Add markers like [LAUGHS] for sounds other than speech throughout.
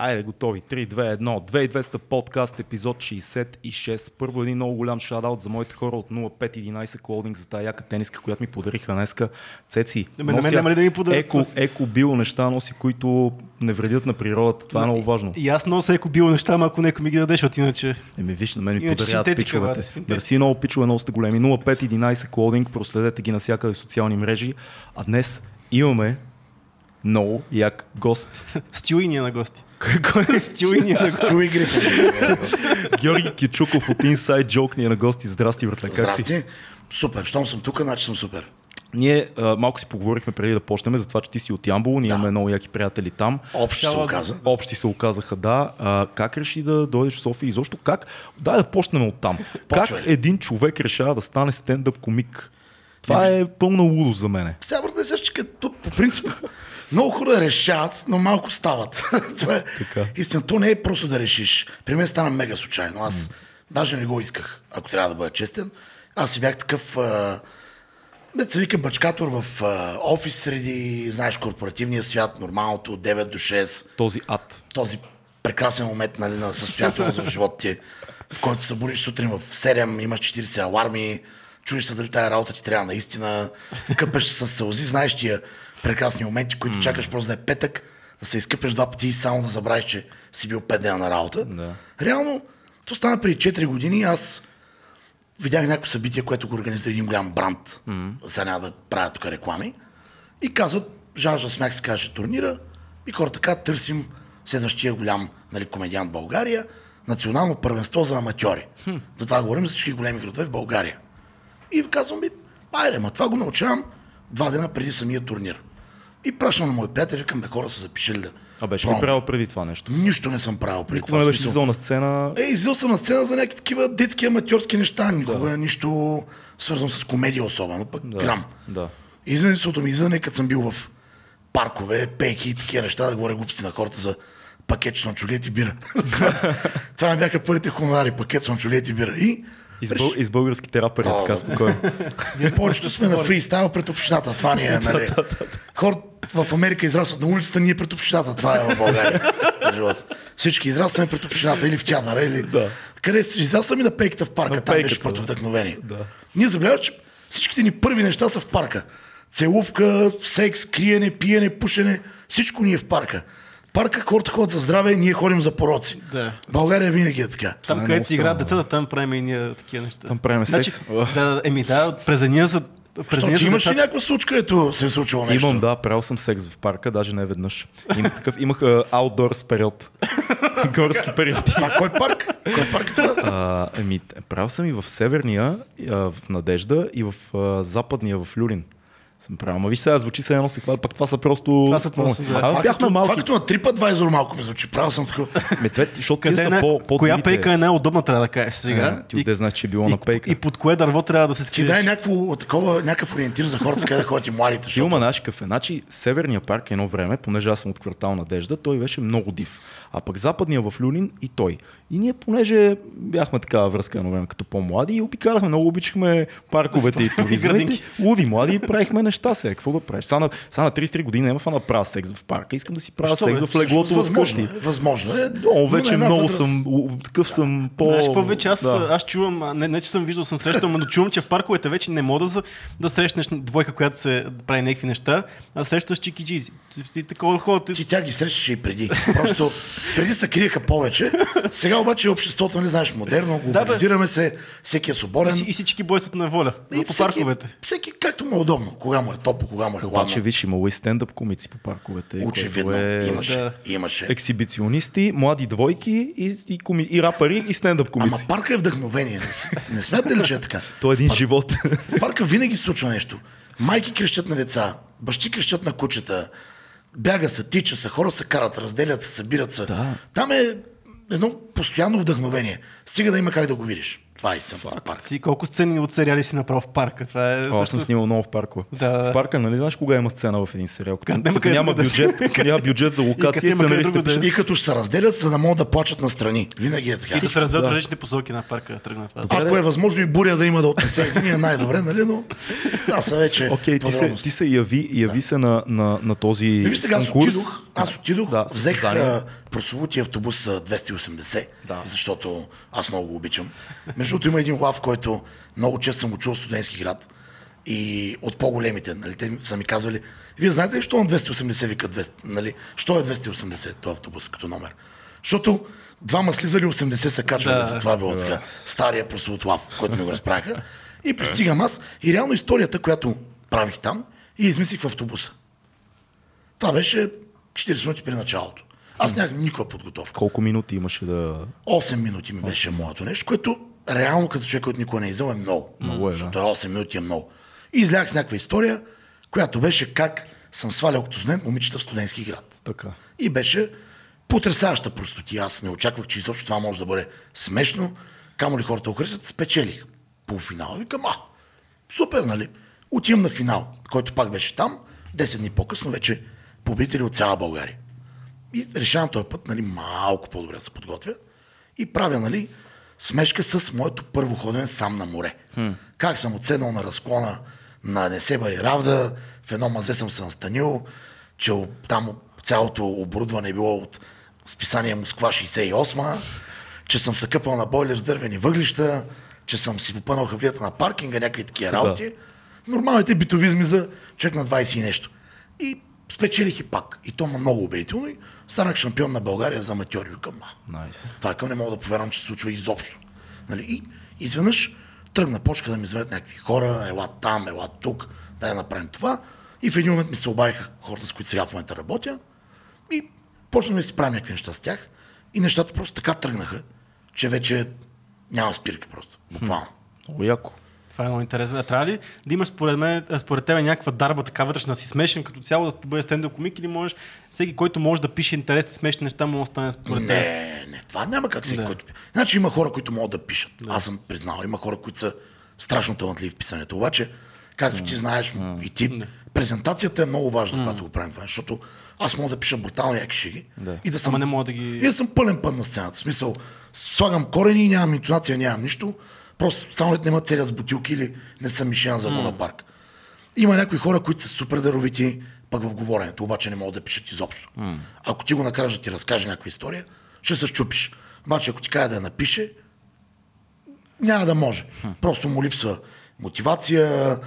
Айде, готови. 3, 2, 1. 2200 подкаст, епизод 66. Първо един много голям шадаут за моите хора от 0511 колдинг за тази яка тениска, която ми подариха днеска. Цеци, На мен- на мен няма ли да ми подарят? еко, еко био неща носи, които не вредят на природата. Това е много важно. И аз нося еко било неща, ама ако някой ми ги даде, защото иначе... Еми, виж, на мен ми Иначе подаряват пичовете. Мерси много пичове, много сте големи. 0511 колдинг, проследете ги навсякъде в социални мрежи. А днес имаме много як гост. [LAUGHS] Стюи ни е на гости. Кой е Стюи ни е на. Георги Кичуков от Inside Joke ни е на гости. Здрасти, братле. Как си? Здрасти. Супер. Щом съм тук, значи съм супер. Ние а, малко си поговорихме преди да почнем за това, че ти си от Ямбол. Ние Да. имаме много яки приятели там. Общо се Цяла- оказа. Общи се оказаха, да. А, как реши да дойдеш в София? И защо как? Дай да почнем от там. Почвай. Как един човек решава да стане стендъп комик? Това е пълна лудост за мене. Сега, брат, не се че като по принцип много хора решават, но малко стават. [LAUGHS] Това е Така. истина. То не е просто да решиш. При мен стана мега случайно. Аз даже не го исках, ако трябва да бъда честен. Аз си бях такъв... А... Се вика бачкатор в а, офис среди, знаеш, корпоративния свят, нормалното, от 9 до 6. Този ад. този прекрасен момент нали, на състоятелност в живота ти, в който се събудиш сутрин в 7, имаш 40 аларми, чуеш се дали тая работа ти трябва наистина, къпеш с сълзи, знаеш тия прекрасни моменти, които чакаш просто да е петък, да се изкъпеш два пъти и само да забравиш, че си бил 5 дена на работа. Да. Реално, то стана преди 4 години, аз видях някакво събитие, което го организира един голям бранд. Mm-hmm. Сега няма да правя тук реклами. И казват, Жан Смях се каже турнира. И хората така търсим следващия голям нали, комедиант в България. Национално първенство за аматьори. Hmm. За това говорим за всички големи градове в България. И казвам ми, айде, ма това го научавам два дена преди самия турнир. И пращам на мои приятели, викам, бе, хора са запишели да. А беше ли пробвам. правил преди това нещо? Нищо не съм правил преди Никога не беше излизал на сцена. Е, излизал съм на сцена за някакви такива детски аматьорски неща. Никога нищо свързано с комедия особено, пък Да, грам. да. Излизането ми излизане, като съм бил в паркове, пейки и такива неща, да говоря глупости на хората за пакет слънчолет и бира. [LAUGHS] това, това ми бяха първите хонорари, пакет слънчолет и бира. И Из, бъл, из българските рапъри, О, така спокойно. повечето сме на фристайл пред общината. Това ни е, [LAUGHS] нали? Хората в Америка израстват на улицата, ние пред общината. Това е в България. Всички израстваме пред общината или в театъра, или... Да. Къде си израстваме на пейката в парка, На там пейката, беше първото да. вдъхновение. Да. Ние забеляваме, че всичките ни първи неща са в парка. Целувка, секс, криене, пиене, пушене, всичко ни е в парка. Парка хората ходят за здраве, ние ходим за пороци. Да. България винаги е така. Там, е където си играят децата, там правим и ние такива неща. Там правим Значи, секс. да, еми да, през деня за... През Що, ти имаш ли някаква случка, ето се е случило нещо? Имам, да, правил съм секс в парка, даже не веднъж. Имах такъв, имах а, outdoors период. [LAUGHS] Горски период. Това кой парк? Кой парк е това? А, еми, правил съм и в Северния, а, в Надежда, и в а, Западния, в Люлин. Съм правил. Ма виж сега, звучи се едно си хвали, пак това са просто... Това са просто, да. А, бяхме като, малки. това като на TripAdvisor малко ми звучи. Правил съм такова. Ме, това, защото Къде те е са по, по Коя пейка е най-удобна, трябва да кажеш сега. А, ти откъде знаеш, че е било и, на пейка? И под кое дърво трябва да се Ти скриеш. дай някакво, такова, някакъв ориентир за хората, къде да ходят и младите. Защото... Филма наши кафе. Значи, Северния парк едно време, понеже аз съм от квартал Надежда, той беше много див. А пък западния в Люлин и той. И ние, понеже бяхме такава връзка едно време като по-млади и обикаляхме, много обичахме парковете и. [LAUGHS] И луди млади правихме неща сега. Какво да правиш? Сега на, сега на 33 години няма фана да правя секс в парка. Искам да си правя Защо, секс бе? в леглото възможно вкъщи. е. Възможно е. О, но вече една много възраст- съм, такъв съм по... Знаеш какво вече аз, Да. аз чувам, не, не че съм виждал, съм срещал, но чувам, че в парковете вече не мога да, за- да срещнеш двойка, която се прави някакви неща, а срещаш чикиджи. Ти такова хора, ти, Ти тя ги срещаше и преди. Просто преди се криеха повече. Сега обаче обществото, не знаеш, модерно, глобализираме се, всеки е свободен. и, и всички бойстват на воля. И по всеки, парковете. всеки както му е удобно. Кога му е топло, кога му е хладно. Обаче, виж, имало и стендъп комици по парковете. Очевидно. е... Имаше. Да. имаше. ексибиционисти, млади двойки и, и, коми, и рапъри и стендъп Ама комици. парка е вдъхновение. Не, не смятате ли, че е така? [LAUGHS] То е един живот. [LAUGHS] В парка винаги се случва нещо. Майки крещят на деца, бащи крещят на кучета, бяга се, тича се, хора се карат, разделят се, събират се. Да. Там е едно постоянно вдъхновение. Стига да има как да го видиш. Това е съм за парк. Си колко сцени от сериали си направил в парка? Това е О, аз съм също... снимал много в паркове. Да, да. В парка, нали знаеш кога има сцена в един сериал? Като, като къде няма да бюджет, като няма бюджет за [LAUGHS] локация, къде сценаристите пишат. И като ще се разделят, за да могат да плачат настрани. Винаги е така. И да се разделят Да. различните посоки на парка да тръгнат това. Ако е възможно и буря да има да отнесе един, е най-добре, нали? Но да, са вече Окей, ти се, ти се яви, яви се на, на, на този И Виж сега, аз отидох, аз отидох Да, взех прословутия автобус а, 280, Да. защото аз много го обичам. Между другото има един лав, който много често съм го чул в студентски град и от по-големите, нали, те са ми казвали, вие знаете ли, що на 280 вика 200, нали, що е 280 този автобус като номер? Защото двама слизали 80 са качвали, Да. да. за това било така. Стария прословут лав, който ми го разправяха. И пристигам аз и реално историята, която правих там, и измислих в автобуса. Това беше 40 минути при началото. Аз нямах никаква подготовка. Колко минути имаше да... 8 минути ми беше моето нещо, което реално като човек, който никога не е изял, е много. Много е. Защото 8 минути е много. И излях с някаква история, която беше как съм свалял като студент момичета в студентски град. Така. И беше потрясаваща простоти. Аз не очаквах, че изобщо това може да бъде смешно. Камо ли хората го харесат, спечелих полуфинал. Викам, а, супер, нали? Отивам на финал, който пак беше там. 10 дни по-късно вече победители от цяла България. И решавам този път, нали, малко по-добре да се подготвя. И правя, нали, смешка с моето първо ходене сам на море. Хм. Как съм отседнал на разклона на Несебари Равда, в едно мазе съм се настанил, че там цялото оборудване е било от списание Москва 68 че съм се къпал на бойлер с дървени въглища, че съм си попънал хавлията на паркинга, някакви такива работи. Нормалните битовизми за човек на 20 и нещо. И спечелих и пак. И то много убедително. И станах шампион на България за аматьори. Викам, Найс. това към не мога да повярвам, че се случва изобщо. Нали? И изведнъж тръгна, почка да ми звънят някакви хора, ела там, ела тук, да направим това. И в един момент ми се обадиха хората, с които сега в момента работя. И почнахме да си правим някакви неща с тях. И нещата просто така тръгнаха, че вече няма спирка просто. Буквално. Много яко. Това е много интересно. А трябва ли да имаш според, мен, според тебе някаква дарба, така вътрешна, си смешен като цяло, да бъде стендъп комик или можеш всеки, който може да пише интересни, смешни неща, може да стане според теб? Не, не, това няма как всеки, Да. който... Значи има хора, които могат да пишат. Аз съм признал. Има хора, които са страшно талантливи в писането. Обаче, както ти знаеш и ти, презентацията е много важна, когато го правим това, защото аз мога да пиша брутални яки шеги Да. и да съм, Ама не мога да ги- и да съм пълен път на сцената. В смисъл, слагам корени, нямам интонация, нямам нищо. Просто само не ме целят с бутилки или не съм мишен за Луна парк. Има някои хора, които са супер даровити пък в говоренето, обаче не могат да пишат изобщо. Ако ти го накараш да ти разкаже някаква история, ще се щупиш. Обаче ако ти кажа да я напише, няма да може. Просто му липсва мотивация,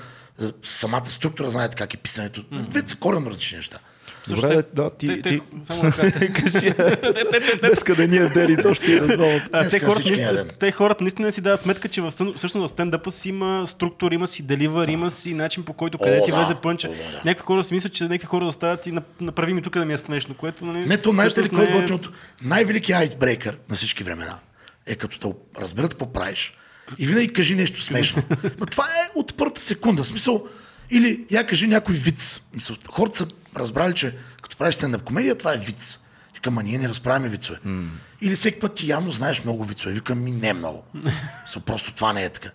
самата структура, знаете как е писането. Двете са коренно различни неща. Също Добре, те- да, ти... те- ти... Само да кажа, [LAUGHS] Кажи, днеска да ни е ден и то ще е двамата. Те, хората, те хората наистина си дават сметка, че всъщност в стендъпа си има структура, има си деливър, има си начин по който къде ти влезе пънча. Някакви хора си мислят, че някакви хора да стават и нап- направи ми тук да ми е смешно, което нали, Не, то знаете ли всъщност кой е готиното? Най-великият айтбрейкър на всички времена е като те разберат какво правиш и винаги кажи нещо смешно. [LAUGHS] Но това е от първата секунда. Смисъл, или я кажи някой виц. Мисъл, хората са разбрали, че като правиш стендъп комедия, това е виц. Викам, а ние не разправяме вицове. Или всеки път ти явно знаеш много вицове. Викам, ми не много. [LAUGHS] Со, просто това не е така.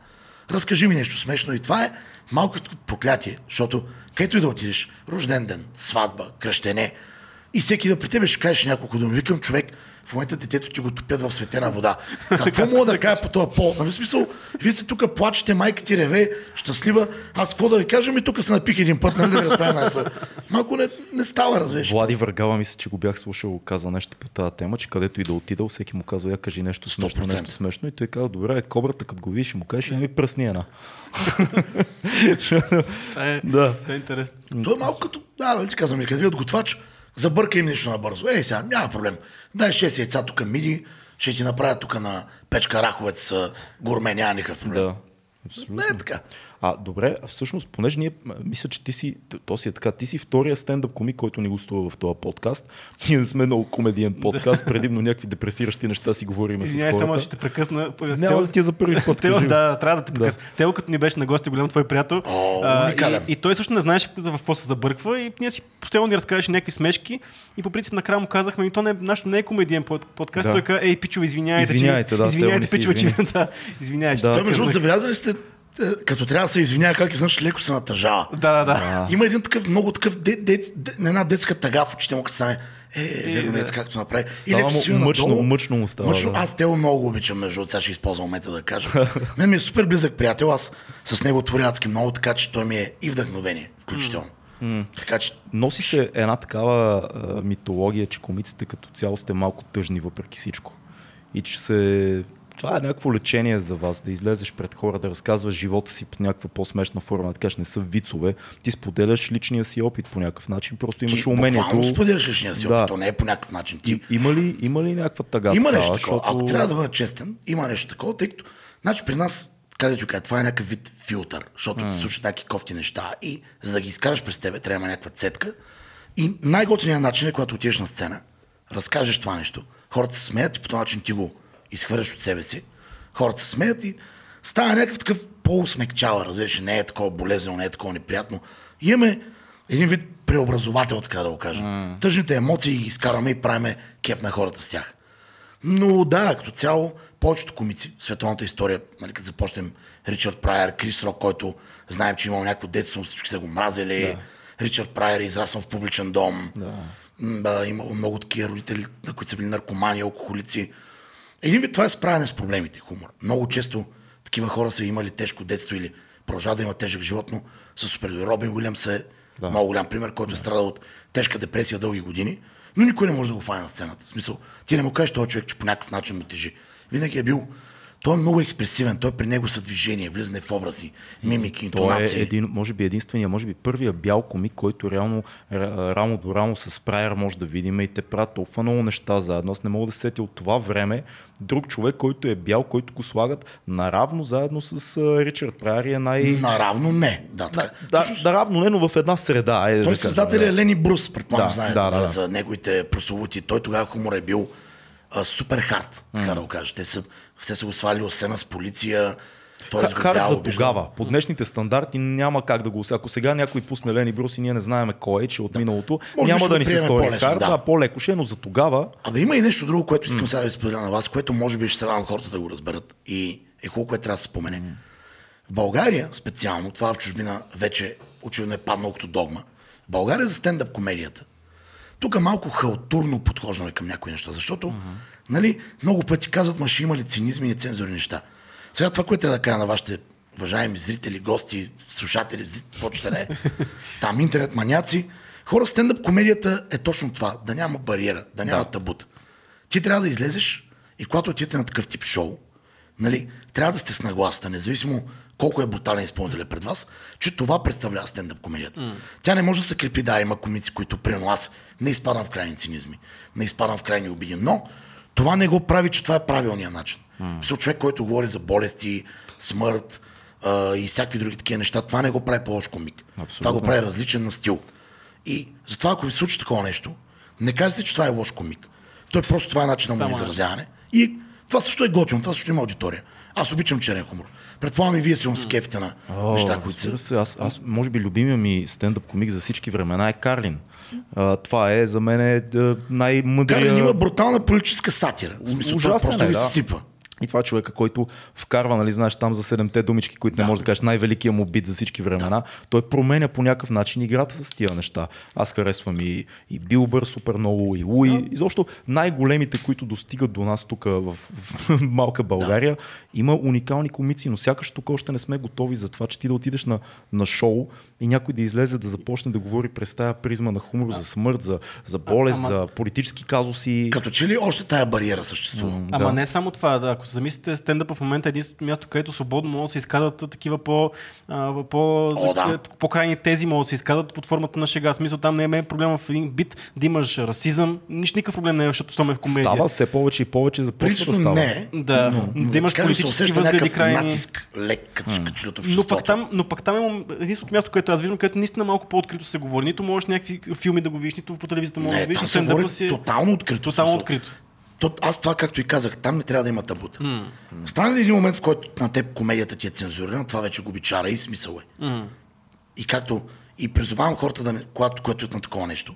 Разкажи ми нещо смешно и това е малко като проклятие, защото където и да отидеш, рожден ден, сватба, кръщене, и всеки да при тебе ще кажеш няколко думи. Викам, човек, в момента детето ти го топят в светена вода. [LAUGHS] Какво мога да кажа по този повод? Нали, смисъл, вие сте тук, плачете, майка ти реве, щастлива. Аз какво да ви кажа, ми тук се напих един път, нали да ви разправя най Малко не, не става, разбираш. Влади Въргава, мисля, че го бях слушал, каза нещо по тази тема, че където и да отида, всеки му казва, я кажи нещо смешно, 100%. нещо смешно. И той казва, добре, е, кобрата, като го видиш, му кажеш, я ми пръсни една. [LAUGHS] Е, Да. е интересно. То е малко като, да, нали ти казвам, като вие готвач, забърка им нещо набързо. Ей, сега, няма проблем. Дай 6 яйца тук миди, ще ти направя тук на печка раховец а, гурме, няма никакъв проблем. Да. Абсолютно. Не е така. А, добре, а всъщност, понеже ние, мисля, че ти си, то си е така, ти си втория стендъп комик, който ни гостува в този подкаст. [LAUGHS] Ние не сме много комедиен подкаст, предимно някакви депресиращи неща си говорим с Извинявай, само хората. ще те прекъсна. Няма да ти е за първи път. Кажи. да, трябва да те Да. прекъсна. Тео, като ни беше на гости, голям твой приятел. О, а, и, и, той също не знаеше за в какво се забърква. И ние си постоянно ни разказваше някакви смешки. И по принцип накрая му казахме, и то не, нашето не е комедиен под- подкаст. Да. Той каза, ей, пичо, извинявайте. Извинявайте, [LAUGHS] че, да, Тео извинявайте, не се пичо, че, да, извинявайте. Да. между забелязали сте, като трябва да се извинява, как изнъж леко се натъжава. Да, да, да. Има един такъв, много такъв, де, де, де, една детска тъга в очите му, като стане. Е, верно е, да. така, както направи. Става му мъчно, надолу. мъчно му става, Мъчно. да. Аз Тео много го обичам, между сега ще използвам момента да кажа. [LAUGHS] Мен ми е супер близък приятел, аз с него творя адски много, така че той ми е и вдъхновение, включително. Така че Носи се една такава а, митология, че комиците като цяло сте малко тъжни въпреки всичко. И че се... Това е някакво лечение за вас, да излезеш пред хора, да разказваш живота си по някаква по-смешна форма, да кажеш не са вицове. Ти споделяш личния си опит по някакъв начин, просто имаш ти умението. буквално споделяш личния си Да. опит, то не е по някакъв начин. Ти И, има, ли, има ли някаква тъга? Има нещо такова. защото- Ако трябва да бъда честен, има нещо такова, тъй като значи при нас, където ти кажа, това е някакъв вид филтър, защото ти слушат някакви кофти неща и за да ги изкараш през тебе, трябва някаква цетка. И най-готиният начин е, когато отидеш на сцена, разкажеш това нещо, хората се смеят и по този начин ти го изхвърляш от себе си, хората се смеят и става някакъв такъв по-усмекчава, разбираш, не е такова болезнено, не е такова неприятно. И имаме един вид преобразовател, така да го кажа. Тъжните емоции ги изкарваме и правиме кеф на хората с тях. Но да, като цяло, повечето комици, в световната история, нали, като започнем Ричард Прайер, Крис Рок, който знаем, че имал някакво детство, всички са го мразили. Да. Ричард Прайер е израснал в публичен дом. Да. Да, имало много такива родители, на които са били наркомани, алкохолици. Един вид това е справяне с проблемите, хумор. Много често такива хора са имали тежко детство или продължават да имат тежък живот, но добри. Робин Уилямс е да. много голям пример, който е страдал от тежка депресия дълги години, но никой не може да го фане на сцената. В смисъл, ти не му кажеш този човек, че по някакъв начин му тежи. Винаги е бил той е много експресивен, той при него са движения, влизане в образи, мимики, Той е интонации. един, може би единствения, може би първия бял комик, който реално ра- рамо до рамо с Прайер може да видим и те правят толкова много неща заедно. Аз не мога да се сетя от това време друг човек, който е бял, който го слагат наравно заедно с Ричард Прайер и е най... Наравно не. Да, така. Да, Всъщност, да, равно не, но в една среда. Да Той кажем, създател да. е Лени Брус, предполагам, Да, знаете да, да, да, да. за неговите прословути. Той тогава хумор е бил а, супер хард, така да го кажа. Те са, те са го свали от сцена с полиция. Той е Ха- Хард сгорял, за тогава. По днешните стандарти няма как да го... Ако сега някой пусне Лени Брус и ние не знаем кой е, че от миналото, Може няма да го ни се стори Хард, да. а по-леко ще, е, но за тогава Абе има и нещо друго, което искам сега да ви споделя на вас, което може би ще радвам хората да го разберат. И е хубаво, което трябва да се спомене. В България специално, това в чужбина вече очевидно е паднало като догма. В България за стендъп комедията. Тук малко халтурно подхождаме към някои неща, защото нали, много пъти казват, ма ще има ли цинизми и нецензурни неща. Сега това, което трябва да кажа на вашите уважаеми зрители, гости, слушатели, ще да е, [LAUGHS] там интернет маняци, хора, стендъп комедията е точно това, да няма бариера, да няма табут. Ти трябва да излезеш и когато отидете на такъв тип шоу, нали, трябва да сте с нагласата, независимо колко е брутален изпълнител е пред вас, че това представлява стендъп комедията. Mm. Тя не може да се крепи, да, има комици, които примерно аз не изпадам в крайни цинизми, не изпадам в крайни обиди, но това не го прави, че това е правилният начин. Mm. човек, който говори за болести, смърт а, и всякакви други такива неща, това не го прави по-лош комик. Това го прави различен на стил. И затова, ако ви случи такова нещо, не казвайте, че това е лош комик. Той просто това е начинът му на изразяване. И това също е готино, това също има аудитория. Аз обичам черен хумор. Предполагам и вие си се кефите на неща, които са. аз, аз, може би, любимия ми стендъп комик за всички времена е Карлин. А, това е за мен е, да, най-мъдрия... Карлин има брутална политическа сатира. В смисъл, Ужасен просто е, ви да. се сипа. И това е човека, който вкарва, нали, знаеш, там за седемте думички, които не Да. може да кажеш най-великия му бит за всички времена. Той променя по някакъв начин играта с тия неща. Аз харесвам и, и Билбър супер много, и Луи. Да. Изобщо най-големите, които достигат до нас тук в, в малка България, има уникални комици, но сякаш тук още не сме готови за това, че ти да отидеш на, на шоу и някой да излезе да започне да говори през тая призма на хумор за смърт, за, за болест, ама- за политически казуси. Като че ли още тая бариера съществува. Ама Да. не само това, да, ако се замислите, стендъпа в момента е единственото място, където свободно могат да се изказват такива по, а, по, О, да. по крайни тези могат да се изказват под формата на шега. Смисъл там не е проблема в един бит да имаш расизъм. Нищо никакъв проблем не е, защото сме в комедия. Става все повече и повече за Принципно да става. не. Да, но, но да имаш политически възгледи крайни. натиск, лек, като mm. Но пък, там, но пък там имам единственото място, което аз виждам, където наистина малко по-открито се говори. Нито можеш някакви филми да го видиш, нито по телевизията можеш да видиш. там се говори си е тотално открито. тотално смисъл. открито. То, аз това, както и казах, там не трябва да има табута. Mm. Стане ли един момент, в който на теб комедията ти е цензурирана, това вече губи чара и смисъл е. Mm. И както и призовавам хората, да не, когато, което е на такова нещо,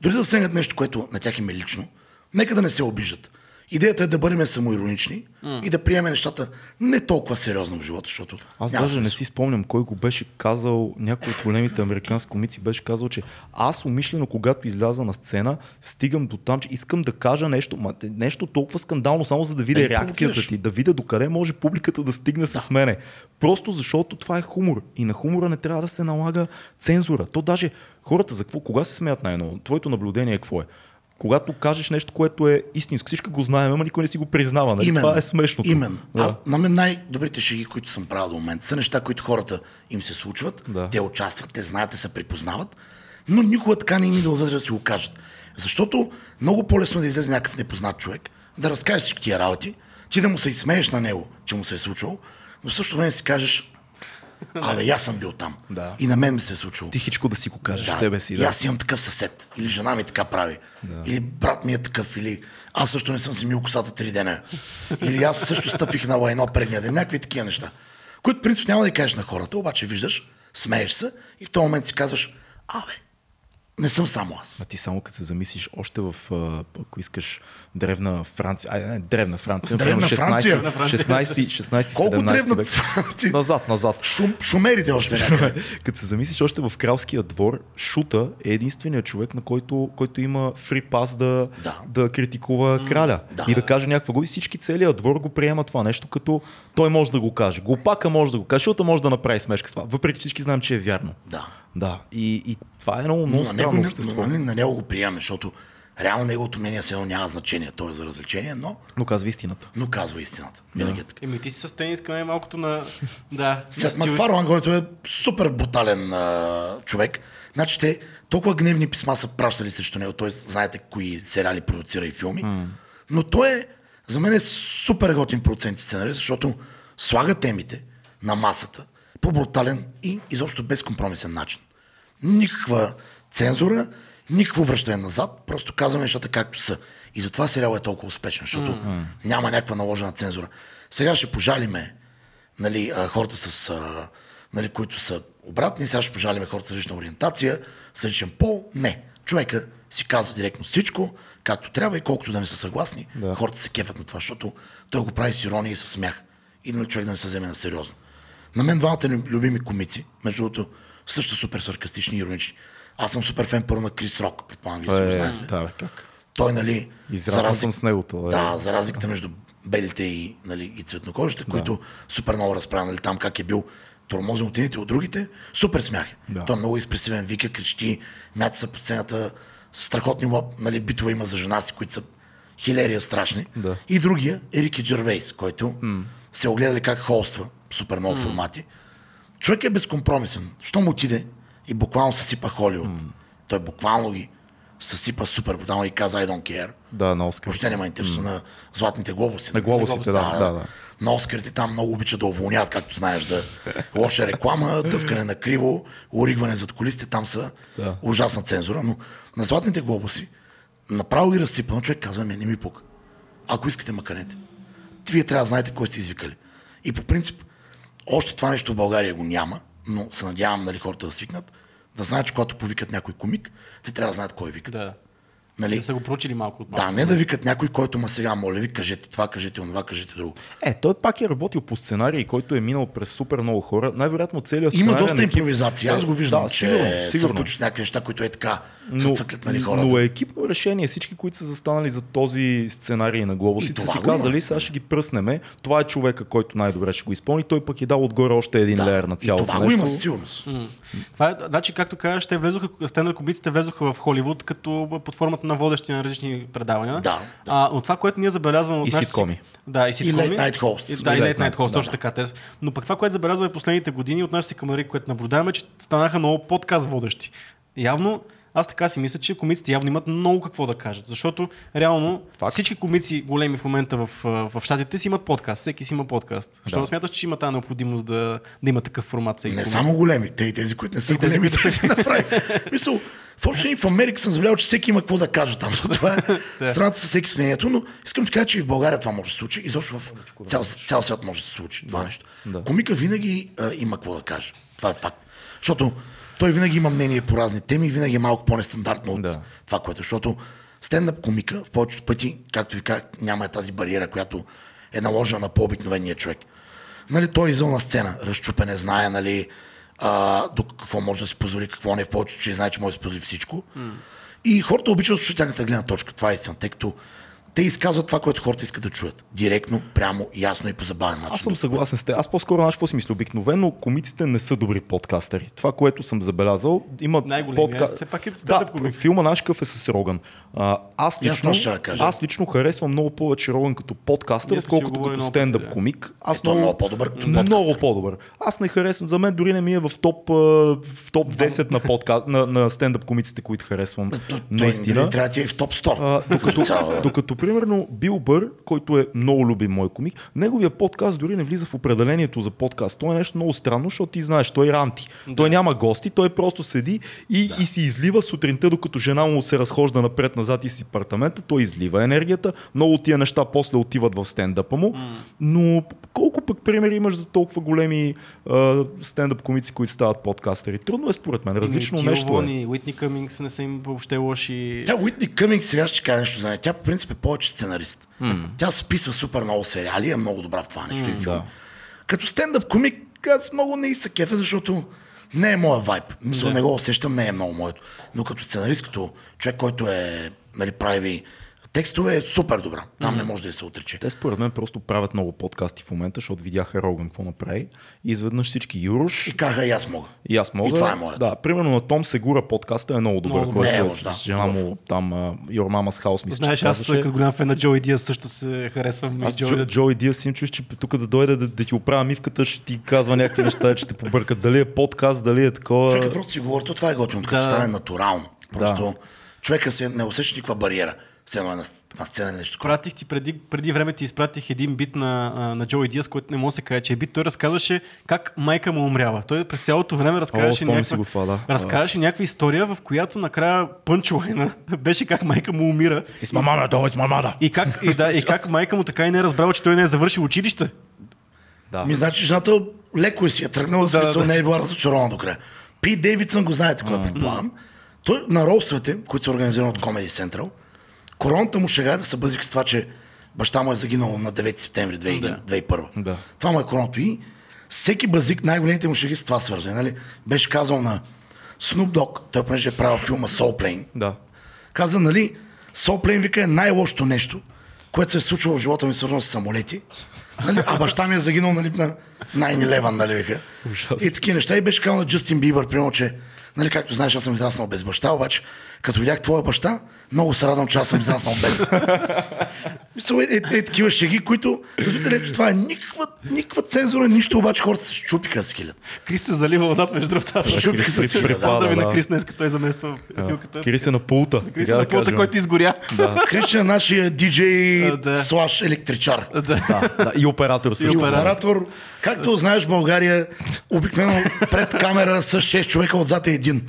дори да сегнат нещо, което на тях им е лично, нека да не се обиждат. Идеята е да бъдем самоиронични mm. и да приемем нещата не толкова сериозно в живота, защото Аз даже не смисъл. си спомням кой го беше казал, някой от големите американски комици беше казал, че аз умишлено, когато изляза на сцена, стигам до там, че искам да кажа нещо, ма, нещо толкова скандално, само за да видя Да реакцията ти, да видя докъде може публиката да стигне с мене. Просто защото това е хумор. И на хумора не трябва да се налага цензура. То даже хората за какво, кога се смеят най-много? Твоето наблюдение какво е? Когато кажеш нещо, което е истинско, всички го знаем, ама никой не си го признава. Нали? Това е смешното. Именно. Да. Аз, на мен най-добрите шеги, които съм правил до момента, са неща, които хората им се случват, Да. те участват, те знаят, те се припознават, но никога така не им идва вътре да си го кажат. Защото много по-лесно е да излезе някакъв непознат човек, да разкаже всички тия работи, ти да му се изсмееш на него, че му се е случвало, но в същото време си кажеш, [LAUGHS] абе, и аз съм бил там. Да. И на мен ми се е случвало. Тихичко да си го кажеш Да. себе си. И Да. аз имам такъв съсед. Или жена ми така прави. Или брат ми е такъв. Или аз също не съм си мил косата три дена. Или аз също стъпих на лайно предния ден. Някакви такива неща. Които принцип няма да кажеш на хората, обаче виждаш, смееш се и в този момент си казваш, абе, не съм само аз. А ти само като се замислиш още в, а, ако искаш, древна Франция, ай, не, древна Франция, Древна примерно Франция? 16, 16, Колко 17 древна век. Франция? Назад, назад. Шум, шумерите още някъде. Като се замислиш още в кралския двор, Шута е единственият човек, на който, който има фри пас да, Да. да критикува краля да. и да каже някаква го. И всички целият двор го приема това нещо, като той може да го каже. Глупака може да го каже, Шута може да направи смешка с това. Въпреки всички знаем, че е вярно. Да. Да. И, и това е много, много Но на него, странно не- общество. нали, на него го приемаме, защото реално неговото мнение едно няма значение. То е за развлечение, но, Но казва истината. но казва истината. Винаги е така. Еми ти си с тениска, не малкото на... Да. Сет Ти- Макфарлан, който е супер брутален а, човек. Значи те толкова гневни писма са пращали срещу него. Той знаете кои сериали продуцира и филми. Но той е, за мен е супер готин продуцент и сценарист, защото слага темите на масата по брутален и изобщо безкомпромисен начин. Никаква цензура, никакво връщане назад, просто казваме нещата както са. И затова сериалът е толкова успешен, защото няма някаква наложена цензура. Сега ще пожалиме нали, хората с, нали, които са обратни, сега ще пожалиме хората с различна ориентация, с различен пол. Не. Човека си казва директно всичко, както трябва и колкото да не са съгласни, да. хората се кефят на това, защото той го прави с ирония и с смях. И нали, човек да не се вземе на сериозно. На мен двамата ми любими комици, между другото, също супер саркастични и иронични. Аз съм супер фен първо на Крис Рок, предполагам, вие Е, знаете. да, бе, как? Той, нали, Израснал за разлика- съм с него, това е. Да, за разликата между белите и, нали, и цветнокожите, да. които супер много разправя, нали, там как е бил тормозен от едните от другите, супер смях. е. Да. Той е много експресивен, вика, крещи, мята се по сцената, страхотни лап, нали, битове има за жена си, които са хилерия страшни. Да. И другия е Рики Джервейс, който се огледали как холства, супер много формати. Човек е безкомпромисен. Що му отиде и буквално съсипа Холивуд. Той буквално ги съсипа супер брутално и каза I don't care. Да, на Оскар. Въобще няма интересно на златните глобуси. На глобусите, да, да, да. На Оскарите там много обичат да уволняват, както знаеш, за лоша реклама, дъвкане на криво, уригване зад колисите, там са Да. ужасна цензура. Но на златните глобуси направо ги разсипа, но човек казва, не, не ми пука. Ако искате, маканете. Вие трябва да знаете кой сте извикали. И по принцип, още това нещо в България го няма, но се надявам нали, хората да свикнат, да знаят, че когато повикат някой комик, те трябва да знаят кой викат. Да. Нали? Да са го проучили малко от малко. Да, не да викат някой, който ма сега, моля ви, кажете това, кажете онова, кажете друго. Е, той пак е работил по сценарий, който е минал през супер много хора. Най-вероятно целият Има сценарий доста импровизации. Аз го виждам, Да, че сигурно, се сигурно. включват някакви неща, които е така, Но, цъклят нали, хората. но е екипно решение. Всички, които са застанали за този сценарий на И глобусите, са си има. казали, сега ще ги пръснеме. Това е човека, който най-добре ще го изпълни. Той пък е дал отгоре още един леер на и цялото това нещо. го има сигурност. Това е, значи, както кажеш, те влезоха, стендър комиците влезоха в Холивуд като под формата на водещи на различни предавания. Да, да. А, но това, което ние забелязваме от И нашите ситкоми. си- Да, и ситкоми. late night hosts. И, да, и И late night night, host, да, точно така. Те. Но пък това, което забелязваме последните години от нашите си камари, което наблюдаваме, че станаха много подкаст водещи. Явно, аз така си мисля, че комиците явно имат много какво да кажат, защото реално Факт. всички комици големи в момента в, в щатите си имат подкаст, всеки си има подкаст. Защо Да. смяташ, че има тази необходимост да, да има такъв формат всеки Не комик? само големи, те и тези, които не са И тези, големи, които да си направи. Мисъл, в общи в Америка съм забелязал, че всеки има какво да каже там. Това е [LAUGHS] страната с всеки с мнението, но искам да кажа, че и в България това може да се случи. Изобщо в цял, цял свят може да се случи това нещо. да. Комика винаги а, има какво да каже. Това е факт. Защото той винаги има мнение по разни теми и винаги е малко по-нестандартно от Да. това, което. Защото стендъп комика в повечето пъти, както ви казах, няма тази бариера, която е наложена на по-обикновения човек. Нали, той е на сцена, разчупен е, знае, нали, а, до какво може да си позволи, какво не. В повечето случаи знае, че може да си позволи всичко. И хората обичат да слушат тяхната гледна точка. Това е истина, тъй като те изказват това, което хората искат да чуят. Директно, прямо, ясно и по забавен начин. Аз съм съгласен с теб. Аз по-скоро знаеш какво си мисля. Обикновено комиците не са добри подкастери. Това, което съм забелязал, има Най-големият все пак е Да, комик. филма наш какъв е с Роган. А, аз, лично, ще кажа. аз лично харесвам много повече Роган като подкастър, си отколкото като много стендъп да. комик. Аз Е, е много по-добър като подкастър. Много по-добър. Аз не харесвам. За мен дори не ми е в топ, в топ 10 на, подка... на, на стендъп комиците, които харесвам. Наистина. трябва да ти е в топ 100. А, докато, докато, примерно, Бил Бър, който е много любим мой комик, неговия подкаст дори не влиза в определението за подкаст. Той е нещо много странно, защото ти знаеш, той е ранти. Да. Той няма гости, той просто седи и, да. и си излива сутринта, докато жена му се разхожда напред-назад и си апартамента, той излива енергията. Много от тия неща после отиват в стендъпа му. Но колко пък примери имаш за толкова големи а, стендъп комици, които стават подкастери? Трудно е според мен. Различно Тил нещо е. и Уитни Къмингс не са им въобще лоши. Тя Уитни Къминг сега ще кажа нещо за нея. Тя по принцип е повече сценарист. Тя списва супер много сериали е много добра в това нещо и филм. да. Като стендъп комик, аз много не и се кефа, защото не е моя вайб. Мисля, не го усещам, не е много моето. Но като сценарист, като човек, който е, нали, прави текстове, е супер добра. Там не може да се отрече. Те според мен просто правят много подкасти в момента, защото видяха Роган какво направи. И изведнъж всички Юруш И казаха, и аз мога. и аз мога. И това е моето. Да, примерно на Том Сегура подкаста е много добър, Много който добър. е Не, с да. жена му там uh, Your Mama's House, мисля, Знаеш, аз като голям фен на Джои Диас също се харесвам. Аз Джои Джо, да- Джо и Диас им чуш, че тук да дойде да, да ти оправя мивката, ще ти казва някакви неща, че те побъркат. Дали е подкаст, дали е такова. Човека просто си говори, то това е готино, като Да. стане натурално. Просто човека се не усеща никаква бариера. Е на, на сцена нещо. Пратих ти преди, преди време ти изпратих един бит на, а, на Джои Диас, който не може да се каже, че е бит. Той разказваше как майка му умрява. Той през цялото време разказваше, си някаква, го това, да. разказваше някаква история, в която накрая пънчлайна [LAUGHS] беше как майка му умира. It's my mama, it's my mother. И как, и, да, и как майка му така и не е разбрала, че той не е завършил училище. Да. Ми значи жената леко е си е тръгнала, Да, смисъл да. не е била разочарована до края. Пи Дейвидсън го знаете, кой е, предполагам. Той на ролстовете, които са организирани от Comedy Central, короната му шега е да се бъзик с това, че баща му е загинал на 9 септември 2001. Да. Това му е короното. И всеки базик, най-големите му шеги с това свързани. Нали? Беше казал на Snoop Dogg, той понеже е правил филма Soul Plane, Да. каза, нали, Soul Plane вика е най-лошото нещо, което се е случило в живота ми свързано с самолети. Нали, а баща ми е загинал нали, на 9-11, нали, вика. Ужасно. И такива неща. И беше казал на Джастин Бибър, примерно, че, нали, както знаеш, аз съм израснал без баща, обаче, като видях твоя баща, много се радвам, че аз съм израснал без. [LAUGHS] Мисля, е, е, е, такива шеги, които, разбирате ли, ето това е никаква, никаква цензура, нищо, обаче хората се щупиха с хилят. Крис се залива водата между другото. Щупиха Крис се с хилят. Да. Да. на Крис днес, като той замества филката. Кирис е на пулта. Крис е на пулта, който изгоря. Да. Крича нашия диджей [LAUGHS] слаш електричар. И оператор И също. оператор. оператор, както знаеш, в България обикновено пред камера с 6 човека отзад е един,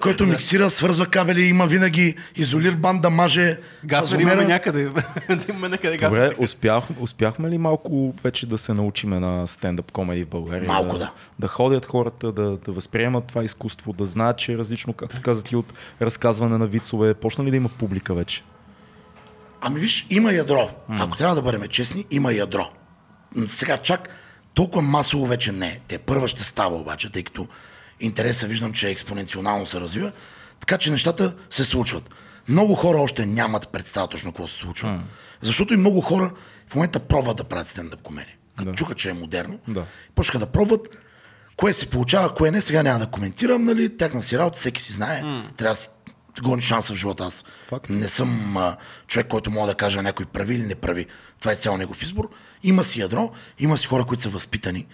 който миксира, свързва кабели, има винаги изолир банда, маже Гафер имаме някъде. [LAUGHS] Да имаме някъде. Добре, успях, успяхме ли малко вече да се научиме на стендъп комеди в България? Малко, да. Да ходят хората, да, да възприемат това изкуство, да знаят, че е различно, както каза ти, от разказване на вицове. Почна ли да има публика вече? Ами виж, има ядро. Ако трябва да бъдем честни, има ядро. Сега чак толкова масово вече не. Те първа ще става обаче, тъй като интереса виждам, че експоненционално се развива. Така че нещата се случват. Много хора още нямат представа точно какво се случва. Защото и много хора в момента пробват да правят стендъп комедия. Като Да. чука, че е модерно, Да. почнаха да пробват. Кое се получава, кое не, сега няма да коментирам, нали, тяхна си работа, всеки си знае. Трябва да си гони шанса в живота. Аз Факт. не съм а, човек, който мога да кажа някой прави или не прави. Това е цял негов избор. Има си ядро, има си хора, които са възпитани.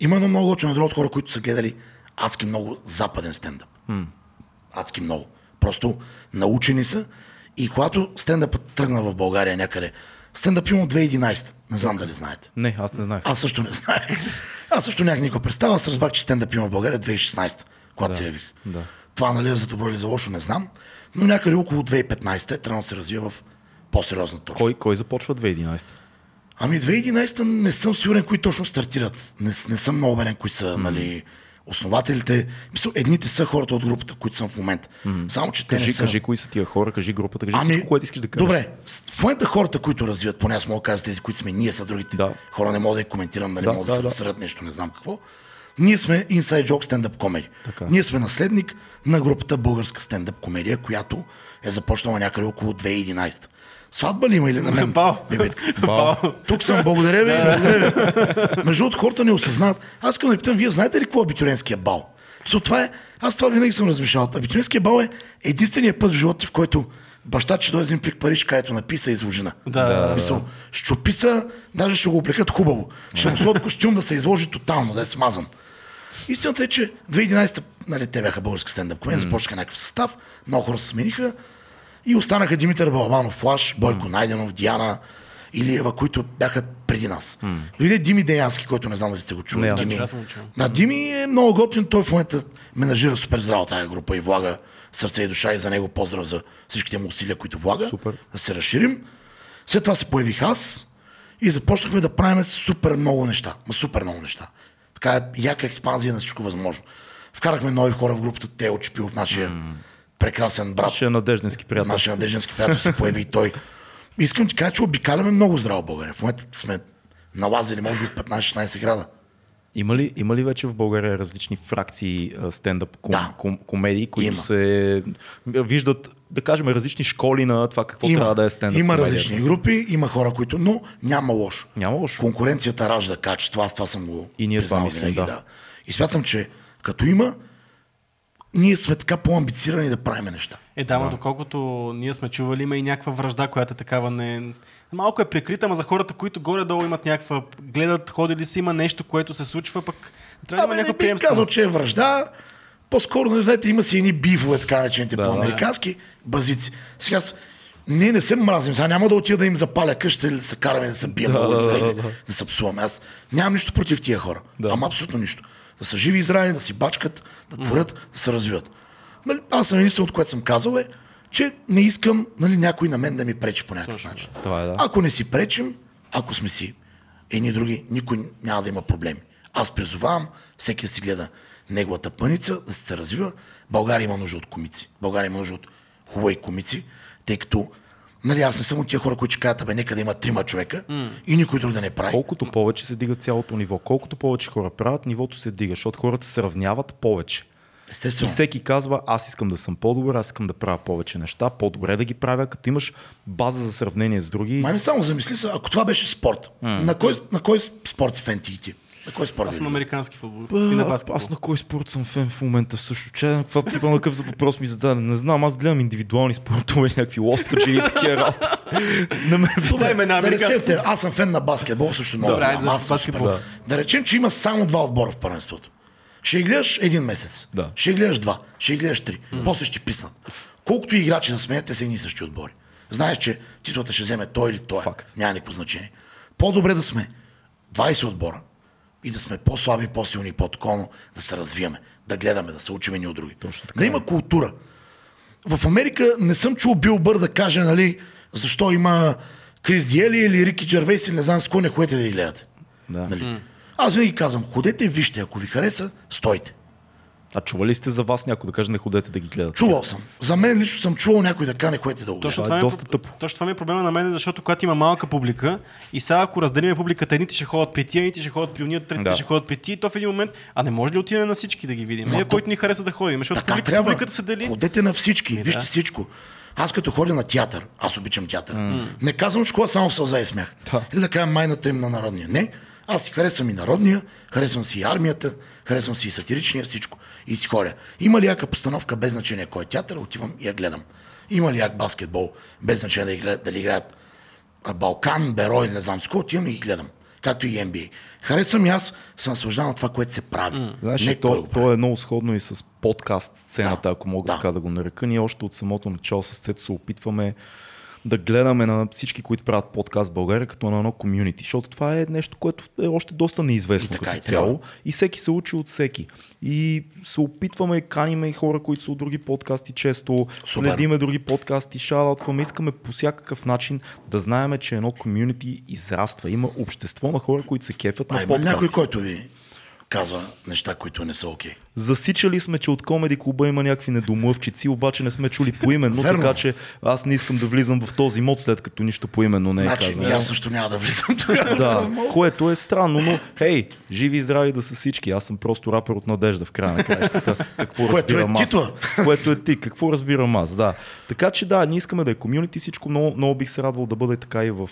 Има едно много готино ядро от хора, които са гледали адски много западен стендъп. Адски много. Просто научени са. И когато стендъпът тръгна в България някъде, стендъп има от 2011. Не знам дали знаете. Не, аз не знаех. Аз също не знаех. Аз също нямах никаква представа. Аз разбрах, че стендъп има в България 2016, когато се явих. да. Това нали е за добро или за лошо, не знам. Но някъде около 2015 е трябва да се развива в по-сериозна точка. Кой, кой започва 2011? Ами 2011 не съм сигурен кои точно стартират. Не, не съм много уверен кои са нали, основателите. Мисля, едните са хората от групата, които съм в момента. Само, че те Кажи, не са... кажи кои са тия хора, кажи групата, кажи всичко, което искаш да кажеш. Ами, Добре, в момента хората, които развиват, поне аз мога да кажа тези, които сме ние, са другите Да. хора, не мога да ги коментирам, нали, Да, мога да, да, се да. разсърдят нещо, не знам какво. Ние сме Inside Joke Stand Up Comedy. Така. Ние сме наследник на групата Българска стендъп комедия, която е започнала някъде около 2011. Сватба ли има или на мен? Бал. Бал. Тук съм, благодаря ви, благодаря ви. Между другото, хората не осъзнават. Аз искам да питам, вие знаете ли какво е абитуренския бал? Мисля, това е, аз това винаги съм размишлял. Абитуренския бал е единствения път в живота, в който баща ще дойде един плик париж, където написа изложена. Да, да, да. Мисъл, щупи са, даже ще го облекат хубаво. Ще му сложат костюм да се изложи тотално, да е смазан. Истината е, че 2011 нали, те бяха българска стендъп комедия, започнаха някакъв състав, много хора се смениха и останаха Димитър Балабанов, Флаш, Бойко Найденов, Диана Илиева, които бяха преди нас. Дойде Дими Деянски, който не знам дали сте го чули. Не, Дими, да, Дими е много готин, той в момента менажира супер здраво тази група и влага сърце и душа и за него поздрав за всичките му усилия, които влага. Супер. Да се разширим. След това се появих аз и започнахме да правим супер много неща. Ма супер много неща. Така е яка експанзия на всичко възможно. Вкарахме нови хора в групата, Тео Чепилов, нашия прекрасен брат. Е надежденски приятел. Нашия надежденски приятел се появи и той. Искам ти кажа, че обикаляме много здраво България. В момента сме налазили, може би, 15-16 града. Има ли, има ли вече в България различни фракции стендъп ком, Да. ком, комедии, които Има. се виждат, да кажем, различни школи на това какво трябва да е стендъп има различни групи, има хора, които, но няма лошо. Няма лошо. Конкуренцията ражда качество, аз това съм го И ние това мислим, винаги, да. И смятам, че като има, ние сме така по-амбицирани да правим неща. Е, да, но доколкото ние сме чували, има и някаква връжда, която е такава не... Малко е прикрита, ама за хората, които горе-долу имат някаква... Гледат, ходили си, има нещо, което се случва, пък трябва да има Абе, не някаква бих приемственост. казал, че е връжда. По-скоро, нали, знаете, има си едни бифове, така наречените Да, по-американски базици. Сега ние не се мразим. Сега няма да отида да им запаля къща или да се караме да се бием Да, на улицата да, или да, да. да се псуваме. Аз нямам нищо против тия хора. Да. Ама абсолютно нищо. Да са живи и здрави, да си бачкат, да творят, да се развиват. Нали, аз съм единственото, от което съм казал е, че не искам нали, някой на мен да ми пречи по някакъв начин. Това е, да. Ако не си пречим, ако сме си едни други, никой няма да има проблеми. Аз призовавам всеки да си гледа неговата пъница, да се развива. България има нужда от комици. България има нужда от хубави комици, тъй като Нали, аз не съм от тия хора, които ще кажат, бе, нека да има трима човека и никой друг да не прави. Колкото повече се дига цялото ниво, колкото повече хора правят, нивото се дига, защото хората се равняват повече. И Естествено. всеки казва, аз искам да съм по-добър, аз искам да правя повече неща, по-добре да ги правя, като имаш база за сравнение с други. Ма не само замисли се, ако това беше спорт, на, кой, на кой спорт си фен и ти? На кой спорт Аз съм на любиш? американски футбол. И на баскетбол. аз на кой спорт съм фен в момента също? Че, каква типа на какъв за въпрос ми зададе? Не знам, аз гледам индивидуални спортове, някакви лостаджи и такива работи. Не ме Това е на да американски речем, те, аз съм фен на баскетбол, също много. Добре, да аз баскетбол. супер. Да. речем, че има само два отбора в първенството. Ще гледаш един месец. Да. Ще гледаш два. Ще гледаш три. После ще писнат. Колкото и играчи да сменят, те са едни и същи отбори. Знаеш, че титлата ще вземе той или той. Факт. Няма никакво значение. По-добре да сме 20 отбора и да сме по-слаби, по-силни и по-такова, да се развиваме, да гледаме, да се учим едни от други. Точно така да е. има култура. В Америка не съм чул Бил Бър да каже, нали, защо има Крис Диели или Рики Джервейс или не знам с кой не ходете да ги гледате. Да. Нали? Аз винаги казвам, ходете, вижте, ако ви хареса, стойте. А чували сте за вас някой да каже, не ходете да ги гледате? Чувал съм. За мен лично съм чувал някой да кане, ходете да го Точно. Това е доста тъпо. точно това ми е проблема на мен, защото когато има малка публика и сега ако разделим публиката, едните ще ходят при тия, едните ще ходят при уния, третите Да. ще ходят при тия, то в един момент, а не може ли отидем на всички да ги видим? Ние, то- който ни хареса да ходим, защото Така публика, трябва. публиката се дели. Ходете на всички, вижте да. всичко. Аз като ходя на театър, аз обичам театър. Не казвам, че кола само сълза и смях. Да. Или да кажа майната им на народния. Не. Аз си харесвам и народния, харесвам си и армията, харесвам си и сатиричния, всичко. И си ходя. Има ли яка постановка без значение кой е театър, отивам и я гледам. Има ли як баскетбол, без значение дали, дали играят Балкан, Беро или не знам с отивам и ги гледам. Както и NBA. Харесвам и аз, се наслаждавам от това, което се прави. Mm. Знаеш, не то, то е много сходно и с подкаст сцената, Да, ако мога да. така да го нарека. Ние още от самото начало с Цето се опитваме да гледаме на всички, които правят подкаст в България, като на едно комюнити, защото това е нещо, което е още доста неизвестно И като и цяло. И всеки се учи от всеки. И се опитваме, каниме и хора, които са от други подкасти често, Супер. следиме други подкасти, шаутваме, искаме по всякакъв начин да знаеме, че едно комюнити израства. Има общество на хора, които се кефят А на има ли подкасти. някой, който ви казва неща, които не са окей? Засичали сме, че от комеди клуба има някакви недомлъвчици, обаче не сме чули поименно, Верно. така че аз не искам да влизам в този мод, след като нищо поименно не е Значи, казано. аз също няма да влизам тогава. Да, което е странно, но хей, живи и здрави да са всички. Аз съм просто рапер от надежда в края на краищата. [LAUGHS] Какво Което е разбирам аз? титла. Което е ти, какво разбирам аз, да. Така че да, ние искаме да е комюнити, всичко много, много бих се радвал да бъде така и в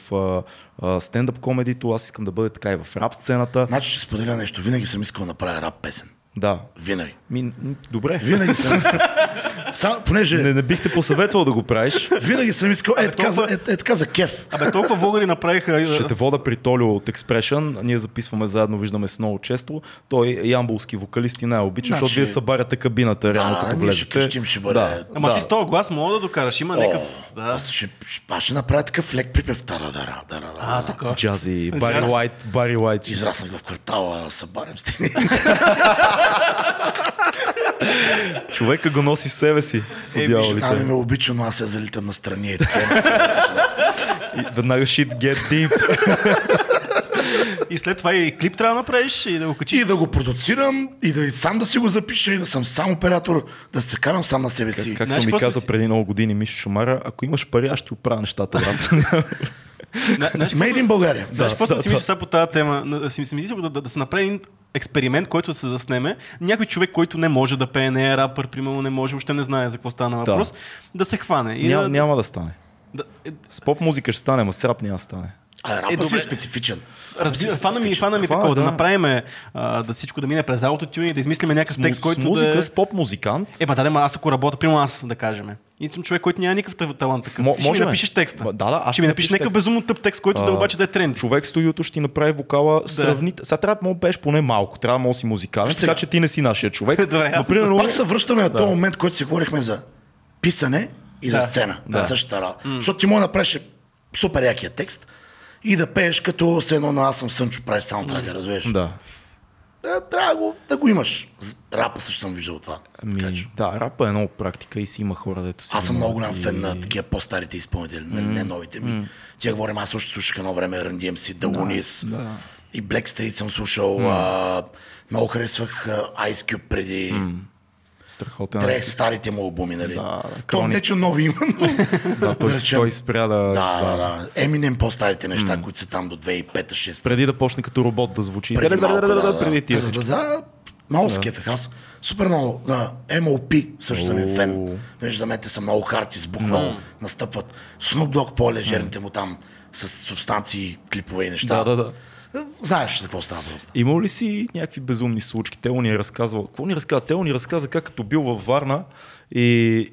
стендъп комедито, аз искам да бъде така и в рап сцената. Значи ще споделя нещо. Винаги съм искал да направя рап песен. Да. Винаги. Ми, добре. Винаги съм искал. [LAUGHS] Са, понеже Не, не бих те посъветвал да го правиш. винаги съм искал, е, така, за, толкова- е, е така за кеф. Абе, толкова вългари направиха... Ще те вода при Толио от Expression. Ние записваме заедно, виждаме се много често. Той е ямбулски вокалист и най-обича, Значи- защото вие събаряте кабината, реално да, като ние ще влезете. крещим, ще бъде- Да, Ама да. ти с този глас мога да докараш. Има някакъв... Да. Аз ще, ще, аз ще направя такъв лек припев. Дара, дара, А, дара. така. Джази, Бари. Лайт, Бари Лайт. Израснах в квартала, събарям стени. [LAUGHS] Човека го носи в себе си. Е. Ами ме обича, но аз я залитам на страни и така. И веднага shit get deep. И след това и клип трябва да направиш и да го качиш. И да го продуцирам, и да сам да си го запиша, и да съм сам оператор, да се карам сам на себе си. Както Знаеш, ми каза си- преди много години Мишо Шумара, ако имаш пари, аз ще оправя нещата, брат. [LAUGHS] Made in България. Знаеш, какво да, си мисля сега по тази тема? Си, си мисля да, да, да се направи един експеримент, който да се заснеме. Някой човек, който не може да пее, не е рапър, примерно не може, въобще не знае за какво стана въпрос, да, се хване. И Ня, да, няма да стане. да, е, С поп музика ще стане, ма с рап няма да стане. А рапа Е, си е специфичен. Разбира, фана ми, фана ми е, такова, да, да. направим а, да всичко да мине през аутотюни, да измислиме някакъв С, текст, с който музика, да е... с поп музикант. Е, ба, да, аз ако работя, примерно аз, да кажем. И съм човек, който няма никакъв та- талант такъв. Мо- Ти ще ми напишеш текста. Да, да, аз ще ми напишеш някакъв безумно тъп текст, който да А, обаче да е тренд. Човек в студиото ще ти направи вокала сравнително. Сега трябва да му пееш поне малко, трябва да му си музикален, така че ти не си нашия човек. [LAUGHS] Добре, аз примерно, Пак се връщаме на този момент, който си говорихме за писане и за Да. сцена. Да. Да. Същата работа. Защото ти може да направиш супер якия текст и да пееш като се едно на аз съм Сънчо, правиш саундтрака, разбираш? да. Да, трябва да го, да го имаш. Рапа също съм виждал това. Така Ами, че. да, рапа е много практика и си има хора, дето си. Аз съм много голям и- фен на такива по-старите изпълнители, mm. не новите ми. Тя говорим, аз също слушах едно време Run DMC, The Loonies да. и Black Street съм слушал. А, много харесвах Ice Cube преди. Страхотен. Трех старите му албуми, нали? Да, То не, че нови има, но... Да, той, да речем. той спря да... Да, да, да. Eminem по-старите неща, които са там до 2005-2006. Преди да почне като робот да звучи. Преди да, да, малко, да, да, да, да, преди тия да, да, да, много скефех. Аз супер много. Да, MOP също съм им фен. Виждаме, те са много харти с буква. Настъпват. Snoop Dogg по-лежерните му там с субстанции, клипове и неща. Да, да, да. Знаеш за какво става просто. Имал ли си някакви безумни случки? Тело ни е разказвал. Какво ни разказва? Тело ни разказа как като бил във Варна и,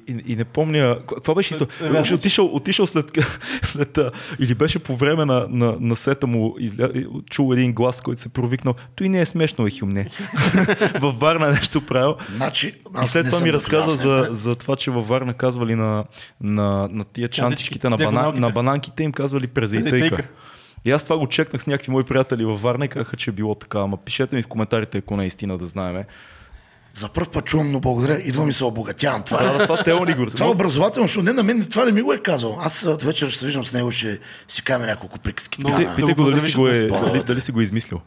и, и не помня. Какво беше история? Е, отишъл, отишъл след, [LAUGHS] след. Или беше по време на, на, на сета му изля, чул един глас, който се провикнал. Той не е смешно, е хюмне. [LAUGHS] във Варна нещо правил. Значи, И след това ми разказа за, за това, че във Варна казвали на, на, на тия чантичките, на, бана, диагоналките. на бананките им казвали презайтейка. И аз това го чекнах с някакви мои приятели във Варна и казаха, че е било така. Ама пишете ми в коментарите, ако не е истина да знаеме. За първ път чувам, но благодаря. Идвам и се обогатявам. Това [LAUGHS] Да, е, да, това Тео ни го това е образователно, защото не на мен това не ми го е казал. Аз а, вечер ще се виждам с него, ще си кажем няколко приказки. Много така, Питай, го дали си, го е, дали, дали си го е измислил.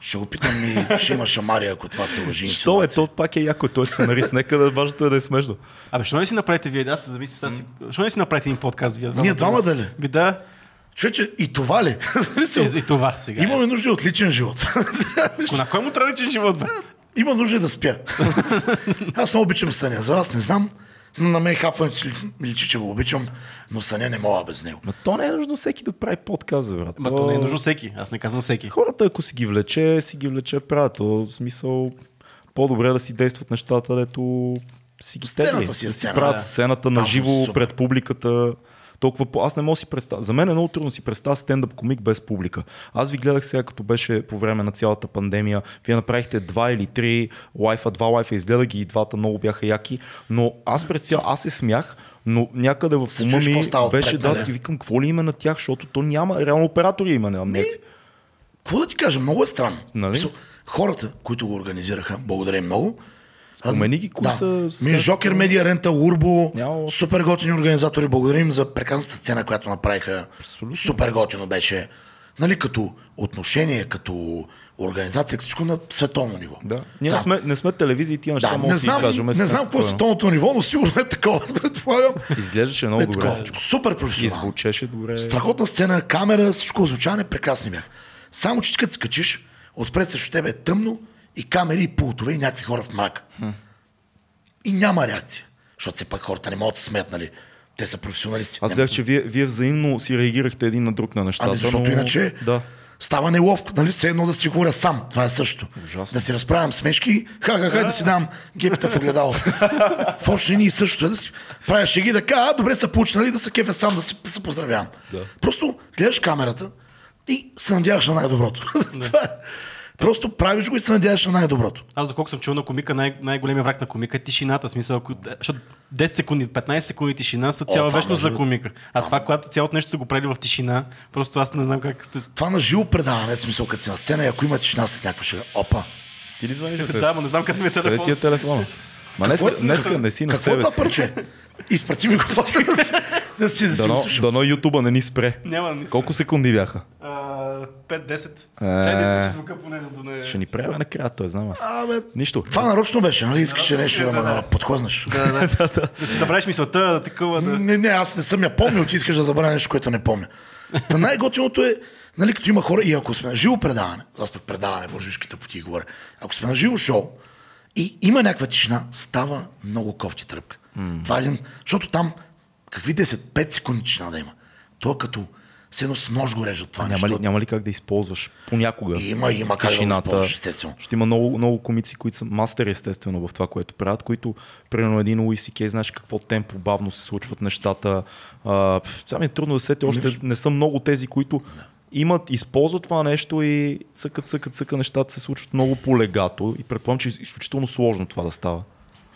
Ще го питам и ще има шамария, ако това се лъжи. Що е, то пак е яко, той е сценарист, нека да важното е да е смешно. Абе, що не си направите вие? Да, се замисля сега си. Що не си направите един подкаст вие? Ние двама да ли? Би да. Човече, и това ли? [LAUGHS] Смисъл, И, и това сега. Имаме нужда от личен живот. На кой му трябва личен живот, бе? Има нужда да спя. Аз много обичам съня. За вас не знам. На мен хапването си ми личи, че го обичам, но съня не мога без него. Ма то не е нужно всеки да прави подкаст, брат. Ма то не е нужно всеки. Аз не казвам всеки. Хората, ако си ги влече, си ги влече правят. То, в смисъл, по-добре да си действат нещата, дето си ги Сцената тегли. си е сцена, да. сцената на Там живо супер. пред публиката. Толкова по... Аз не мога си представя. За мен е много трудно си представя стендъп комик без публика. Аз ви гледах сега, като беше по време на цялата пандемия. Вие направихте два или три лайфа, два лайфа, изгледах ги и двата много бяха яки. Но аз през цял, аз се смях, но някъде в ума ми беше, да, нали? си викам, какво ли има на тях, защото то няма, реално оператори има, нямам някакви. Какво да ти кажа, много е странно. Нали? Хората, които го организираха, благодаря много. Спомени ги, кои да. са- Ми, Жокер Медиа, Рента, Урбо, супер готини организатори. Благодарим за прекрасната сцена, която направиха. Абсолютно. Супер готино беше. Нали, като отношение, като организация, всичко на световно ниво. Да. Ние не сме, не сме телевизии, тия неща да, не знам, кажем. не знам какво е световното ниво, но сигурно е такова, [LAUGHS] предполагам. Изглеждаше много Е добре такова. всичко. Супер професионално. звучеше добре. Страхотна сцена, камера, всичко звучане, прекрасни бяха. Само, че ти като скачиш, отпред срещу тебе е тъмно и камери, и пултове, и някакви хора в мрак. И няма реакция. Защото все пак хората не могат да се смеят, нали? Те са професионалисти. Аз гледах, че вие, вие взаимно си реагирахте един на друг на нещата. Ами защото но... иначе Да. става неловко, нали? Все едно да си говоря сам. Това е също. Ужасно. Да си разправям смешки, ха-ха-ха, да си дам гепите в огледало. [LAUGHS] в общи линии също е да си правя шеги, да кажа, добре са получи, нали? Да се кефя сам, да се, да се поздравявам. Да. Просто гледаш камерата и се надяваш на най-доброто. [LAUGHS] Това е. Просто правиш го и се надяваш на най-доброто. Аз доколко съм чул на комика, най- най-големият враг на комика е тишината. Смисъл, ако, защото 10 секунди, 15 секунди тишина са цяла вечност за комика. А това, когато цялото нещо го правили в тишина, просто аз не знам как сте... Това на живо предаване, смисъл като си на сцена, и ако има тишина след някаква шега, опа. Ти ли звъниш? Да, но не знам къде ми е Къде телефон. ти е телефона? Ма днеска, Какво е- днеска не си на Какво е себе това си. парче? Изпрати ми го после да си, да си, да си го Дано, слушам. дано Ютуба не ни спре. Няма, не Колко секунди бяха? А, 5-10. Е. Чай да изключи звука поне, за да не... Ще ни преме накрая, той знам аз. Абе, Нищо. Това нарочно беше, нали? Искаше нещо е, да ме да, да. да подхлъзнеш. [LAUGHS] Да си забравиш мисълта, да такова, да... Не, не, аз не съм я помнил, ти искаш да забравя нещо, което не помня. Та най-готиното е, нали, като има хора, и ако сме на живо предаване, аз пък предаване, божишките поти говоря, ако сме на живо шоу и има някаква тишина, става много кофти тръпка. Това е един, защото там, какви 10-5 секунди тишина да има? То е като се едно с нож го режат това нещо. Няма ли, няма ли как да използваш понякога Има, има как да използваш, естествено. Ще има много, много комици, които са мастери естествено в това, което правят, които, примерно един Луис Сикей, знаеш какво темпо бавно се случват нещата. А, сега ми е трудно да се сетя, още не са много тези, които имат, използват това нещо и цъка, цъка, цъка, нещата се случват много по-легато и предполагам, че е изключително сложно това да става.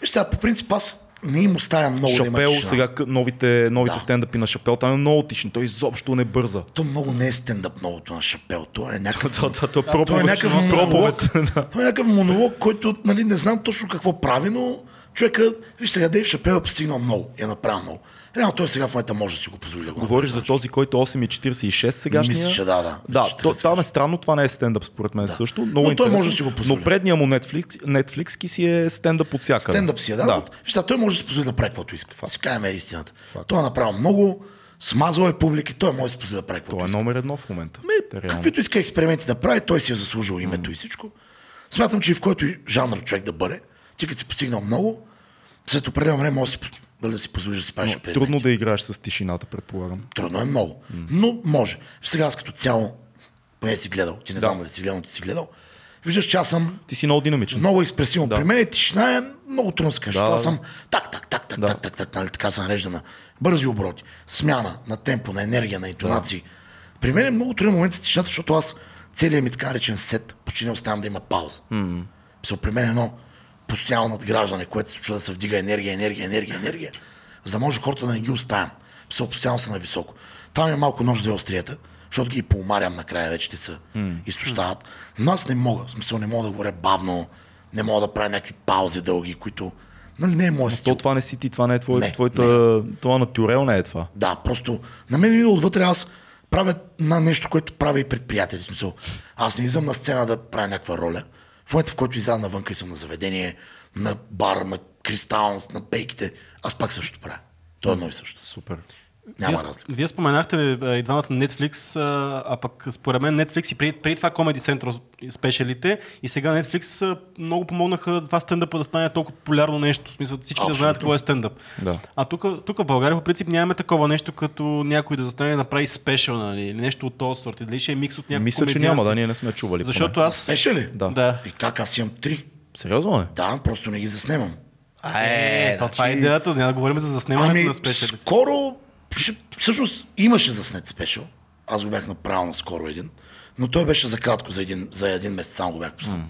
Виж сега, по принцип аз не им оставям много да има Шапел, тишина. сега новите, новите Да. стендъпи на Шапел, там е много тишен, той изобщо не бърза. То много не е стендъп новото на Шапел. То е някакъв... [LAUGHS] Е То е проповед. някакъв монолог, [LAUGHS] той е някакъв монолог, който нали, не знам точно какво прави, но човека, виж сега, Дейв Шапел е постигнал много, е направил много. Реално той сега в момента може да си го позволи да го Говориш за този, който 8,46 сегашния? Мисля, че да, да. Да, Мисля, то, там е странно, това не е стендъп според мен също. Много Но той може да си го позволи. Но предния му Netflix, Netflix си е стендъп от всякъде. Стендъп си е, да. да. да. Виж сега, той може да си позволи да прави каквото иска. Си кажем е истината. Той е направил много, смазал е публики, той може да си позволи да прави каквото Той е номер едно в момента. Ме, реално. каквито иска експерименти да прави, той си е заслужил името и всичко. Смятам, че и в който жанр човек да бъде, ти като си постигнал много, след определено време може да си, да си позволиш да си правиш експерименти. трудно да играеш с тишината, предполагам. Трудно е много, но може. Сега аз като цяло, поне си гледал, ти не знам дали си гледал, ти си гледал, виждаш, че аз съм Ти си много динамичен. много експресивно. Да. При мен е тишина е много трудно да. Да, Да, аз да. съм так, так, так, так, Да. так, так, так, нали, така се нарежда на бързи обороти, смяна на темпо, на енергия, на интонации. При мен е много труден момент с тишината, защото аз целият ми така речен сет почти не оставям да има пауза. Mm-hmm. при мен е едно постоянно надграждане, което се случва да се вдига енергия, енергия, енергия, енергия, за да може хората да не ги оставям. Писал постоянно са на високо. Там е малко нож две острията, защото ги поумарям накрая, вече те се mm. изтощават. Но аз не мога, в смисъл не мога да говоря бавно, не мога да правя някакви паузи дълги, които нали, не е моят стил. То това не си ти, това не е твой, Не, твоята... Това натюрел не е това. Да, просто на мен ми отвътре аз правя на нещо, което правя и предприятели. Смисъл, аз не излизам на сцена да правя някаква роля. В момента, в който изляза навънка и съм на заведение, на бар, на кристал, на пейките, аз пак също правя. То е едно и също. Супер. Няма вие, разлика. Вие споменахте а, и двамата Netflix, а, а пък според мен Netflix и преди, преди това Comedy Central спешалите и сега Netflix а, много помогнаха това стендъпа да стане толкова популярно нещо. В смисъл всички да знаят какво е стендъп. Да. А тук, тук в България по принцип нямаме такова нещо, като някой да застане да направи спешъл, нали, или нещо от този сорт. И Дали ще е микс от някакви Мисля, че няма, да, ние не сме чували. Защото поне. аз... Спеше ли? Да. Да. И как аз имам три? Сериозно е? Да, просто не ги заснемам. Е, то това е идеята. Няма да говорим за заснемането Ами, на спешалите. скоро, всъщност имаше заснет спешъл. Аз го бях направил наскоро един. Но той беше за кратко, за един, за един месец само го бях пуснал.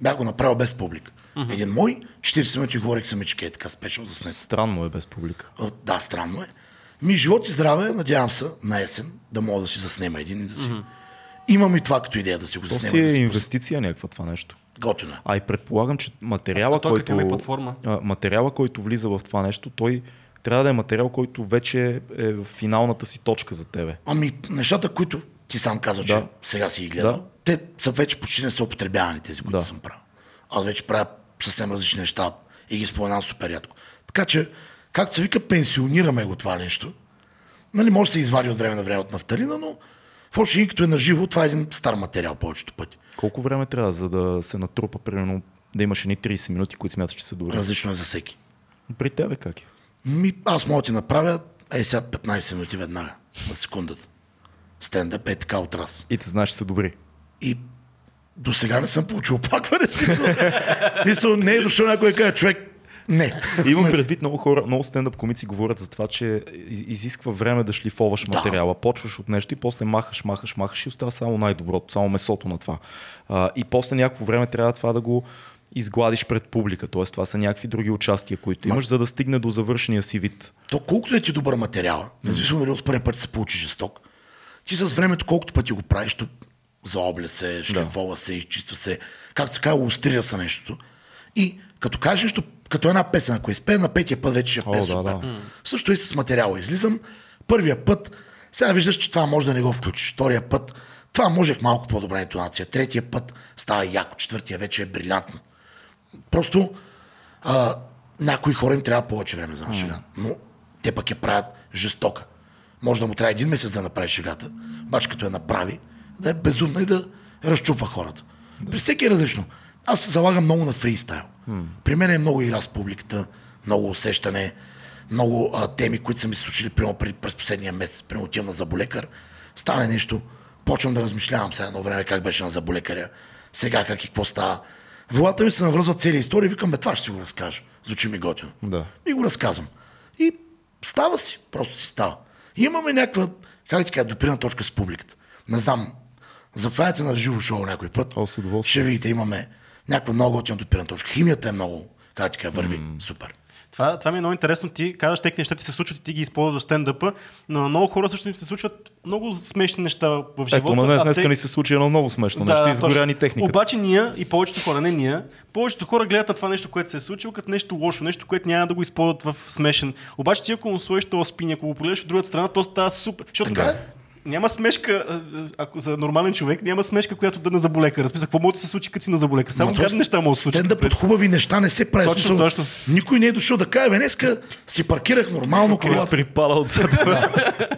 Бях го направил без публика. Един мой, 40 минути говорих самички, е така спешъл заснет. Странно е без публика. О, Да, странно е. Ми живот и здраве, надявам се, на есен, да мога да си заснема един и да си. Имам и това като идея да си го То заснема. си да е си пусна. инвестиция някаква това нещо. Готино е. А и предполагам, че материала, А който, и платформа? а, материала, който влиза в това нещо, той трябва да е материал, който вече е в финалната си точка за тебе. Ами, нещата, които ти сам каза, че Да. сега си ги гледал, Да. те са вече почти не са употребявани тези, които Да. съм правил. Аз вече правя съвсем различни неща и ги споменавам супер рядко. Така че, както се вика, пенсионираме го това нещо. Нали, може да се извади от време на време от нафталина, но в общи като е на живо, това е един стар материал повечето пъти. Колко време трябва, за да се натрупа, примерно, да имаш едни 30 минути, които смяташ, че са добри? Различно е за всеки. При тебе как е? Ми, аз мога да ти направя, е сега 15 минути веднага, на секундата. Стендъп е така от раз. И те знаеш, че са добри. И до сега не съм получил оплакване. Смисъл, смисъл, не е дошъл някой да каже, човек, не. Имам предвид много хора, много стендъп комици говорят за това, че из- изисква време да шлифоваш Да. материала. Почваш от нещо и после махаш, махаш, махаш и остава само най-доброто, само месото на това. А, и после някакво време трябва това да го изгладиш пред публика. Тоест, това са някакви други участия, които имаш, за да стигне до завършения си вид. То колкото е ти добър материал, независимо дали от първи път се получи жесток, ти с времето колкото пъти го правиш, то заобля се, шлифова се, изчиства се, както се казва, устрира се нещото. И като кажеш нещо, като една песен, ако изпее на петия път, вече ще О, пее да, супер. да. Също и с материала. Излизам първия път, сега виждаш, че това може да не го включиш. Втория път, това можех малко по-добра интонация. Третия път става яко, четвъртия вече е брилянтно. Просто а, някои хора им трябва повече време за шега. Но те пък я правят жестока. Може да му трябва един месец да направи шегата, обаче като я направи, да е безумна и да разчупва хората. При всеки е различно. Аз се залагам много на фристайл. При мен е много игра с публиката, много усещане, много а, теми, които са ми се случили преди, през последния месец. Примерно отивам на заболекар, стане нещо, почвам да размишлявам сега едно време как беше на заболекаря, сега как и какво става. В главата ми се навръзват цели истории, викам, бе, това ще си го разкажа. Звучи ми готино. Да. И го разказвам. И става си, просто си става. И имаме някаква, как ти кажа, допирна точка с публиката. Не знам, заповядайте на живо шоу някой път. О. Ще видите, имаме някаква много готина допирна точка. Химията е много, как ти кажа, върви. Супер. Това, това ми е много интересно. Ти казваш, тези неща ти се случват и ти ги използваш в стендъпа, но на много хора също им се случват много смешни неща в живота. Ето, на днес те- ни се случи едно много смешно нещо. Изгоря ни. Обаче ние и повечето хора, не ние, повечето хора гледат на това нещо, което се е случило, като нещо лошо, нещо, което няма да го използват в смешен. Обаче ти ако му сложиш този спин, ако го полезеш от другата страна, то става супер. Защото Така. Няма смешка, ако за нормален човек, няма смешка, която да на заболека. Разписа, какво може да се случи, като си на заболека? Само гадни неща могат да се случат. Стендъп от хубави неща не се прави. Точно, Смисъл, точно. Никой не е дошъл да каже, бе, днеска си паркирах нормално Крис колата. припала отзад.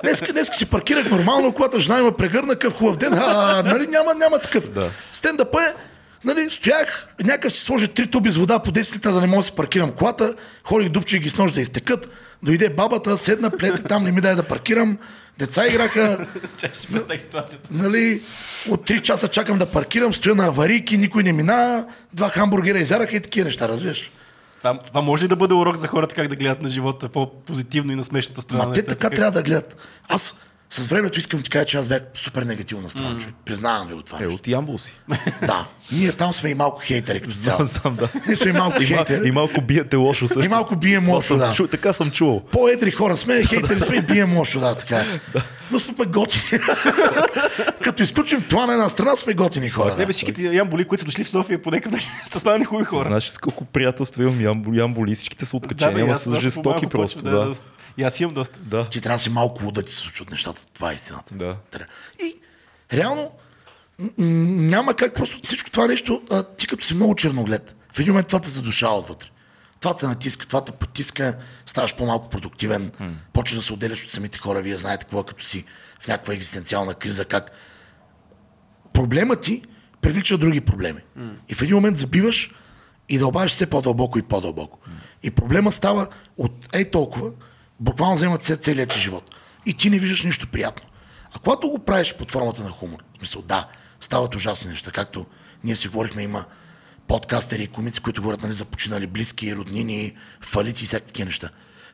Днеска, днеска си паркирах нормално колата, жена има прегърна къв хубав ден. А, нали, няма, няма такъв. Да. Стендъпа е, нали, стоях, някакъв си сложи три туби с вода по 10 литра да не мога да си паркирам колата, ходих дупчих ги с нож да изтекат, дойде бабата, седна, плете там, не ми дай да паркирам, деца играха, [LAUGHS] нали, от 3 часа чакам да паркирам, стоя на аварийки, никой не мина, два хамбургера изяраха и такива неща, разбираш. Това, това може ли да бъде урок за хората как да гледат на живота по-позитивно и на смешната страна? Ма те нещата? така трябва да гледат. Аз с времето искам да ти кажа, че аз бях супер негативно настроен човек. Признавам ви го това Е, нещо. от Ямбул си. [LAUGHS] Да, ние там сме и малко хейтери като цяло. Знам, да. Ние сме и малко хейтери. и малко биете лошо също. И малко бием лошо, да. чул- така съм чувал. По-едри хора сме, хейтери сме и бием лошо, да, така е. [LAUGHS] Но сме пък готини. [LAUGHS] Като изключим това на една страна, сме готини хора. Не, бе, всичките ямболи, които са дошли в София, по някакъв начин са станали хубави хора. Знаеш с колко приятелства имам ямбули всичките са откачени, ама са жестоки просто. Да. И аз имам доста. Да. Ти трябва да си малко луда, да ти се случват нещата. Това е истината. Да. И реално няма как просто всичко това нещо, а, ти като си много черноглед, в един момент това те задушава отвътре. Това те натиска, това те потиска, ставаш по-малко продуктивен, почваш да се отделяш от самите хора, вие знаете какво е като си в някаква екзистенциална криза, как проблемът ти привлича други проблеми. И в един момент забиваш и дълбаваш все по-дълбоко и по-дълбоко. И проблема става от ей толкова, буквално вземат се целият ти живот. И ти не виждаш нищо приятно. А когато го правиш под формата на хумор, в смисъл, да, стават ужасни неща, както ние си говорихме, има подкастери и комици, които говорят нали, за починали близки, роднини, фалити и всякакви такива неща.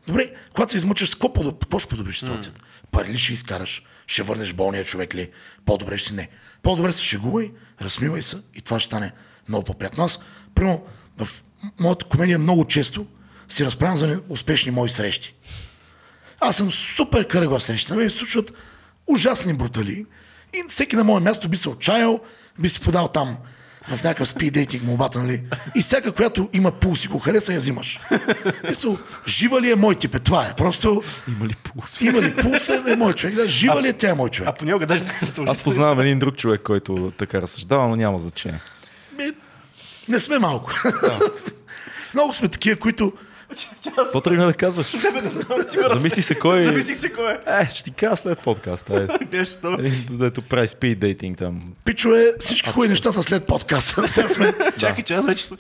Добре, когато се измъчаш, с какво, подоб... какво ще подобриш ситуацията? Пари ли ще изкараш? Ще върнеш болния човек ли? По-добре ще си не. По-добре се шегувай, размивай се и това ще стане много по-приятно. Аз, примерно, в моята комедия много често си разправям за успешни мои срещи. Аз съм супер кръгла среща. На мен се случват ужасни брутали. И всеки на мое място би се отчаял, би си подал там в някакъв спид дейтинг молбата, нали? И всяка, която има пулс и го хареса, я взимаш. [LAUGHS] Мисъл, жива ли е мой тип? Е, това е. Просто Има ли пулс? има ли пулс е, е мой човек. Да, жива ли е тя е мой човек? А понякога даже не е задължително. Аз познавам един друг човек, който така разсъждава, но няма значение. Ми, не сме малко. [LAUGHS] Много сме такива, които Какво тръгна да казваш? Замисли се кой е. Замислих се кой е. Е, ще ти кажа след подкаста. Е. [LAUGHS] Това. Един, дето прави спид дейтинг там. пичове, всички хубави неща са след подкаста. [LAUGHS] Сега сме... Чакай, че аз вече съм...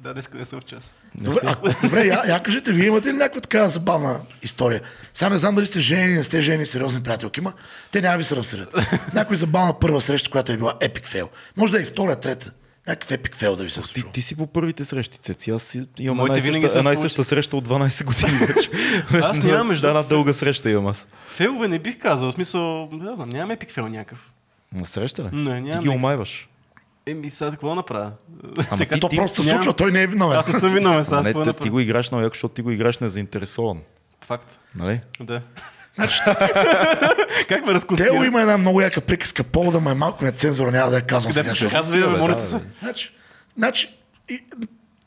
Да, днес не съм в час. Добре, а, добре я, я кажете, вие имате ли някаква такава забавна история? Сега не знам дали сте жени, не сте жени, сериозни приятелки, има. Те няма ви се разсредят. Някой забавна първа среща, която е била епик фейл. Може да е и втора, трета. Някакъв епик фейл да ви се Ти, случва. ти си по първите срещи, Цеци. Аз имам Моите една, винаги съща, една и съща среща от 12 години вече. [LAUGHS] Аз нямам, между Да, една дълга среща имам аз. Фейлове не бих казал. В смисъл, не знам, нямам епик фейл някакъв. На среща ли? Не, Ти нямам ги някакъв. омайваш. Еми, сега какво направя? Ама Така, ти- То ти- просто се случва, той не е виновен. Аз не съм виновен сега. не, ти направя? го играеш много яко, защото ти го играеш незаинтересован. Факт. Нали? Да. Значи, [LAUGHS] Как ме разкуски? Тело има една много яка приказка, Пол да ме е малко нецензура, няма да я казвам сега. Бе, моля да, те се. Значи, значи, и,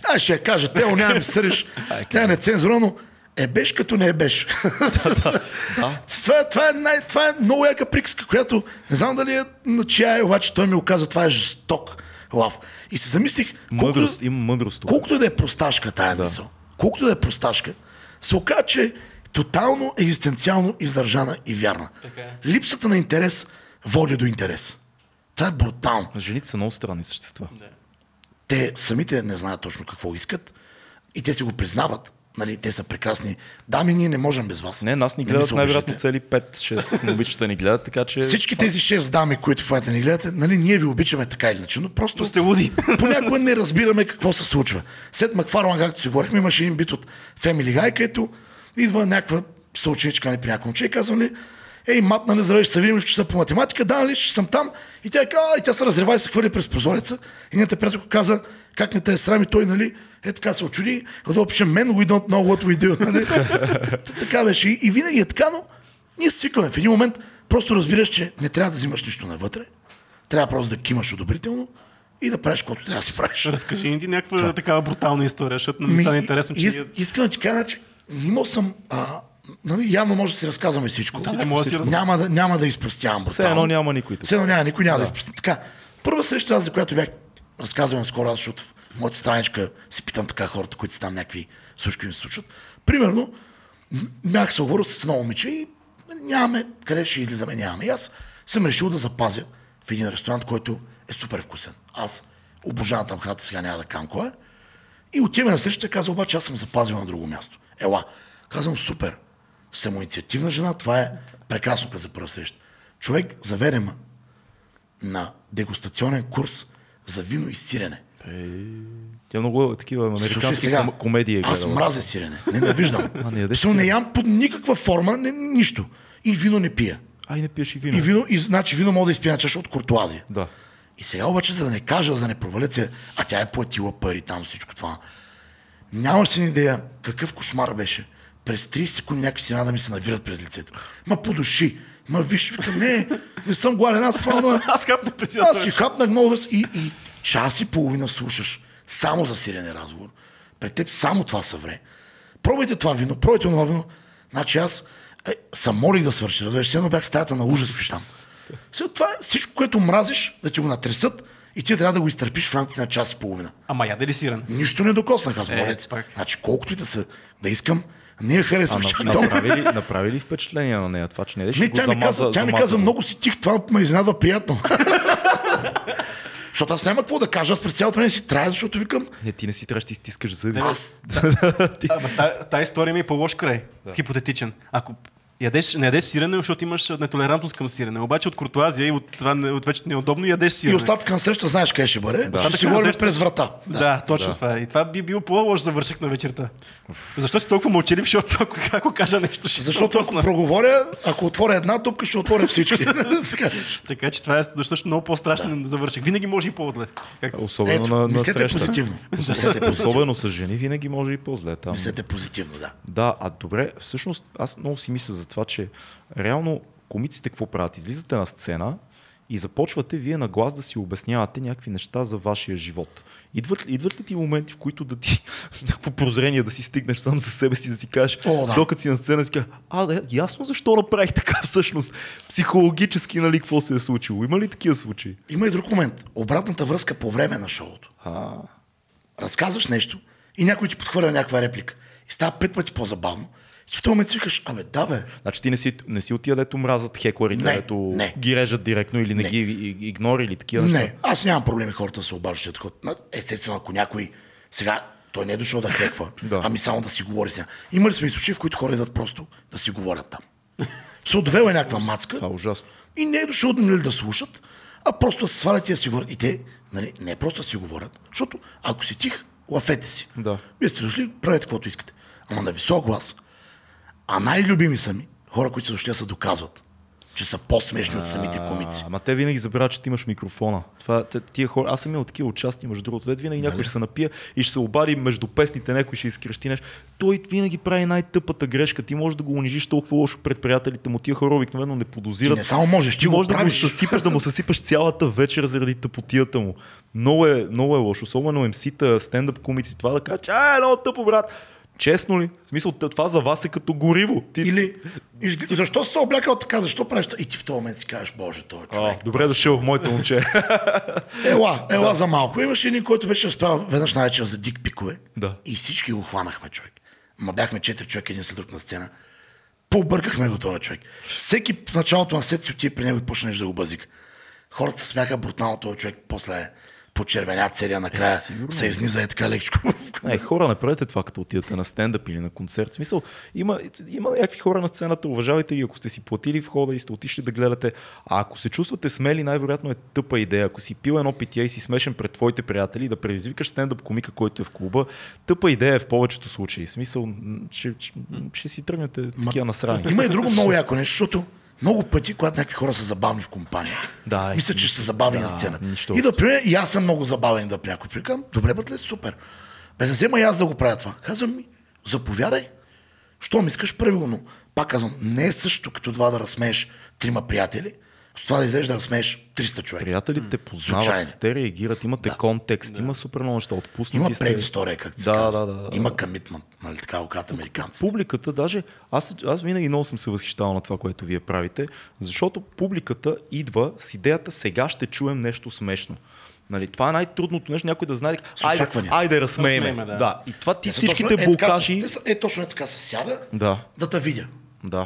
аз ще я кажа, Тео няма ми съриш, [LAUGHS] тя е нецензура, но е беше като не е беше. [LAUGHS] това, е, това, е най, това е много яка приказка, която не знам дали е на чия е, обаче той ми оказа, това е жесток лав. И се замислих, колкото, Мъдрост, има мъдрост колкото да е просташка тая да. мисъл, колкото да е просташка, се оказа, че тотално екзистенциално издържана и вярна. Така е. Липсата на интерес води до интерес. Това е брутално Жените са много странни същества. те самите не знаят точно какво искат и те си го признават. Нали, те са прекрасни. Дами, ние не можем без вас. Не, нас ни гледат най-вероятно цели 5-6 [LAUGHS] момичета ни гледат, така че... Всички тези шест дами, които в момента ни гледате, нали, ние ви обичаме така или иначе, но просто сте луди. [LAUGHS] понякога не разбираме какво се случва. След Макфарлан, както си говорихме, имаше един бит от Family Guy, където идва някаква съученичка нали, при някакво момче и казва ли, ей, мат, нали, здравей, ще се видим в часа по математика, да, нали, ще съм там. И тя, казва, и тя се разрева и се хвърли през прозореца. И нейната приятелка каза, как не те е срам и той, нали, е така се очуди, да пише мен, we don't know what we do. Нали? Та така беше. И, и винаги е така, но ние се свикваме. В един момент просто разбираш, че не трябва да взимаш нищо навътре. Трябва просто да кимаш одобрително и да правиш каквото трябва да си правиш. Разкажи ни ти някаква такава брутална история, защото ми стане интересно, че ние... Искам да ти кажа, че имал съм... А, нали, явно може да си разказваме всичко. Всичко да си раз- няма, да, няма да изпростявам Все едно няма никой. Все едно няма никой, няма да, да изпростявам. Така, първа среща, аз, за която бях разказвам скоро, защото в моята страничка си питам така хората, които са там някакви случки ми се случват. Примерно, бях се оговорил с едно момиче и нямаме, къде ще излизаме, нямаме. И аз съм решил да запазя в един ресторант, който е супер вкусен. Аз обожавам там храната, сега няма да кам кой е. И отиваме на среща, каза, обаче аз съм запазил на друго място. Ела. Казвам, супер. Самоинициативна жена, това е прекрасно за първа среща. Човек заведе ме на дегустационен курс за вино и сирене. Тя много такива Слушай американски сега, ком- комедии е аз мразя сирене. Ненавиждам. [LAUGHS] А, не Смисъл, не ям под никаква форма, не, нищо. И вино не пия. Ай, не пиеш и вино. И вино, и, значи вино мога да изпия чаша от куртуазия. Да. И сега обаче, за да не кажа, за да не провалят се, а тя е платила пари там, всичко това. Нямаш си идея какъв кошмар беше. През 30 секунди някакви си да ми се навират през лицето. Ма по души. Ма виж, викам, не, не съм гладен, аз това, но... Аз хапнах преди Аз си хапнах много и, и час и половина слушаш само за сирене разговор. Пред теб само това са вре. Пробвайте това вино, пробвайте това вино. Значи аз е, съм молих да свърши, разбираш, едно бях стаята на ужасите там. Сега това е всичко, което мразиш, да ти го натресат И ти трябва да го изтърпиш в рамките на час и половина. Ама яде ли сирене? Нищо не докоснах аз, Е, молец. пак. Значи, колкото и да са, да искам, не я харесвах чак толкова. направи, ли, направи ли впечатление на нея това, че не беше Не, тя ми каза, тя ми каза го? много си тих, това ме изненадва приятно. [LAUGHS] Защото аз няма какво да кажа, аз през цялото време си трая, защото викам, Не, ти не си трябваше да изтискаш зъби. аз [LAUGHS] Ти- Абе, та, та история ми е по-лош край. Хипотетичен. Ако ядеш, не ядеш сирене, защото имаш нетолерантност към сирене. Обаче от куртуазия и от това от вече неудобно ядеш и сирене. остатъка на среща знаеш къде ще бъде, ще Остатъка си говорим среща през ще- врата. Да, да точно Да. това е. И това би бил по-лош завършък на вечерта. Защо си толкова мълчалив, защото ако, ако кажа нещо, ще Защото ако проговоря, ако отворя една дупка, ще отворя всички. [LAUGHS] Така. Така че това е също много по-страшен завършък. Винаги може и по-зле. Както... Особено Ето, на, на мислете среща. позитивно. Позитивно. Особено с жени винаги може и по-зле там. Мислете позитивно, да. Да, а добре, всъщност аз много си мисля за това, че реално комиците какво правят? Излизате на сцена и започвате вие на глас да си обяснявате някакви неща за вашия живот. Идват, идват ли ти моменти, в които да ти [LAUGHS] някакво прозрение да си стигнеш сам за себе си, да си кажеш, О, да. докато си на сцена, си кажеш, а, да, ясно защо направих така всъщност, психологически, нали, какво се е случило. Има ли такива случаи? Има и друг момент. Обратната връзка по време на шоуто. А, Разказваш нещо и някой ти подхвърля някаква реплика. И става пет пъти по-забавно. И в този момент си викаш, абе, да бе, Значи ти не си, не си от тия, дето мразят хеклерите, Не, дето не. ги режат директно или не, Не. ги игнори или такива неща. Не, аз нямам проблеми хората да се обаждат. Но, Естествено, ако някой сега той не е дошъл да хеква, [LAUGHS] Да. ами само да си говори сега. Има ли сме и случаи, в които хора идват просто да си говорят там? Се отвела е някаква мацка Това е ужасно. и не е дошъл нали, да слушат, а просто да се свалят и да си говорят. И те нали, не е просто да си говорят, защото ако си тих, лафете си. Да. Вие сте дошли, правете каквото искате. Ама на висок глас. А най-любими са ми хора, които да се доказват, че са по-смешни от самите комици. Ама те винаги забравят, че ти имаш микрофона. Това, тия хора, аз съм имал такива участия, между другото. Дед винаги някой ще се напие и ще се обади между песните, някой ще изкрещи нещо. Той винаги прави най-тъпата грешка. Ти можеш да го унижиш толкова лошо пред приятелите му. Тия хора обикновено не подозират. Ти не само можеш, ти го можеш да го съсипеш, да му съсипеш цялата вечер заради тъпотията му. Много е, много е лошо. Особено МС-та, стендъп комици. Това да кажа, а, е много тъпо, брат. Честно ли? В смисъл, това за вас е като гориво. Ти... Или защо се облякал така, защо правиш? И ти в този момент си кажеш, боже, той А, човек. добре дошъл, моето момче. [LAUGHS] Ела, ела за малко. Имаше един, който беше разправил веднъж на вечер за дик пикове. Да. И всички го хванахме, човек. Ма бяхме четири човека един след друг на сцена. Побъркахме го този човек. Всеки в началото на сет си отиде при него и почнеш да го бъзик. Хората се смяха брутално този човек, после почервеня целия накрая, сигурно. се изниза е така лекичко. Не, хора, не правете това, като отидете на стендъп или на концерт. В смисъл, има, има някакви хора на сцената, уважавайте ги, ако сте си платили входа и сте отишли да гледате. А ако се чувствате смели, най-вероятно е тъпа идея. Ако си пил едно питие и си смешен пред твоите приятели, да предизвикаш стендъп комика, който е в клуба, тъпа идея е в повечето случаи. В смисъл, ще, ще, ще си тръгнете такива насрани. Има и друго много яко нещо, защото много пъти, когато някакви хора са забавни в компания, Да, мисля, че са забавни да, на сцена. нищо И да пример, и аз съм много забавен да при някой прикам, добре, братле, супер. Бе, да взема и аз да го правя това. Казвам ми, заповядай. Щом искаш, прави го, но пак казвам, не е същото като това да разсмееш трима приятели, това да излезеш да разсмееш 300 човека. Приятелите познават, Случайно. те реагират, имате Да. контекст, има супер много неща, отпуснати Има предистория, как се да, казва. да, да, да. Има комитмент, нали така го казват американците. Публиката, даже аз, аз винаги много съм се възхищавал на това, което вие правите, защото публиката идва с идеята сега ще чуем нещо смешно. Нали, това е най-трудното нещо, някой да знае, айде, айде разсмееме. Разсмееме, да. да. И това ти са всичките точно- е, така Е, точно е така се сяда, Да, да те видя. да.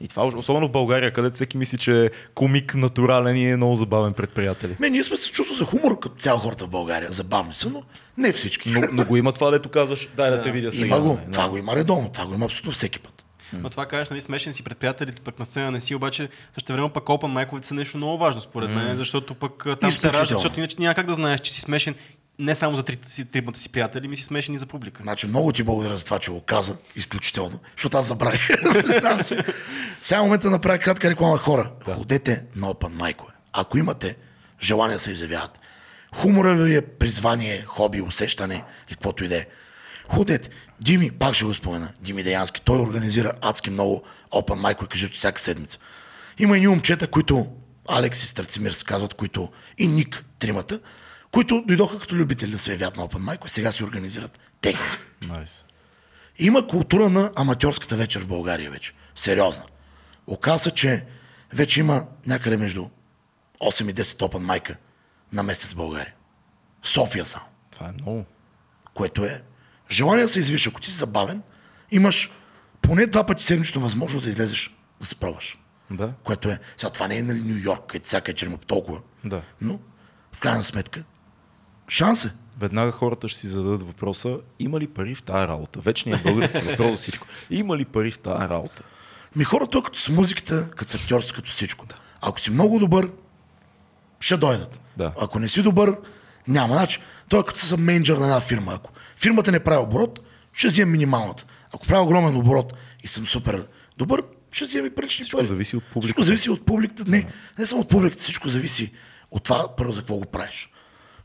И това, особено в България, където всеки мисли, че е комик натурален и е много забавен пред приятели. Ме, ние сме се чувства за хумор като цял хората в България. Забавни са, но не всички. Но, но го има това, дето казваш, дай да, те видя сега. Има го. нали, Това да. го има редовно. Това го има абсолютно всеки път. Но това кажеш, нали, смешен си пред приятелите, пък на сцена не си, обаче също време пък опен майковите са нещо много важно, според мен, защото пък там се ражда, защото иначе няма как да знаеш, че си смешен не само за трите си, тримата си приятели, ми си смешен и за публика. Значи много ти благодаря за това, че го каза. Изключително. Защото аз забравих. [LAUGHS] Признавам се. Сега е момента да направя кратка реклама хора. Ходете на Open Mic. Ако имате желание да се изявявате. Хумора ви е призвание, хоби, усещане или каквото и да е. Ходете. Дими, пак ще го спомена, Дими Деянски, той организира адски много Open Mic, и кажа, че всяка седмица. Има и ни момчета, които, Алекс и Страцимир се казват, които и Ник, тримата, които дойдоха като любители да се явят на Open Mic сега си организират техни. Nice. Има култура на аматьорската вечер в България вече. Сериозна. Оказа се, че вече има някъде между 8 и 10 опен майка на месец в България. В София само. Това е много. Което е желание да се извиш. Ако ти си забавен, имаш поне два пъти седмично възможност да излезеш да се пробваш. Да. Което е, сега това не е нали Нью Йорк, където всяка вечер има толкова, Да. но в крайна сметка шанс е. Веднага хората ще си зададат въпроса, има ли пари в тази работа? Вечният български [LAUGHS] въпрос за всичко. Има ли пари в тази работа? Ми хората, като с музиката, като с актьорството, като всичко. Ако си много добър, ще дойдат. Да. Ако не си добър, няма. Значи, той като съм менеджер на една фирма. Ако фирмата не прави оборот, ще взема минималната. Ако прави огромен оборот и съм супер добър, ще взема и парични Всичко пари. зависи от публиката. Всичко зависи от публиката. Не, не само от публиката, всичко зависи от това, първо за какво го правиш.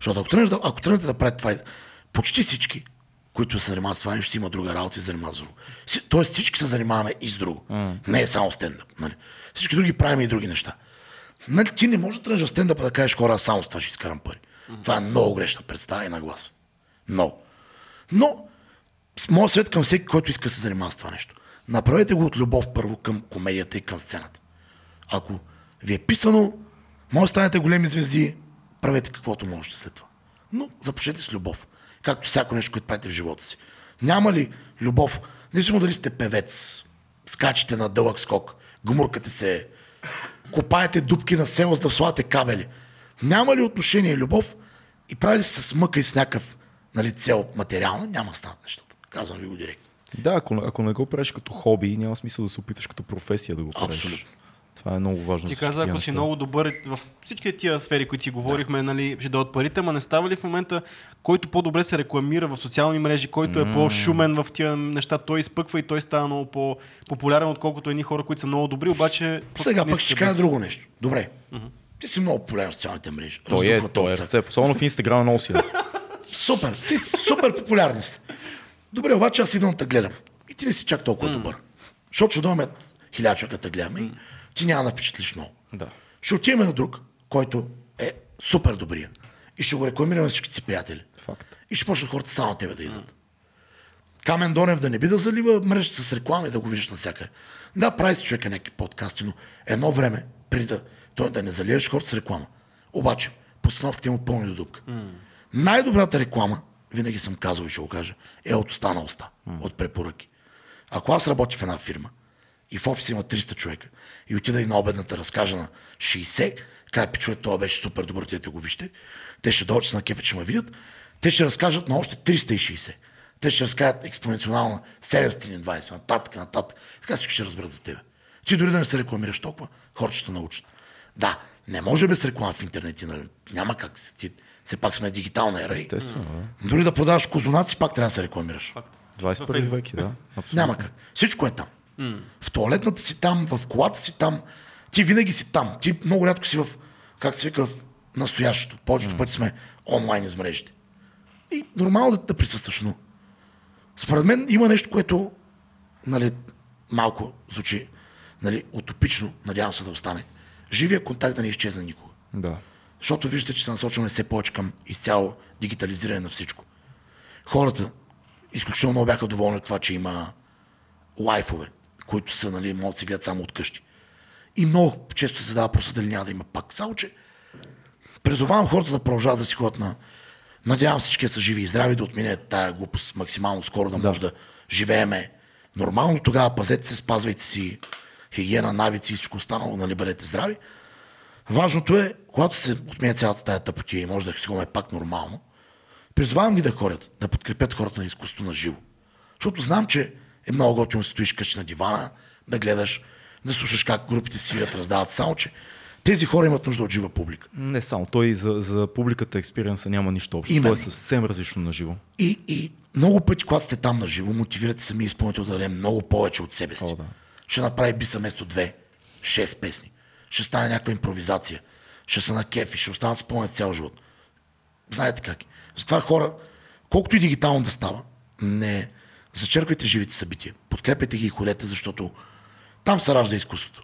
Защото ако тръгнеш да, ако тръгнете да правите това, почти всички, които се занимават с това нещо, ще има друга работа и занимават с друго. Тоест всички се занимаваме и с друго. Не е само стендъп. Нали? Всички други правим и други неща. Нали, ти не можеш да тръгнеш в стендъпа да кажеш хора, само с това ще изкарам пари. Това е много грешна представа и нагласа. Много. Но с моя свет към всеки, който иска да се занимава с това нещо. Направете го от любов първо към комедията и към сцената. Ако ви е писано, може да станете големи звезди, правете каквото можете след това. Но започнете с любов. Както всяко нещо, което правите в живота си. Няма ли любов, независимо дали сте певец, скачате на дълъг скок, гмуркате се, копаете дупки на село, за да слагате кабели. Няма ли отношение и любов и правили се с мъка и с някакъв нали, цел материална, няма станат нещата. Казвам ви го директно. Да, ако, ако не го правиш като хоби, няма смисъл да се опиташ като професия да го правиш. Абсолютно. Това е много важно. Ти каза, ако тия си неща. много добър в всички тия сфери, които си говорихме, нали, ще дойдат парите, ама не става ли в момента, който по-добре се рекламира в социални мрежи, който е по-шумен в тия неща, той изпъква и той става много по-популярен, отколкото едни хора, които са много добри, обаче... Сега пък ще кажа да- друго нещо. Добре. Ти си много популярен в социалните мрежи. Той е, той е ръце. Особено в Инстаграм е много силен. [LAUGHS] Супер. Ти си супер популярни сте. Добре, обаче аз идвам да гледам. И ти не си чак толкова добър. Защото ще дойме хиляда човека да те гледаме и ти няма да впечатлиш много. Да. Ще отиваме на друг, който е супер добрия. И ще го рекламираме на всичките си приятели. Факт. И ще почнат хората само тебе да идват. Камен Донев да не би да залива мрежата с реклами да го виждаш навсякъде. Да, прави си човека някакви подкасти, но едно време, преди да, той да не залиеш хората с реклама. Обаче, постановките му пълни до дупка. Най-добрата реклама, винаги съм казал и ще го кажа, е от уста на уста, от препоръки. Ако аз работя в една фирма и в офиса има 300 човека и отида и на обедната разкажа на 60, кажа, пичове, това беше супер добър, те го вижте, те ще дойдат на кефа, че ме видят, те ще разкажат на още 360. Те ще разкажат експоненционална 720, нататък, нататък. Така всички ще разберат за тебе. Ти дори да не се рекламираш толкова, хората ще научат. Да, не може без реклама в интернет, нали? няма как. Ти, все пак сме дигитална ера. и Естествено, да. Дори да продаваш козунаци, пак трябва да се рекламираш. 21 век, да. Абсолютно. Няма как. Всичко е там. В туалетната си там, в колата си там. Ти винаги си там. Ти много рядко си в, как се вика, в настоящето. Повечето пъти сме онлайн из мрежите. И нормално да, да присъстваш, но според мен има нещо, което нали, малко звучи нали, утопично, надявам се да остане. Живия контакт да не изчезне никога. Да. Защото виждате, че се насочваме все повече към изцяло дигитализиране на всичко. Хората изключително много бяха доволни от това, че има лайфове, които са, нали, могат да се гледат само от къщи. И много често се задава просто дали няма да има пак. Само, че призовавам хората да продължават да си ходят на... Надявам се всички са живи и здрави, да отмине тая глупост максимално скоро, да, да. може да живееме нормално. Тогава пазете се, спазвайте си хигиена, навици и всичко останало, нали, бъдете здрави. Важното е, когато се отменя цялата тая тъпотия и може да си го пак нормално, призовавам ги да ходят, да подкрепят хората на изкуството на живо. Защото знам, че е много готино стоиш къщи на дивана, да гледаш, да слушаш как групите свирят, раздават. Само, че тези хора имат нужда от жива публика. Не само. Той за, за публиката експириенса няма нищо общо. Именно. Той е съвсем различно на живо. И, и много пъти, когато сте там на живо, мотивирате самия изпълнител да даде много повече от себе си. О, да. Ще направи биса вместо две, шест песни. Ще стане някаква импровизация. Ще са на кефи, ще останат спомнят цял живот. Знаете как е. Затова хора, колкото и дигитално да става, не зачерквайте живите събития. Подкрепете ги и ходете, защото там се ражда изкуството.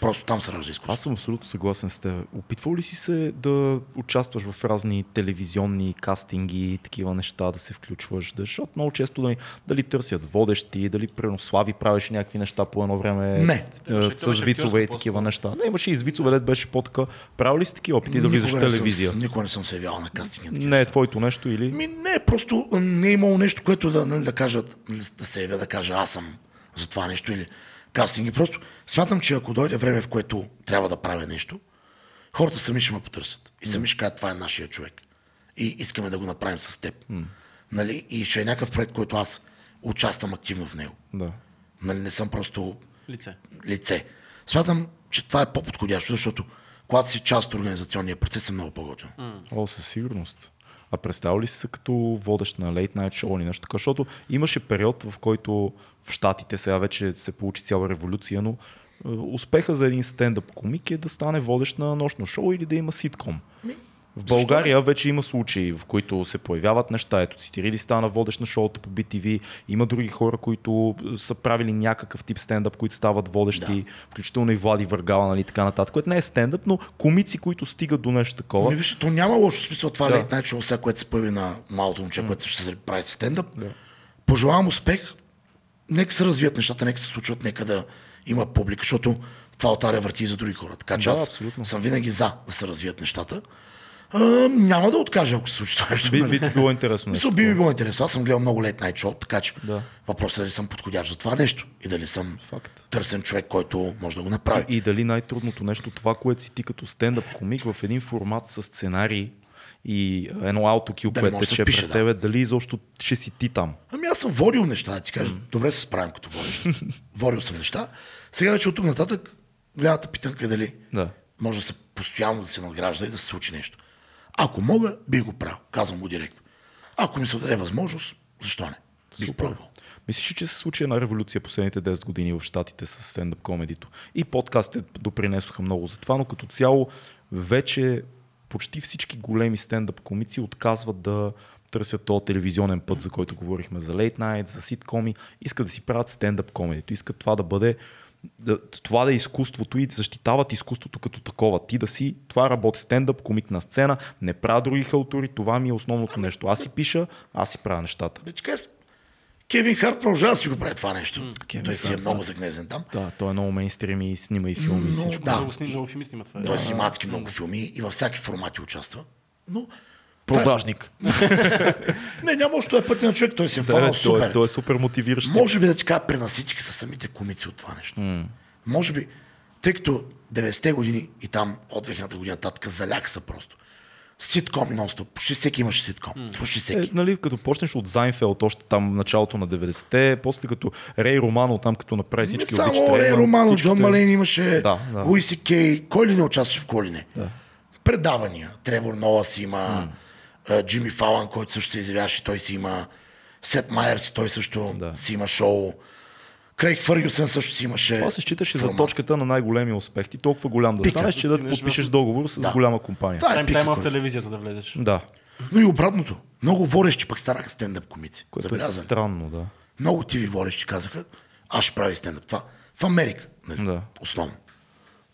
Просто там се ражда изкуство. Аз съм абсолютно съгласен с теб. Опитвал ли си се да участваш в разни телевизионни кастинги, такива неща, да се включваш? Да, защото много често дали, дали търсят водещи, дали примерно Слави правеше някакви неща по едно време Не. е, с вицове и такива неща. Не, имаше и с вицове, дет беше по-така. Правил ли си такива опити да влизаш в телевизия? Съм, никога не съм се явявал на кастинги. Не е твоето нещо или? Ми, не, просто не е имало нещо, което да, нали, да кажат, да се явя, да кажа аз съм за това нещо или кастинги. Просто смятам, че ако дойде време, в което трябва да правя нещо, хората сами ще ме потърсят. И сами ще кажат, това е нашия човек. И искаме да го направим с теб. Нали? И ще е някакъв проект, който аз участвам активно в него. Да. Нали? Не съм просто Лице. лице. Смятам, че това е по-подходящо, защото когато си част от организационния процес е много по-готино. О, със сигурност. А представя ли си се като водещ на Late Night Show или нещо така? Защото имаше период, в който в Штатите сега вече се получи цяла революция, но е, успеха за един стендъп комик е да стане водещ на нощно шоу или да има ситком. В България вече има случаи, в които се появяват неща. Ето Цитириди стана водещ на шоуто по BTV. Има други хора, които е, са правили някакъв тип стендъп, които стават водещи, включително и Влади Въргала, нали, така нататък. Което не е стендъп, но комици, които стигат до нещо такова. Ми вижте, то няма лошо смисъл това Да. да. Late Night Show, сега, което се появи на малото момче, което ще се прави стендъп. Да. Пожелавам успех. Нека се развият нещата, нека се случват, нека да има публика, защото това отаря върти и за други хора. Така че Да, аз абсолютно. съм винаги за да се развият нещата. А, няма да откажа, ако се случи това нещо. Би, нали? би ти било интересно. Мисля, би ми било интересно. Аз съм гледал много Night Show, така че Да. въпросът е дали съм подходящ за това нещо и дали съм Факт. търсен човек, който може да го направи. И дали най-трудното нещо, това, което си ти като стендъп комик в един формат с сценарий и едно аутокил, което да се тече впише, пред да. тебе, дали изобщо ще си ти там. Ами аз съм водил неща, да ти кажа. Добре се справям като водещ. водил съм неща. Сега вече от тук нататък голямата питанка е дали Да. може да се постоянно да се надгражда и да се случи нещо. Ако мога, би го правил. Казвам го директно. Ако ми се даде възможност, защо не? Бих Супер. пробвал. Мислиш, ли, че се случи една революция последните 10 години в Штатите с стендъп комедито? И подкастите допринесоха много за това, но като цяло вече почти всички големи стендъп комици отказват да търсят този телевизионен път, за който говорихме за Late Night, за ситкоми. Искат да си правят стендъп комедито. Искат това да бъде да, това да е изкуството и защитават изкуството като такова. Ти да си, това работи стендъп, комик на сцена, не правя други халтури, това ми е основното нещо. Аз си пиша, аз си правя нещата. Бе, така, Кевин Харт продължава да си го прави това нещо. Кевин Той си е много да. загнезен там. Да, той е много мейнстрим и снима и филми и Но, всичко. да. Много, сни, много филми снима това. Той си мацки много филми и във всяки формати участва. Но Продажник. [LAUGHS] не, няма още той е пътя на човек, той се е фанал той, супер. той е супер мотивиращ. Може би да ти кажа, пренаситиха са самите комици от това нещо. Mm. Може би, тъй като 90-те години и там от 2000-та година татък залях са просто. Ситком и нон-стоп. Почти всеки имаше ситком. Mm. Почти Е, всеки. нали, като почнеш от Зайнфелд, още там началото на 90-те, после като Рей Романо, там като направи Не всички само обичате Рей Романо, всичките- Джон Малейн имаше, Да, да. Луи Си Кей, кой ли не участваше в кой ли не. Да. Предавания. Тревор Нолас има, mm. Джимми Фалан, който също се изявяваше, той си има, Сет Майерс, той също Да. си има шоу. Крейг Фъргюсън също си имаше. Това се считаше за точката на най-големия успех. Ти толкова голям да Пика. станеш, че да подпишеш в- договор с Да. голяма компания. Това е в телевизията да влезеш. Да, Но и обратното. Много водещи пък станаха стендъп комици. което е странно, да. Много тиви водещи казаха, аз ще правя стендъп. Това в Америка, нали? Да. основно.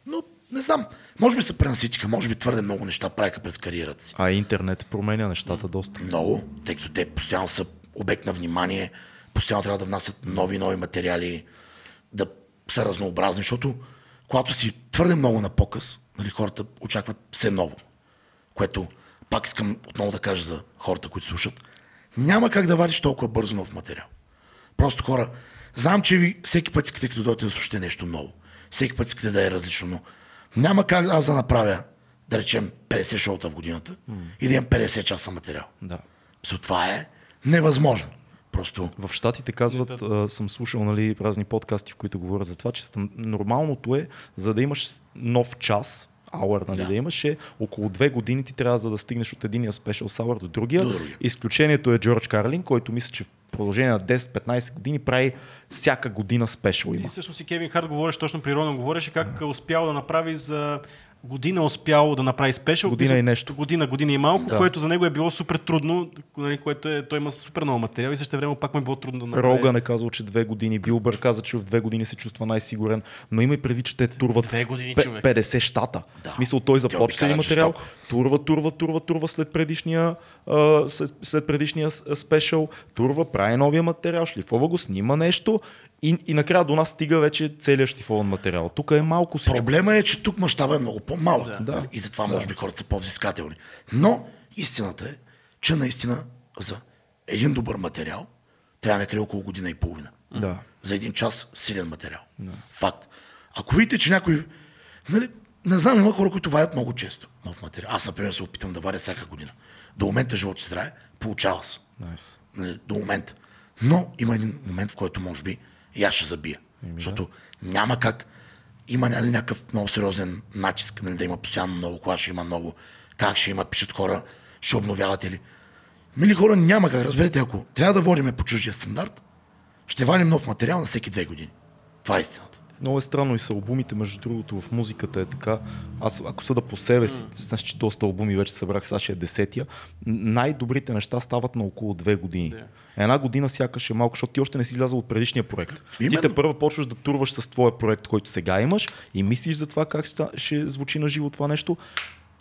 Но не знам, може би се пренаситиха, може би твърде много неща правиха през кариерата си. А интернет променя нещата доста. Много, тъй като те постоянно са обект на внимание, постоянно трябва да внасят нови, нови материали, да са разнообразни, защото когато си твърде много на показ, нали, хората очакват все ново. Което пак искам отново да кажа за хората, които слушат. Няма как да вадиш толкова бързо нов материал. Просто хора, знам, че ви всеки път искате като дойдете да слушате нещо ново. Всеки път искате да е различно, но няма как аз да направя, да речем, 50 шоута в годината и да имам 50 часа материал. Да. So, това е невъзможно. Просто В Штатите казват, а, съм слушал нали, разни подкасти, в които говорят за това, че стан- нормалното е, за да имаш нов час, hour, нали, да. Да. да имаш, е около две години ти трябва за да стигнеш от единия special hour до другия. До другия. Изключението е Джордж Карлин, който мисля, че в продължение на 10-15 години прави всяка година спешъл И има. всъщност и Кевин Харт говореше, точно при Ронан говореше как успял да направи за година успял да направи спешъл. Година и нещо. Година, година и малко, Да. което за него е било супер трудно, нали, което е, той има супер много материал и също време пак му е било трудно да направи. Роган е казал, че две години. Билбър каза, че в две години се чувства най-сигурен. Но има и преди, че те турват Две години, пе- човек. 50 щата. Да. Мисъл, той започва обикалят материал, турва, турва, турва, турва след предишния, а, след, след предишния спешъл, турва, прави новия материал, шлифова го, снима нещо и, и накрая до нас стига вече целият шлифован материал. Тук е малко всичко. Проблема е, че тук мащаба е много по-малък. Да. Да. И затова може би хората са по-взискателни. Но истината е, че наистина за един добър материал трябва някъде около година и половина. Да. За един час силен материал. Факт. Ако видите, че някой... Нали, не знам, има хора, които вадят много често нов материал. Аз, например, се опитам да вадя всяка година. До момента живот и здраве, получава се. Nice. Нали, до момента. Но има един момент, в който може би и аз ще забия. Защото няма как. Има нали, някакъв много сериозен натиск, нали, да има постоянно много, кога ще има много, как ще има, пишат хора, ще обновявате ли. Мили хора, няма как. Разберете, ако трябва да водиме по чуждия стандарт, ще вадим нов материал на всеки две години. Това е истината. Много е странно и с албумите, между другото, в музиката е така. Аз, ако съда по себе си, знаеш, че доста албуми вече събрах, сега ще е десетия, най-добрите неща стават на около две години. Една година сякаш е малко, защото ти още не си излязъл от предишния проект. Именно. Ти те първо почваш да турваш с твоя проект, който сега имаш и мислиш за това как ще звучи на живо това нещо.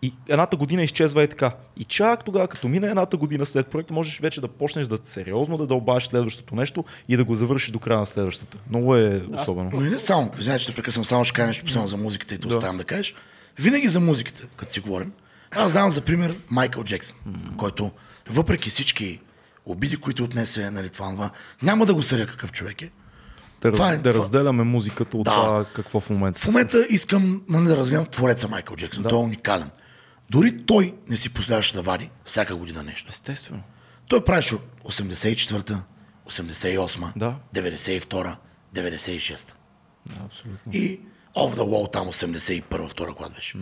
И едната година изчезва и така. И чак тогава, като мине едната година след проекта, можеш вече да почнеш да сериозно да дълбаш следващото нещо и да го завършиш до края на следващата. Много е особено. Но и не само. Знаете, че те прекъсвам, само ще кажа нещо последно за музиката и да оставям да кажеш. Винаги за музиката, като си говорим. Аз давам за пример Майкъл Джексън, който въпреки всички обиди, които отнесе, нали, това, това, няма да го съдя какъв човек е. Да, Това е- да това- разделяме музиката от Да. това какво в момента В момента искам нали, да разгледам твореца Майкъл Джексън. Той е уникален. Дори той не си позволяваше да вади всяка година нещо. Естествено. Той правеше от 84-та, 88-та, Да. 92-та, 96-та. Да, абсолютно. И Off the Wall там 81-та, втора клад беше.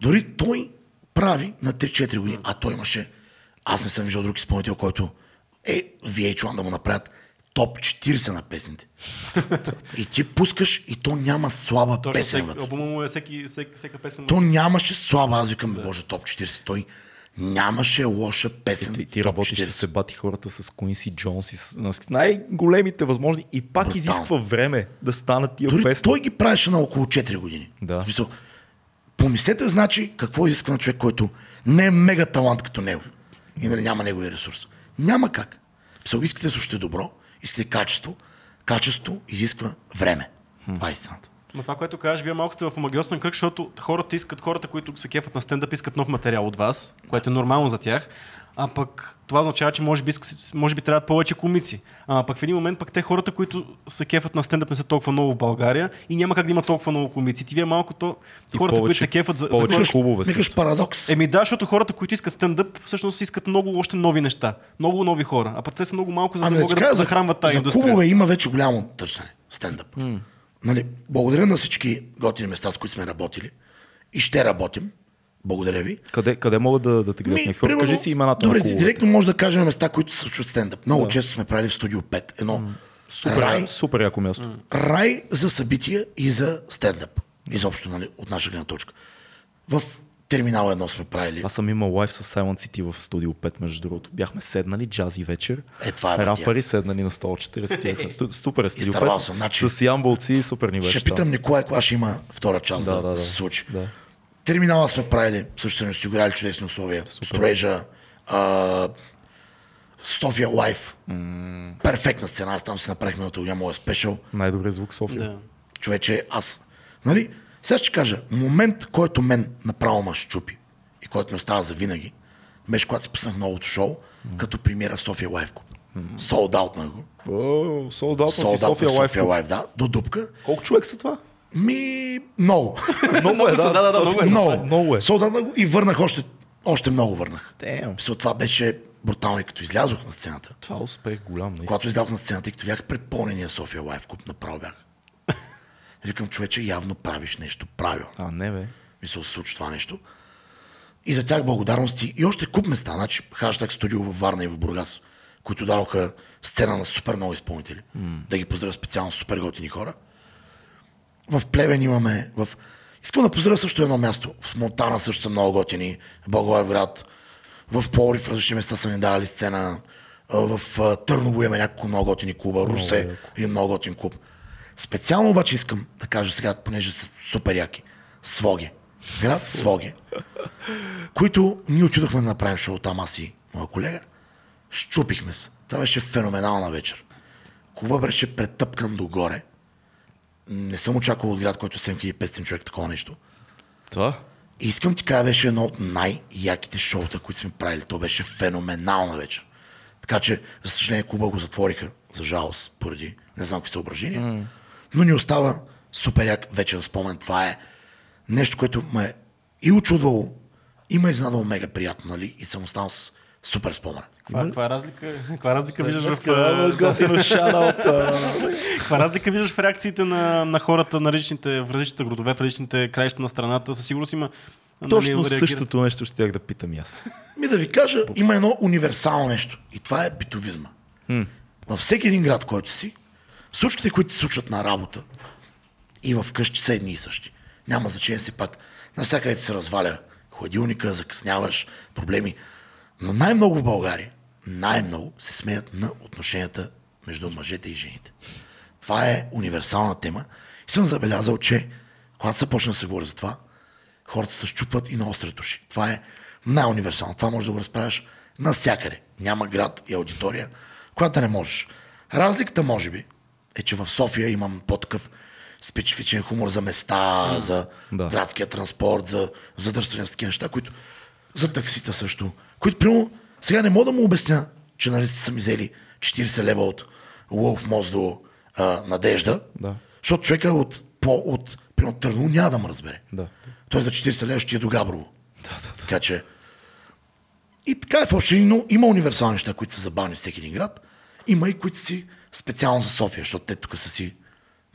Дори той прави на 3-4 години, а той имаше, аз не съм виждал друг изпълнител, който е VH1 да му направят топ 40 на песните. и ти пускаш и то няма слаба Точно песен албума му е всеки, всеки, всека песен. То нямаше слаба, аз викам, да. боже, топ 40. Той нямаше лоша песен. Ти, ти топ работиш 40. с ебати хората с Куинси Джонс и с, с най-големите възможни и пак Брутално. изисква време да станат тия Дори песни. той ги правеше на около 4 години. Да. Смисъл, помислете, значи, какво изисква на човек, който не е мега талант като него и нали, няма неговия ресурс. Няма как. Мисъл, искате да слушате добро, искате качество. Качество изисква време. Това е истината. Но това, което кажеш, вие малко сте в омагиосен кръг, защото хората искат, хората, които се кефат на стендъп, искат нов материал от вас, което е нормално за тях. А пък това означава, че може би, може би трябват повече комици. А пък в един момент пък те хората, които се кефат на стендъп не са толкова много в България и няма как да има толкова много комици. Ти вие малко то, И хората, които повече- се кефат за, за повече хората- клубове Викаш парадокс. Еми да, защото хората, които искат стендъп, всъщност искат много още нови неща. Много нови хора. А пък те са много малко, за да Ами, могат да захранват тази за индустрия. клубове има вече голямо търсене. Стендъп. Нали, благодаря на всички готини места, с които сме работили. И ще работим. Благодаря ви. Къде, къде могат да, да те гледат? Хора, примерно, кажи си имената Добре, на директно може да кажем места, които се случват стендъп. Много често сме правили в студио 5. Едно Супер, рай, супер яко място. рай за събития и за стендъп. Изобщо, нали, от наша гледна точка. В терминал едно сме правили. Аз съм имал лайф с Silent City в студио 5, между другото. Бяхме седнали, джази вечер. Е, това е, Рапъри седнали на 140. Сту- супер е студио Изтървал 5. съм, значи- С ямболци, супер ни беше. Ще питам Николай, кога ще има втора част да, Да, да, да, да. се случи. Да. Терминала сме правили, също сме осигуряли чудесни условия. Строежа, а, София Лайф. Перфектна сцена. Аз там си направих миналата година моя спешъл. Най-добре звук София. Да. Човече, аз. Нали? Сега ще кажа, момент, който мен направо ма щупи и който ме остава за винаги, беше когато си пуснах новото шоу, като премиера в София Лайф Клуб. Солд аутнах го. Солдат София София лайф. Лайф, да, до дупка. Колко човек са това? Ми, много. Много е, да, да, да, много е. много. Много е. Солдат го и върнах още, още много върнах. Мисля, това беше брутално и като излязох на сцената. Това е успех голям, наистина. Когато излязох на сцената и като бях препълнения София Лайф Клуб, направо бях. [LAUGHS] Викам, човече, явно правиш нещо правилно. А, не бе. Мисля, се случи това нещо. И за тях благодарности. И още куп места. Значи, хаштаг студио във Варна и в Бургас, които дадоха сцена на супер много изпълнители. Mm. Да ги поздравя специално супер готини хора. В Плевен имаме, в... Искам да поздравя също едно място. В Монтана също са много готини. Благоевград. В Пловдив в различни места са ни давали сцена. В Търново има няколко много готини клуба. Русе е много готин клуб. Специално обаче искам да кажа сега, понеже са супер яки. Своге. Град Своге. Които ние отидохме да направим шоу там аз и моя колега. Щупихме се. Това беше феноменална вечер. Клуба беше претъпкан догоре. Не съм очаквал от град, който е 7500 човек такова нещо. Това? И искам ти кажа, беше едно от най-яките шоута, които сме правили. То беше феноменална вечер. Така че, за съжаление, клуба го затвориха, за жалост, поради не знам какви съображения. Mm. Но ни остава супер як вечер спомен. Това е нещо, което ме е и очудвало, и ме е изненадало мега приятно, нали? И съм останал с супер спомен. Каква, разлика, каква разлика виждаш в... Каква разлика виждаш в реакциите на, на хората на различните, в различните градове, в различните краища на страната? Със сигурност има... нали, Точно реагират- същото нещо ще тях да питам и аз. Ми да ви кажа, има едно универсално нещо. И това е битовизма. Във всеки един град, който си, случките, които се случват на работа и в къщи са едни и същи. Няма значение си пак. Насякъде се разваля хладилника, закъсняваш, проблеми. Но най-много в България, най-много се смеят на отношенията между мъжете и жените. Това е универсална тема. И съм забелязал, че когато се почна да се говори за това, хората се щупват и на острите уши. Това е най-универсално. Това можеш да го разправяш навсякъде. Няма град и аудитория, която не можеш. Разликата, може би, е, че в София имам по-такъв специфичен хумор за места, за Да. градския транспорт, за задръстване с такива неща, които за таксита също. Които, примерно, сега не мога да му обясня, че нали са ми взели 40 лева от Лоуф мост до а, Надежда, Да. защото човека от, по, от, примерно, Търново няма да ме разбере. Да. Той за 40 лева ще е до Габрово. Да, да, да. Така че... И така е в общи, но има универсални неща, които са забавни в всеки един град. Има и които си специално за София, защото те тук са си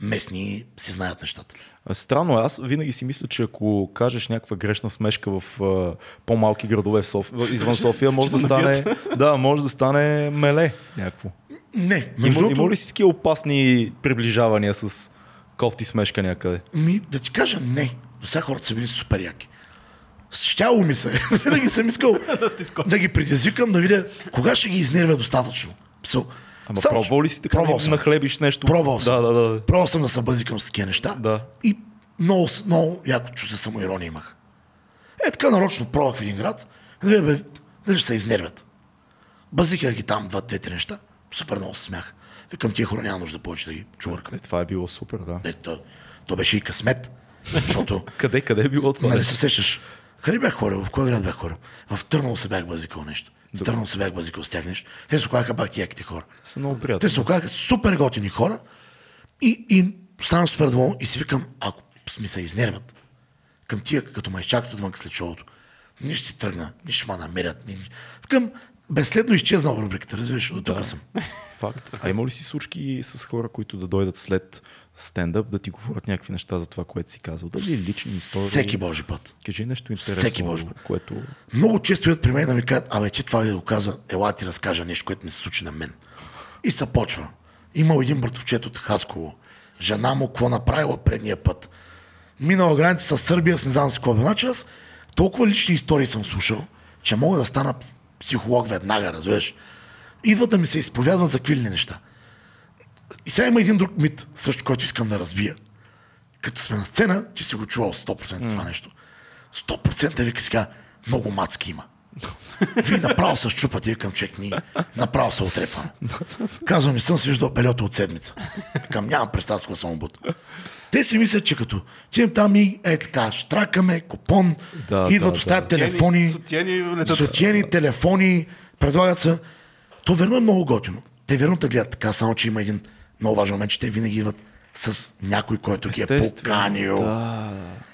местни и си знаят нещата. Странно, е, аз винаги си мисля, че ако кажеш някаква грешна смешка в а, по-малки градове в София, извън София, може да стане, да, може да стане меле някакво. Не, между Има, има ли си такива опасни приближавания с кофти смешка някъде? ми, да ти кажа не. До сега хората са били супер яки. Щяло ми се. [LAUGHS] Винаги съм искал [LAUGHS] да ги предизвикам, да видя кога ще ги изнервя достатъчно. Мисъл, Ама само, пробвал ли си така Пробвал да съм. нахлебиш нещо? Пробвал съм. Да, да, да. Пробвал съм да се бъзикам с такива неща. Да. И много, много яко чувство самоирония имах. Е, така нарочно пробвах в един град, да бе, ще се изнервят. Базиках ги там два-две-три неща. Супер много се смях. Викам, тия хора няма нужда повече да ги чувъркам. Е, това е било супер, да. Е, то, то беше и късмет, защото [LAUGHS] Къде, къде е било това? Нали се сещаш? Къде бях хорил? В кой град бях хорил? В Търново се бях базикал нещо. В Търново се бях базикал с тях нещо. Те се оказаха бак яките хора. Са много приятни. Те се оказаха супер готини хора и, и станах супер доволен и си викам, ако ми се изнервят към тия, като ме изчакат отвън след шоуто, ние ще си тръгна, ние ще ме намерят. Ние... Викам, безследно изчезна в рубриката, разбираш, от тук съм. Факт. А има ли си случки с хора, които да дойдат след стендъп, да ти говорят някакви неща за това, което си казал? Дали лични истории? Всеки Божи път. Кажи нещо интересно, Всеки Божи път. което... Много често идват при мен да ми кажат, абе, че това ви го каза, ела ти разкажа нещо, което ми се случи на мен. И се почва. Имал един братовчет от Хасково. Жена му какво направила предния път. Минала граница с Сърбия, с не знам си какво. Значи аз толкова лични истории съм слушал, че мога да стана психолог веднага, разбираш. Идват да ми се изповядват за какви неща. И сега има един друг мит, също, който искам да разбия. Като сме на сцена, че си го чувал 100% това нещо. 100% вика сега, много мацки има. Вие направо се щупате към човек ни, направо се отрепвам. Казвам, не съм се виждал белето от седмица. Към нямам представа с съм обут. Те си мислят, че като отидем там и е така, штракаме, купон, Да, идват, да, оставят телефони, Сотиени сотиени, телефони, предлагат се. То верно е много готино. Те верно те гледат така, само че има един много важен момент, че те винаги идват с някой, който ги е поканил. Да.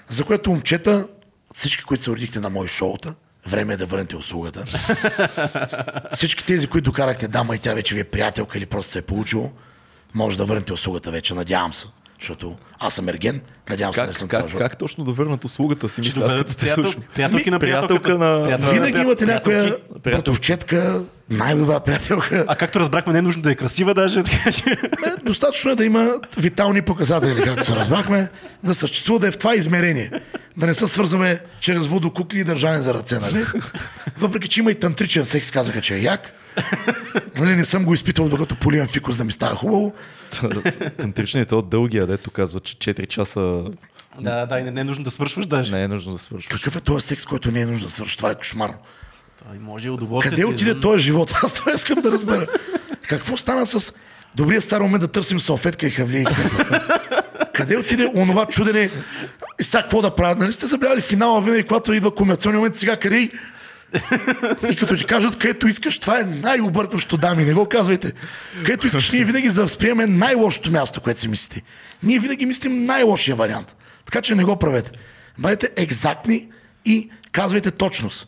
За което момчета, всички, които се родихте на мои шоута, време е да върнете услугата. [LAUGHS] всички тези, които докарахте дама и тя вече ви е приятелка или просто се е получило, може да върнете услугата вече, надявам се. Защото аз съм ерген, надявам се, да не Как, съм цял как, живот. как точно да върнат услугата си, мисля, аз като те приятел- слушам. приятелки на приятелка на... Винаги имате някоя братовчетка, най-добра приятелка. А както разбрахме, не е нужно да е красива даже, така че... Е, достатъчно е да има витални показатели, както се разбрахме, да съществува да е в това измерение. Да не се свързваме чрез водокукли и държане за ръце, нали? Въпреки, че има и тантричен секс, казаха, че е як. Нали, не съм го изпитал, докато поливам фикус да ми става хубаво. Тантричният е от дългия, дето казва, че 4 часа Да, да, и не, не е нужно да свършваш даже. не е нужно да свършваш. Какъв е този секс, който не е нужно да свърши? Това е кошмарно. Той може и удоволствие. Къде отиде този живот? [LAUGHS] Аз това искам да разбера. Какво стана с добрия стар момент да търсим салфетка и хавлия? Къде отиде онова чудене? И сега какво да правят? Нали сте забравяли финала винаги, когато идва комерционния момент, сега къде и... Като ти кажат, където искаш, това е най-объркващо, дами, не го казвайте. Където искаш, ние винаги възприемаме най-лошото място, което си мислите. Ние винаги мислим най-лошия вариант. Така че не го правете. Бъдете екзактни и казвайте точност.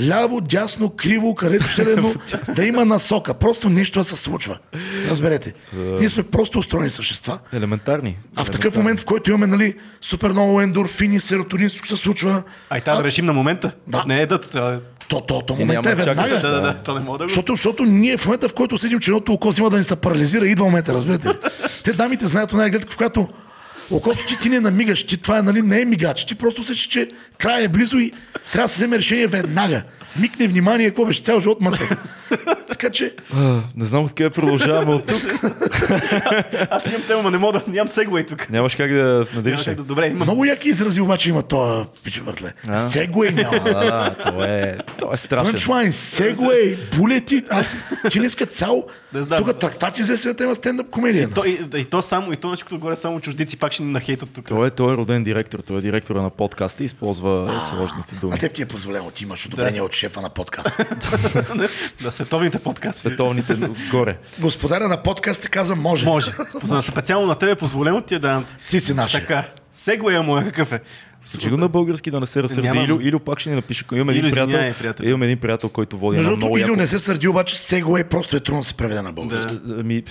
Ляво, дясно, криво, където ще е, но да има насока. Просто нещо да се случва. Разберете. Ние сме просто устроени същества. Елементарни. А в такъв момент, в който имаме нали, супер много ендорфини, серотонин, всичко се случва, Ай, трябва да решим на момента. Да. Не е да... то, то, то момента е веднага. да, да, да, то не мога да го... Защото, защото ние в момента, в който седим, че едното око взима да ни се парализира, идва момента, разбирате ли? Те дамите знаят оная гледка, в която окото ти, ти не намигаш, ти това е, нали, не е мигач, ти просто усещаш, че край е близо и трябва да се вземе решение веднага. Микне внимание, какво беше цял живот мъртъв. [LAUGHS] Така че, А, Не знам откъде продължаваме от тук. [LAUGHS] Аз имам тема, но не мога да... Нямам сегвей тук. Нямаш как да надириш. да... Добре, има. много яки изрази обаче има това пиче братле. Сегуей няма. А, [LAUGHS] то е, то е страшен. Пънчлайн, сегуей, булети. Аз, че не иска цял. Не знам. Тук трактати за света има стендъп комедия. То, и, и, то само, и то на всичкото горе само чуждици пак ще ни нахейтат тук. Той е, той е роден директор, той е директора на подкаста и използва сложните думи. А теб ти е позволено, ти имаш одобрение от шефа на подкаст. [LAUGHS] на световните подкасти. Световните горе. Господаря на подкаст каза може. Може. Специално на тебе е позволено ти е да ти. Си наше. Така. Сегвея му е какъв е. Кажи го на български да не се разсърди. Нямам. Илю, Илю пак ще ни напише. Имаме един, приятел, приятел. имаме един приятел, който води Между много Илю яко... не се сърди, обаче Сегуей просто е трудно да се преведе на български. Да. Ами,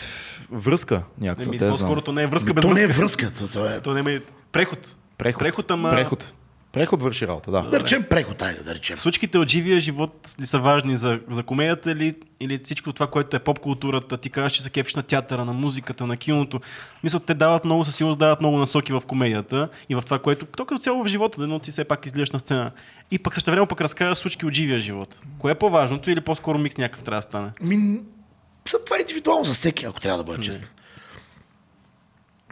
връзка някаква. Знам. по-скоро то не е връзка без То не е връзка, то, то е... То не е преход. Преход. Преход, ама... Преход. Преход върши работа, да. Да речем преход, айде да речем. Случките от живия живот ли са важни за, за комедията или, или всичко това, което е поп културата? Ти казваш, че се кефиш на театъра, на музиката, на киното. Мисля, те дават много, със сигурност дават много насоки в комедията и в това, което то като цяло в живота, но ти все пак излизаш на сцена. И пък също време пък разказваш случки от живия живот. Кое е по-важното или по-скоро микс някакъв трябва да стане? Ми, това е индивидуално за всеки, ако трябва да бъда честен.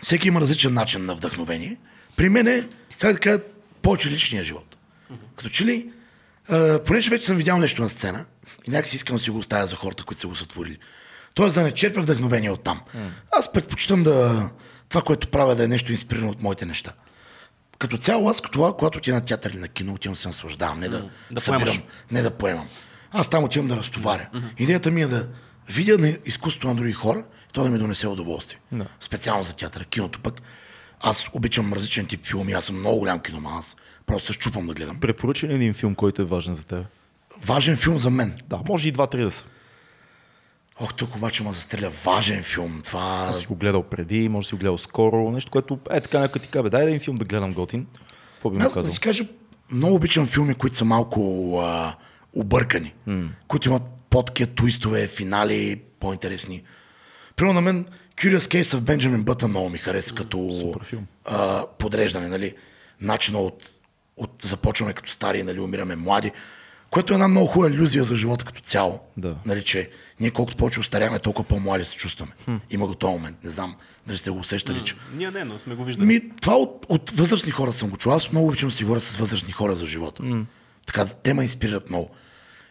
Всеки има различен начин на вдъхновение. При мен е, как да кажа, повече личния живот. Като че ли, а, понеже вече съм видял нещо на сцена и някакси искам да си го оставя за хората, които са го сътворили. Тоест да не черпя вдъхновение от там. Аз предпочитам да това, което правя, да е нещо инспирирано от моите неща. Като цяло аз, като, когато отида на театър или на кино, отивам се наслаждавам, не да, Да събирам, поемаш. не да поемам. Аз там отивам да разтоваря. Идеята ми е да видя на изкуството на други хора, то да ми донесе удоволствие. Да. Специално за театъра. Киното пък. Аз обичам различен тип филми, аз съм много голям киноман, аз просто се щупам да гледам. Препоръча ли един филм, който е важен за теб? Важен филм за мен. Да, може и два-три да са. Ох, тук обаче ма застреля важен филм. Това... Аз си го гледал преди, може да си го гледал скоро, нещо, което е така, някой ти каже, дай един филм да гледам готин. Какво би му Аз да казал? си кажа, много обичам филми, които са малко а, объркани, mm. които имат подкия, туистове, финали, по-интересни. Примерно на мен Curious Case of Benjamin Button много ми хареса като а, подреждане, нали? Начина от, от започваме като стари, нали, умираме млади, което е една много хубава иллюзия за живота като цяло. Да. Нали, че ние колкото повече остаряваме, толкова по-млади се чувстваме. Има го този момент. Не знам дали сте го усещали, че Ние не, но сме го виждали. ми, това от, от възрастни хора съм го чул. Аз много обичам да си говоря с възрастни хора за живота. Mm. Така, те ме инспирират много.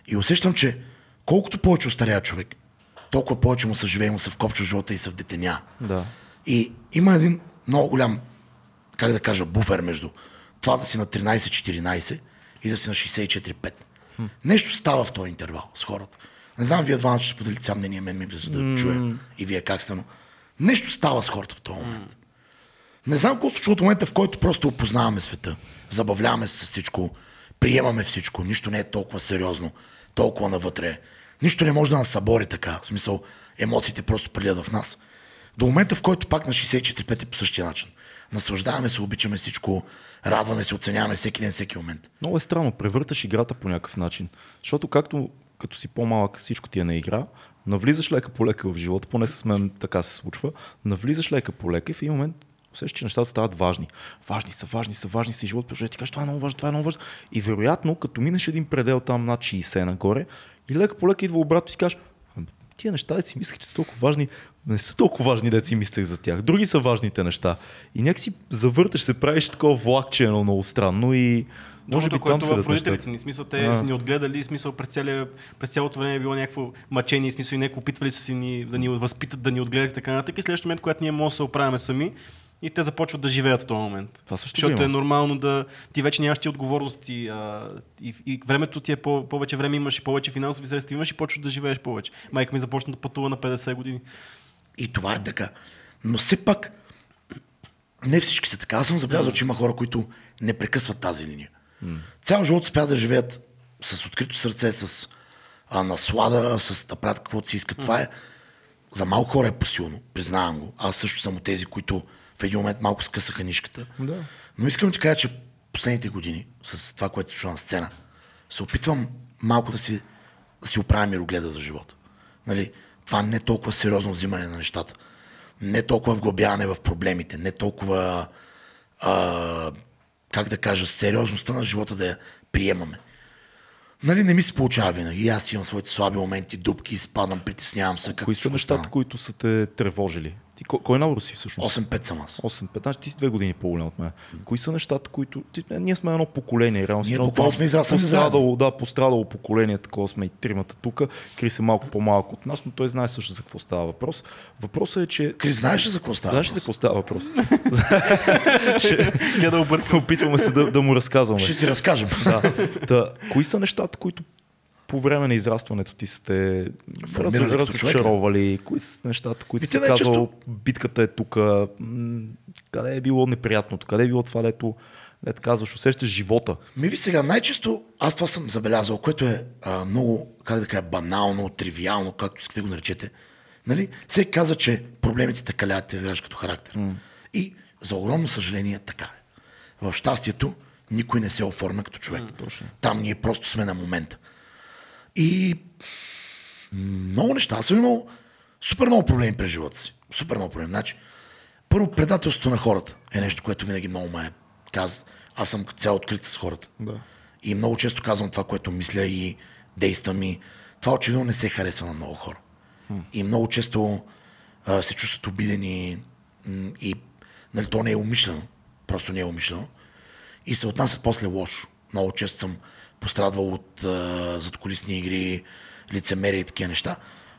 И усещам, че колкото повече остарява човек, толкова повече му съживее, му се вкопчва живота и се вдетеня. Да. И има един много голям, как да кажа, буфер между това да си на 13-14 и да си на 64-5. Нещо става в този интервал с хората. Не знам, вие двамата ще споделите сам мнение, мен ми е за да чуя и вие как сте, но нещо става с хората в този момент. Не знам какво случва от момента, в който просто опознаваме света. Забавляваме се с всичко, приемаме всичко, нищо не е толкова сериозно, толкова навътре. Нищо не може да нас събори така. В смисъл, емоциите просто прилят в нас. До момента, в който пак на 64-5 е по същия начин. Наслаждаваме се, обичаме всичко, радваме се, оценяваме всеки ден, всеки момент. Много е странно, превърташ играта по някакъв начин. Защото както като си по-малък, всичко ти е на игра, навлизаш лека по лека в живота, поне с мен така се случва, навлизаш лека по лека и в един момент усещаш, че нещата стават важни. Важни са, важни са, важни са и живот продължава. Ти кажеш, това е много важно, това е много важно. И вероятно, като минеш един предел там над 60 нагоре, и лека по лека идва обратно и си кажеш, «Ам, тия неща, де си мислех, че са толкова важни, не са толкова важни, да си мислех за тях. Други са важните неща. И някакси завърташ се, правиш такова влакче, едно много странно и може би Другото, там което в родителите ни, смисъл, те А. са ни отгледали, смисъл през, целия, през цялото време е било някакво мъчение, смисъл и някакво опитвали са си ни, да ни възпитат, да ни отгледат и така нататък. И следващия момент, когато ние можем да се оправяме сами, и те започват да живеят в този момент. Това също Защото има. е нормално да. Ти вече нямаш ти отговорности а, и, и времето ти е по, повече време имаш и повече финансови средства имаш и почваш да живееш повече. Майка ми започна да пътува на 50 години. И това е така. Но все пак, не всички са така. Аз съм забелязал, че има хора, които не прекъсват тази линия. Цял живот успяват да живеят с открито сърце, с а, наслада, с да правят каквото си искат. Това е за малко хора е посилно, признавам го. Аз също съм от тези, които в един момент малко скъсаха нишката. Да. Но искам да ти кажа, че последните години, с това, което случва на сцена, се опитвам малко да си, да си оправя мирогледа за живота. Нали? Това не е толкова сериозно взимане на нещата. Не толкова вглобяване в проблемите, не толкова, а, как да кажа, сериозността на живота да я приемаме. Нали, не ми се получава винаги. Аз имам своите слаби моменти, дупки, спадам, притеснявам се. Кои са нещата, които са те тревожили? Ти, кой, кой набор си всъщност? 8-5 съм аз. 8-5, значи ти си две години по-голям от мен. Кои са нещата, които... Ти, не, ние сме едно поколение, реално. Ние буквално сме израснали пострадало, Да, пострадало поколение, такова сме и тримата тук. Крис е малко по-малък от нас, но той знае също за какво става въпрос. Въпросът е, че... Крис, знаеш ли за какво става? Знаеш ли за какво става въпрос? [LAUGHS] Ще- обърква. Опитваме се да, да му разказваме. Ще ти разкажем. Да. Та, кои са нещата, които по време на израстването ти сте раз, разочаровали? Кои са нещата, които си те най-често- казвал, битката е тук, къде е било неприятното, къде е било това, дето, дето казваш, усещаш живота. Ми ви сега, най-често аз това съм забелязал, което е а, много, как да кажа, банално, тривиално, както искате го наречете. Нали? Всеки каза, че проблемите те калят, те изграждат като характер. Mm. И за огромно съжаление така е. В щастието никой не се оформя като човек. Mm, точно. Там ние просто сме на момента. И много неща. Аз съм имал супер много проблеми през живота си. Супер много проблеми. Значи, първо, предателството на хората е нещо, което винаги много ме е каз. Аз съм цяло открит с хората. Да. И много често казвам това, което мисля и действам и това очевидно не се харесва на много хора. И много често а, се чувстват обидени и нали, то не е умишлено. Просто не е умишлено. И се отнасят после лошо. Много често съм пострадвал от а, задколисни игри, лицемерие и такива неща.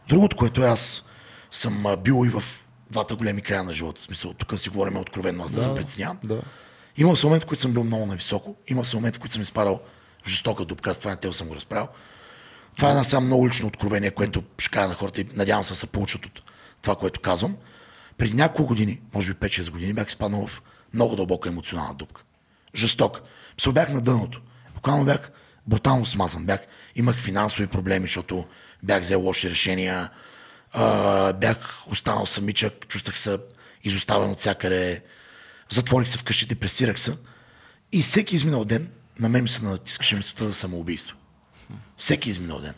Другото, което е аз съм бил и в двата големи края на живота. В смисъл, тук си говорим откровенно, аз да, се притеснявам. да. Имал се момент, в които съм бил много нависоко. Имал се момент, в които съм изпадал в жестока дупка. Аз това на тел съм го разправил. Това е една сега много лично откровение, което ще кажа на хората и надявам се да се получат от това, което казвам. Преди няколко години, може би 5-6 години, бях изпаднал в много дълбока емоционална дупка. Жесток. Се бях на дъното. Буквално бях брутално смазан. Бях, имах финансови проблеми, защото бях взел лоши решения. А, бях останал самичък, чувствах се изоставен от всякъде. Затворих се вкъщи, депресирах се. И всеки изминал ден на мен ми се натискаше мисълта за самоубийство. Всеки изминал ден.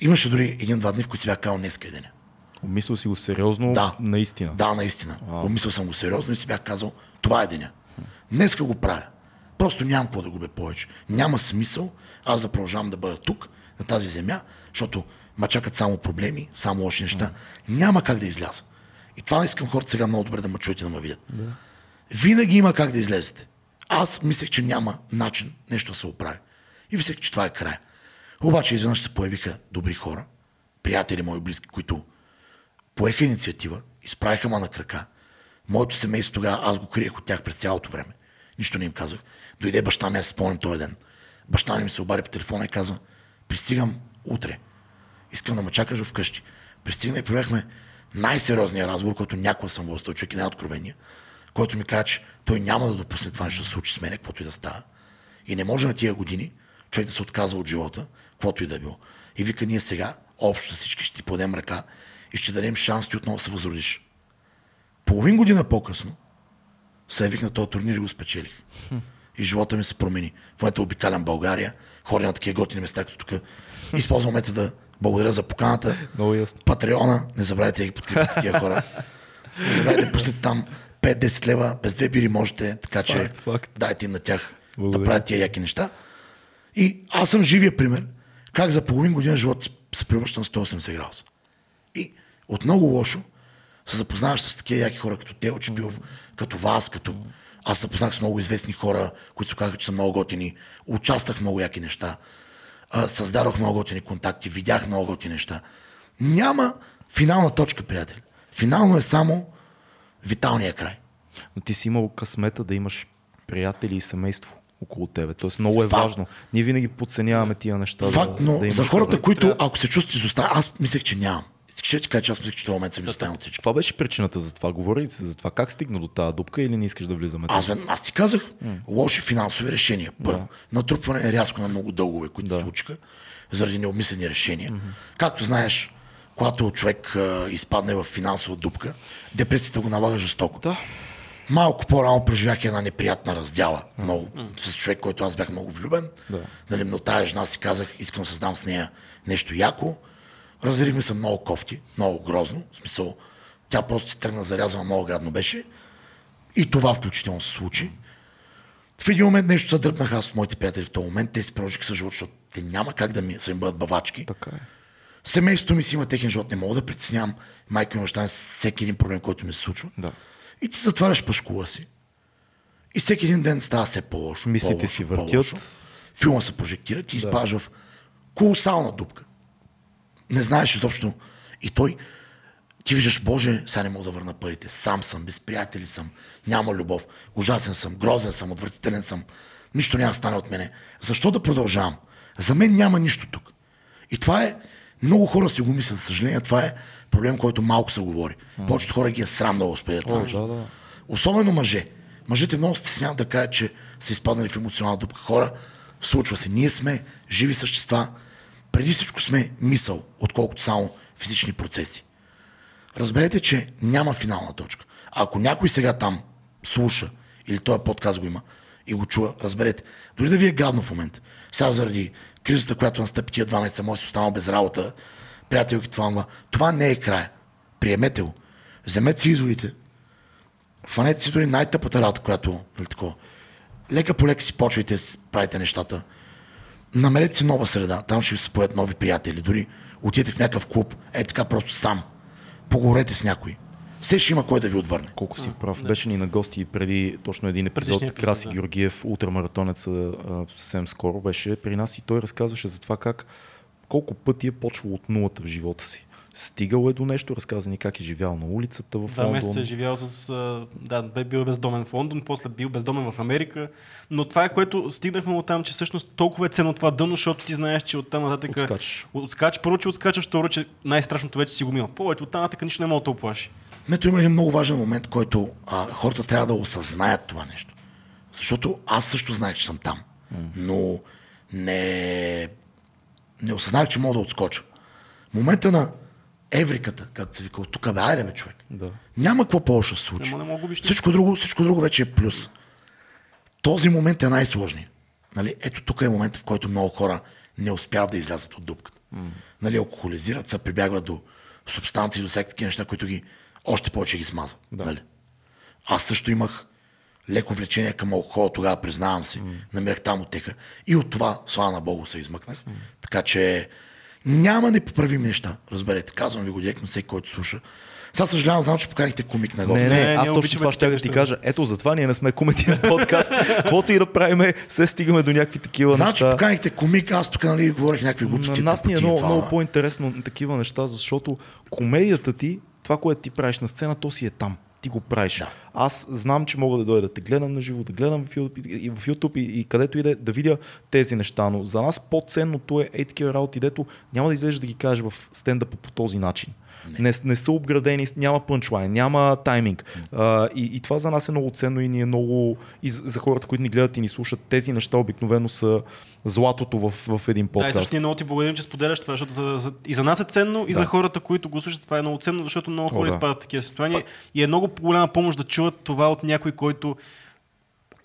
Имаше дори един-два дни, в които си бях казал днеска е деня. Си го сериозно, Да. наистина. Да, наистина. Помислил съм го сериозно и си бях казал, това е деня. Днеска го правя. Просто нямам какво да губя повече. Няма смисъл аз да продължавам да бъда тук, на тази земя, защото ма чакат само проблеми, само лоши неща. Няма как да изляза. И това искам хората сега много добре да ме чуят и да ме видят. Винаги има как да излезете. Аз мислех, че няма начин нещо да се оправи. И мислех, че това е край. Обаче изведнъж се появиха добри хора, приятели мои близки, които поеха инициатива, изправиха ма на крака. Моето семейство тогава, аз го криех от тях през цялото време. Нищо не им казах. Дойде баща ми, аз спомням този ден. Баща ми се обади по телефона и каза, пристигам утре. Искам да ме чакаш вкъщи. Пристигна и провехме най-сериозния разговор, който някога съм този човек и най-откровения, който ми каза, че той няма да допусне това нещо да се случи с мен, каквото и да става. И не може на тия години човек да се отказва от живота, каквото и да е било. И вика, ние сега, общо всички ще ти подем ръка и ще дадем шанс ти отново да се възродиш. Половин година по-късно се явих на този турнир и го спечелих. И живота ми се промени. В момента обикалям България, ходя на такива готини места, като тук. Използвам метода благодаря за поканата. Много ясно. Патреона, не забравяйте да ги подкрепите тия хора. Не забравяйте да пуснете там 5-10 лева, без две бири можете, така че Факт, факт. дайте им на тях Благодаря. да правят тия яки неща. И аз съм живия пример, как за половин година живот се превръща на 180 градуса. И от много лошо се запознаваш с такива яки хора, като Тео Чепилов, като вас, като... Аз се запознах с много известни хора, които се казаха, че са много готини. Участвах в много яки неща. Създадох много готини контакти, видях много готини неща. Няма финална точка, приятели. Финално е само виталния край. Но ти си имал късмета да имаш приятели и семейство около тебе. Тоест много е Факт. важно. Ние винаги подценяваме тия неща. Факт, да, но да за хората, хора. които, ако се чувстват изоставени, аз мислех, че нямам. Ще ти кажа, че аз мислех, че този момент съм изоставен от всички. Това беше причината за това. Говори ли се за това? Как стигна до тази дупка или не искаш да влизаме? Аз, аз ти казах, лоши финансови решения. Първо, натрупване рязко на много дългове, които се случиха, заради необмислени решения. Както знаеш, когато човек а, изпадне в финансова дупка, депресията го налага жестоко. Да. Малко по-рано преживях една неприятна раздяла. Много, с човек, който аз бях много влюбен. Да. Нали, но тая жена си казах, искам да създам с нея нещо яко. Разделихме се много кофти, много грозно. В смисъл, тя просто си тръгна зарязана, много гадно беше. И това включително се случи. В един момент нещо се дръпнаха аз от моите приятели в този момент. Те си прожиха с живот, защото те няма как да ми, са им бъдат бавачки. Така е. Семейството ми си има техен живот, не мога да притеснявам майка ми баща всеки един проблем, който ми се случва. Да. И ти затваряш пашкула си. И всеки един ден става все по-лошо. Мислите по-лошо, си въртят. по-лошо. Филма се прожектира, ти изпадаш в колосална дупка. Не знаеш изобщо. И той, ти виждаш, Боже, сега не мога да върна парите. Сам съм, без приятели съм, няма любов. Ужасен съм, грозен съм, отвратителен съм. Нищо няма стане от мене. Защо да продължавам? За мен няма нищо тук. И това е, много хора си го мислят, за съжаление, това е проблем, който малко се говори. Повечето хора ги е срам да го успеят това нещо. да, да. Особено мъже. Мъжете много стесняват да кажат, че са изпаднали в емоционална дупка. Хора, случва се. Ние сме живи същества. Преди всичко сме мисъл, отколкото само физични процеси. Разберете, че няма финална точка. Ако някой сега там слуша, или този подкаст го има, и го чува, разберете, дори да ви е гадно в момента, сега заради кризата, която настъпи тия два месеца, може си останал без работа, приятелки, това, това, това не е края. Приемете го. Вземете си изводите, Фанете си дори най-тъпата работа, която нали, такова. Лека по лека си почвайте, правите нещата. Намерете си нова среда, там ще ви се поят нови приятели. Дори отидете в някакъв клуб, е така просто сам. Поговорете с някой. Все ще има кой да ви отвърне. Колко си прав. Беше ни на гости преди точно един епизод. Епизод, Краси да. Георгиев, ултрамаратонец, съвсем скоро беше при нас и той разказваше за това как колко пъти е почвал от нулата в живота си. Стигал е до нещо, разказа ни как е живял на улицата в Два месеца е Лондон. живял с... Да, бе бил бездомен в Лондон, после бил бездомен в Америка. Но това е което стигнахме от там, че всъщност толкова е ценно това дъно, защото ти знаеш, че оттам нататък... Отскачаш. Отскач, първо, че отскачаш, второ, че най-страшното вече си го мил. Повече оттам нататък нищо не мога да те оплаши. Мето има един много важен момент, който а, хората трябва да осъзнаят това нещо. Защото аз също знаех, че съм там. Но не, не осъзнах, че мога да отскоча. Момента на евриката, както се вика, от тук бе, айде бе, човек. Да. Няма какво по-лошо да се случи. Няма, не да всичко, друго, всичко друго вече е плюс. Този момент е най-сложният. Нали? Ето тук е момента, в който много хора не успяват да излязат от дупката. Нали, алкохолизират се, прибягват до субстанции, до всякакви такива неща, които ги още повече ги смазват. Нали? Аз също имах леко влечение към алкохола, тогава признавам си. Намерих там отеха. И от това, слава на Богу, се измъкнах. Така че няма непоправими неща. Разберете, казвам ви го директно всеки, който слуша. Сега съжалявам, знам, че поканихте комик на Не, гости. не, Не, ние аз точно това ще да ти кажа. Ето, затова ние не сме коментиран подкаст. Каквото и да правим, се стигаме до някакви такива Знам, че неща. поканихте комик, аз тук нали, говорих някакви глупости. На нас ни е много, това, много по-интересно на такива неща, защото комедията ти, това, което ти правиш на сцена, то си е там. Ти го правиш. Да. Аз знам, че мога да дойда да те гледам на живо, да гледам в YouTube, и, в YouTube и, и където и да, е, да видя тези неща. Но за нас по-ценното е ей такива работи, дето няма да излезеш да ги кажеш в стендъпа по този начин. Не, не са обградени, няма пънчлайн, няма тайминг. А, и, и това за нас е много ценно и ни е много... И за, хората, които ни гледат и ни слушат, тези неща обикновено са златото в, в един Да, и подкаст. също ние много ти благодарим, че споделяш това, защото за, за, и за нас е ценно, и Да. за хората, които го слушат, това е много ценно, защото много хора да. изпадат в такива състояния. И е много голяма помощ да чуват това от някой, който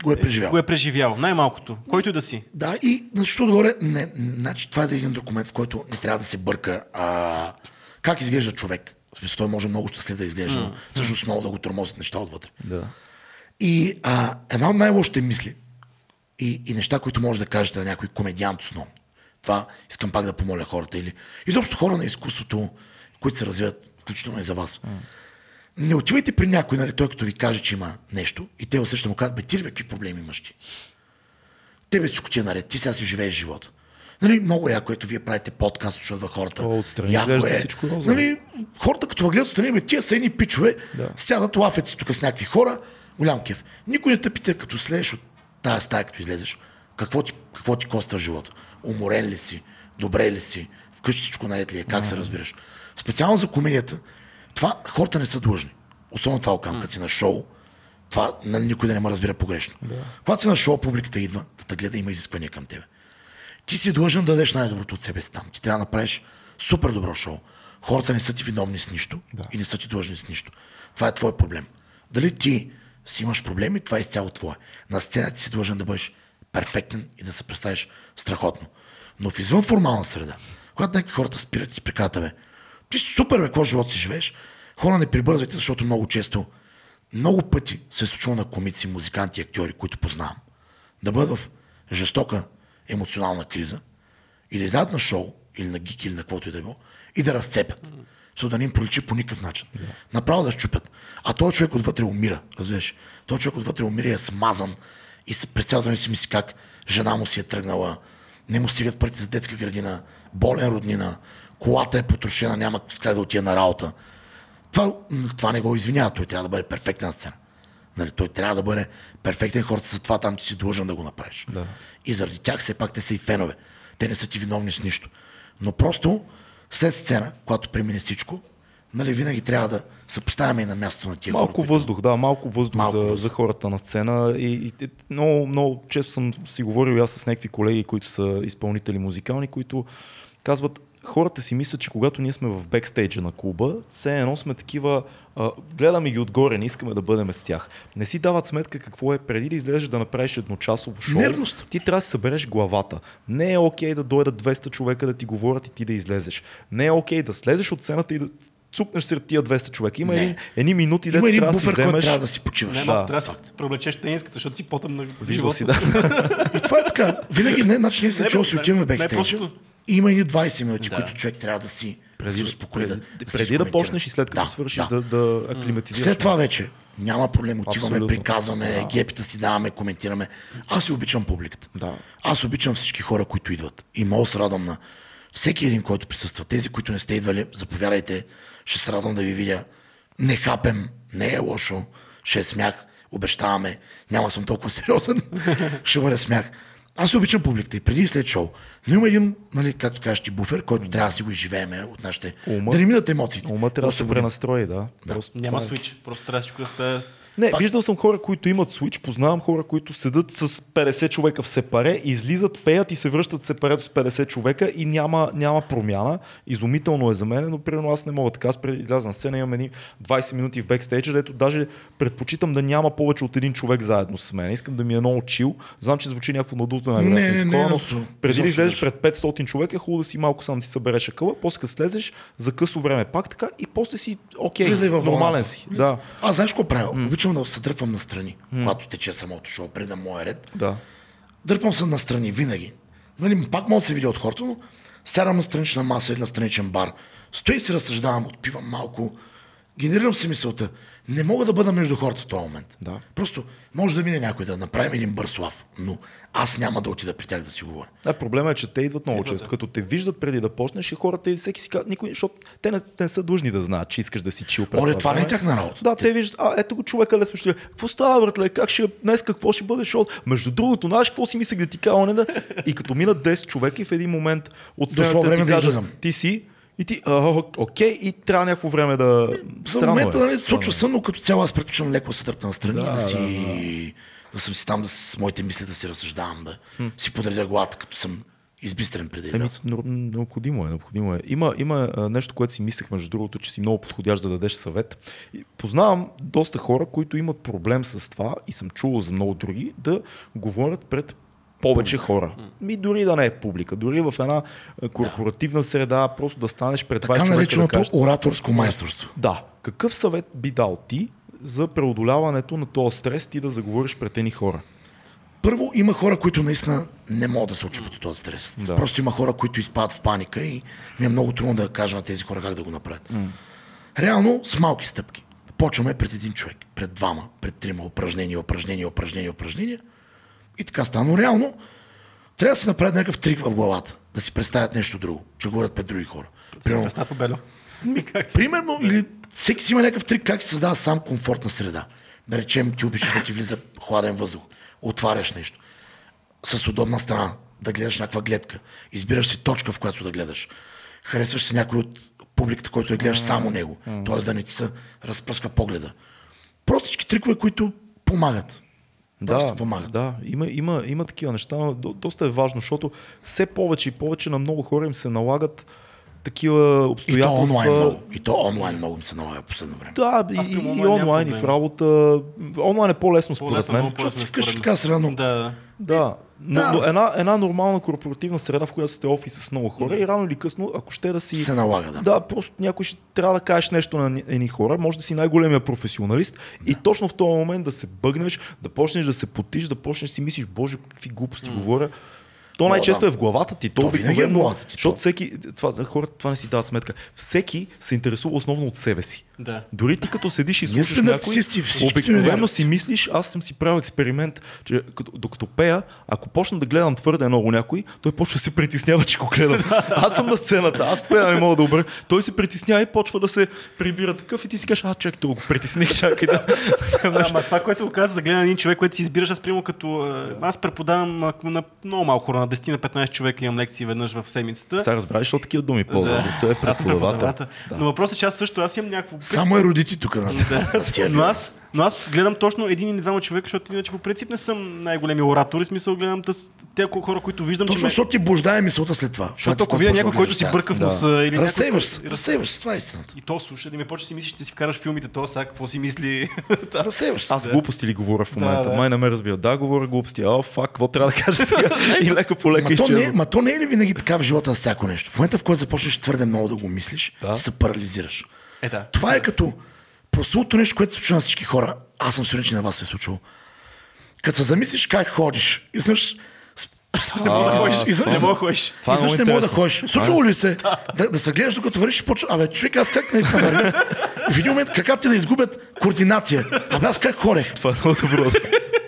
го е преживял. Го е преживял, най-малкото. Който и да си. Да, и защото отгоре, не, значи това е един документ, в който не трябва да се бърка а, как изглежда човек. В смисъл, той може много щастлив да изглежда, но всъщност много да го тормозят неща отвътре. Да. И а, една от най-лошите мисли и, и неща, които може да кажете на някой комедиант основно. Това искам пак да помоля хората или изобщо хора на изкуството, които се развиват, включително и за вас. Не отивайте при някой, нали, той като ви каже, че има нещо и те усещат му казват, бе, ти ли бе, какви проблеми имаш ти? Тебе всичко ти е наред, ти сега си живееш живота. Нали, много яко, ето вие правите подкаст, защото хората. О, отстрани Яко е. всичко розово. Нали, хората като въгледат отстрани, бе, тия са едни пичове, Да. сядат лафят си тук с някакви хора, голям кеф. Никой не те пита, като слезеш от тази стая, като излезеш, какво ти, какво ти коства живота? Уморен ли си? Добре ли си? Вкъщи всичко наред ли е? Как се разбираш? Специално за комедията, това хората не са длъжни. Особено това окам, като си на шоу, това нали, никой да не ме разбира погрешно. Да. Когато си на шоу, публиката идва да те гледа, има изисквания към тебе. Ти си длъжен да дадеш най-доброто от себе си там. Ти трябва да направиш супер добро шоу. Хората не са ти виновни с нищо Да. и не са ти длъжни с нищо. Това е твой проблем. Дали ти си имаш проблеми, това е изцяло твое. На сцена ти си длъжен да бъдеш перфектен и да се представиш страхотно. Но в извън формална среда, когато някакви хората спират и ти прикажат, бе, ти си супер, бе, какво живот си живееш, хора не прибързвайте, защото много често, много пъти се е случило на комици, музиканти, актьори, които познавам, да бъдат в жестока емоционална криза и да излязат на шоу или на гик или на каквото и да било и да разцепят. Защото да не им проличи по никакъв начин. Направо да щупят. А този човек отвътре умира, разбираш. Този човек отвътре умира и е смазан и през цялото време си мисли как жена му си е тръгнала, не му стигат парите за детска градина, болен роднина, колата е потрошена, няма с да отиде на работа. Това, това не го извинява, той трябва да бъде перфектен на сцена. Нали, той трябва да бъде перфектен, хората са това там, че си длъжен да го направиш. Да. И заради тях все пак те са и фенове. Те не са ти виновни с нищо. Но просто след сцена, когато премине всичко, нали, винаги трябва да се поставяме и на място на тия хора, Малко които- въздух, да, малко въздух Малко за, въздух. за хората на сцена. И, и, и много, много често съм си говорил и аз с някакви колеги, които са изпълнители музикални, които казват, хората си мислят, че когато ние сме в бекстейджа на клуба, все едно сме такива, а, гледаме ги отгоре, не искаме да бъдем с тях. Не си дават сметка какво е преди да излезеш да направиш едночасово шоу. Нервност. Ти трябва да си събереш главата. Не е окей да дойдат 200 човека да ти говорят и ти да излезеш. Не е окей да слезеш от сцената и да цукнеш сред тия 200 човека. Има Не. един, едни минути, един трябва да буфер, си който вземеш. трябва да си почиваш. Не, Да, трябва да си преоблечеш тениската, защото си потъм на Виждал си, да. [LAUGHS] И това е така. Винаги не, значи ние след не, си отиваме И има и 20 минути, Да. които човек трябва да си да се успокои. Да, преди, да, преди да почнеш и след като Да, свършиш да. да, да аклиматизираш. След това вече няма проблем. Отиваме, Абсолютно. приказваме, гепите си даваме, коментираме. Аз си обичам публиката. Да. Аз обичам всички хора, които идват. И много се радвам на всеки един, който присъства. Тези, които не сте идвали, заповядайте. Ще се радвам да ви видя. Не хапем, не е лошо. Ще е смях. Обещаваме. Няма съм толкова [LAUGHS] сериозен. ще бъде смях. Аз обичам публиката и преди и след шоу. Но има един, нали, както кажеш ти, буфер, който трябва да си го изживееме от нашите. Ума. Да не минат емоциите. Ума трябва да се пренастрои, да. Просто Няма е. свич. Просто трябва всичко да сте... Не, виждал съм хора, които имат свич, познавам хора, които седат с 50 човека в сепаре, излизат, пеят и се връщат в сепарето с 50 човека и няма, няма промяна. Изумително е за мен, но примерно аз не мога така. Аз изляза на сцена, имам едни 20 минути в бекстейджа, дето даже предпочитам да няма повече от един човек заедно с мен. Искам да ми е много чил. Знам, че звучи някакво надуто на Не, не, не, но преди да излезеш пред 500 човека, е хубаво да си малко сам си събереш акъла, после като слезеш за късо време пак така и после си окей, във нормален си. Да. Аз знаеш какво правя? Обичам да се дръпвам настрани, когато тече самото шоу, преди да моя ред. Да. Дърпам се настрани винаги. Нали, пак мога да се видя от хората, но сядам на странична маса или на страничен бар. Стои и се разсъждавам, отпивам малко. Генерирам си мисълта. Не мога да бъда между хората в този момент. Да. Просто може да мине някой да направим един бърз лав, но аз няма да отида при тях да си говоря. Да, проблема е, че те идват много често. Като те виждат преди да почнеш и хората и всеки си казва, никой, защото те не, те не са длъжни да знаят, че искаш да си чил през Оле, това не е тяхна работа. Да, те виждат, а ето го човека лесно ще. Какво става, братле? Как ще днес какво ще бъде шоу? Между другото, знаеш какво си мислех да ти кажа, не да. И като минат 10 човека и в един момент от време ти да излизам. ти си и ти, а, ок- окей, и трябва някакво време да... За Странно момента е. нали, се случва сън, но като цяло аз предпочитам леко да се дръпна настрани, да, Да, да, си, да, съм си там, да с моите мисли да си разсъждавам, да си подредя главата, като съм избистрен преди да Еми, нор- необходимо е, необходимо е. Има, има нещо, което си мислех, между другото, че си много подходящ да дадеш съвет. Познавам доста хора, които имат проблем с това и съм чувал за много други, да говорят пред повече хора. Ми дори да не е публика, дори в една а, корпоративна среда, просто да станеш пред 20 Така човека да нареченото кажеш. ораторско майсторство. Да. Какъв съвет би дал ти за преодоляването на този стрес ти да заговориш пред едни хора? Първо, има хора, които наистина не могат да се очупят от този стрес. Да. Просто има хора, които изпадат в паника и ми е много трудно да кажа на тези хора как да го направят. Реално с малки стъпки. Почваме пред един човек, пред двама, пред трима упражнения, упражнения, упражнения, упражнения. И така стана. Но реално трябва да се направи някакъв трик в главата. Да си представят нещо друго, че говорят пред други хора. Примерно? [LAUGHS] Примерно, или всеки си има някакъв трик как се създава сам комфортна среда. Да речем, ти обичаш да ти влиза хладен въздух, отваряш нещо. С удобна страна, да гледаш някаква гледка. Избираш си точка, в която да гледаш. Харесваш си някой от публиката, който да гледаш само него. Т.е. да не ти се разпръска погледа. Простички трикове, които помагат. Просто помагат. Да, има, има, има такива неща, но до, доста е важно, защото все повече и повече на много хора им се налагат такива И то обстоятелства. онлайн много. И то онлайн много им се налага последно време. Да, и, и, към и онлайн онлайн, и в работа. Онлайн е по-лесно според По-лесно, мен. много по-лесно Защото си вкъщи според така среда, но Да. Да, но, Да. но една, една нормална корпоративна среда, в която сте офис с много хора и рано или късно, ако ще да си... се налага, да. Да, просто някой ще трябва да кажеш нещо на едни хора, може да си най-големия професионалист и точно в този момент да се бъгнеш, да почнеш да се потиш, да почнеш да си мислиш, боже, какви глупости говоря. То най-често да. е в главата ти. То, То винаги е в обикновено, главата ти, Защото то. всеки, това, хората това не си дават сметка. Всеки се интересува основно от себе си. Да. Дори ти като седиш и слушаш някой, обикновено си мислиш, аз съм си правил експеримент, че като, докато пея, ако почна да гледам твърде много някой, той почва да се притеснява, че го гледам. [LAUGHS] аз съм на сцената, аз пея, не мога да обра. Той се притеснява и почва да се прибира такъв и ти си кажеш, а чакай, то го притесних, [LAUGHS] чакай да. Ама това, което го каза за гледане един човек, който си избираш, аз примерно като... Аз преподавам на много малко хора, на 10 на 15 човека имам лекции веднъж в седмицата. Сега разбраш, защото такива думи ползва. Той е преподавател. Да. Но въпросът е, че аз също, аз имам някакво... Само е родити тук на Да. тия Но аз, но аз гледам точно един или двама човека, защото иначе по принцип не съм най-големи оратори, в смисъл гледам тъс, те хора, които виждам, че Точно ме... защото ти блуждае мисълта след това. Защото ако видя някой, който си бърка в Да. носа или някой... Разсейваш се, разсейваш се, това е истината. И то слуша, да ми почне да си мислиш, че си вкараш филмите, то сега какво си мисли. [LAUGHS] Да. Разсейваш се. Аз глупости ли говоря в Да, момента? да. Май не ме разбира. Да, говоря глупости. О, фак, какво трябва да кажа сега? [LAUGHS] и леко по Ма то, не, изчезва. ма то не е ли винаги така в живота всяко нещо? В момента, в който започнеш твърде много да го мислиш, Да. се парализираш. Е, да. Това е като простото нещо, което се случва на всички хора. Аз съм сигурен, че на вас се е случило. Като се замислиш как ходиш, изнъж Не мога да ходиш. изнъж- Не мога да ходиш. Е не мога да ходиш. Случвало ли се да, да се гледаш докато вървиш и почва, абе, човек, аз как наистина вървя? И в един момент краката ти да изгубят координация. Абе, аз как хорех? Това е много добро.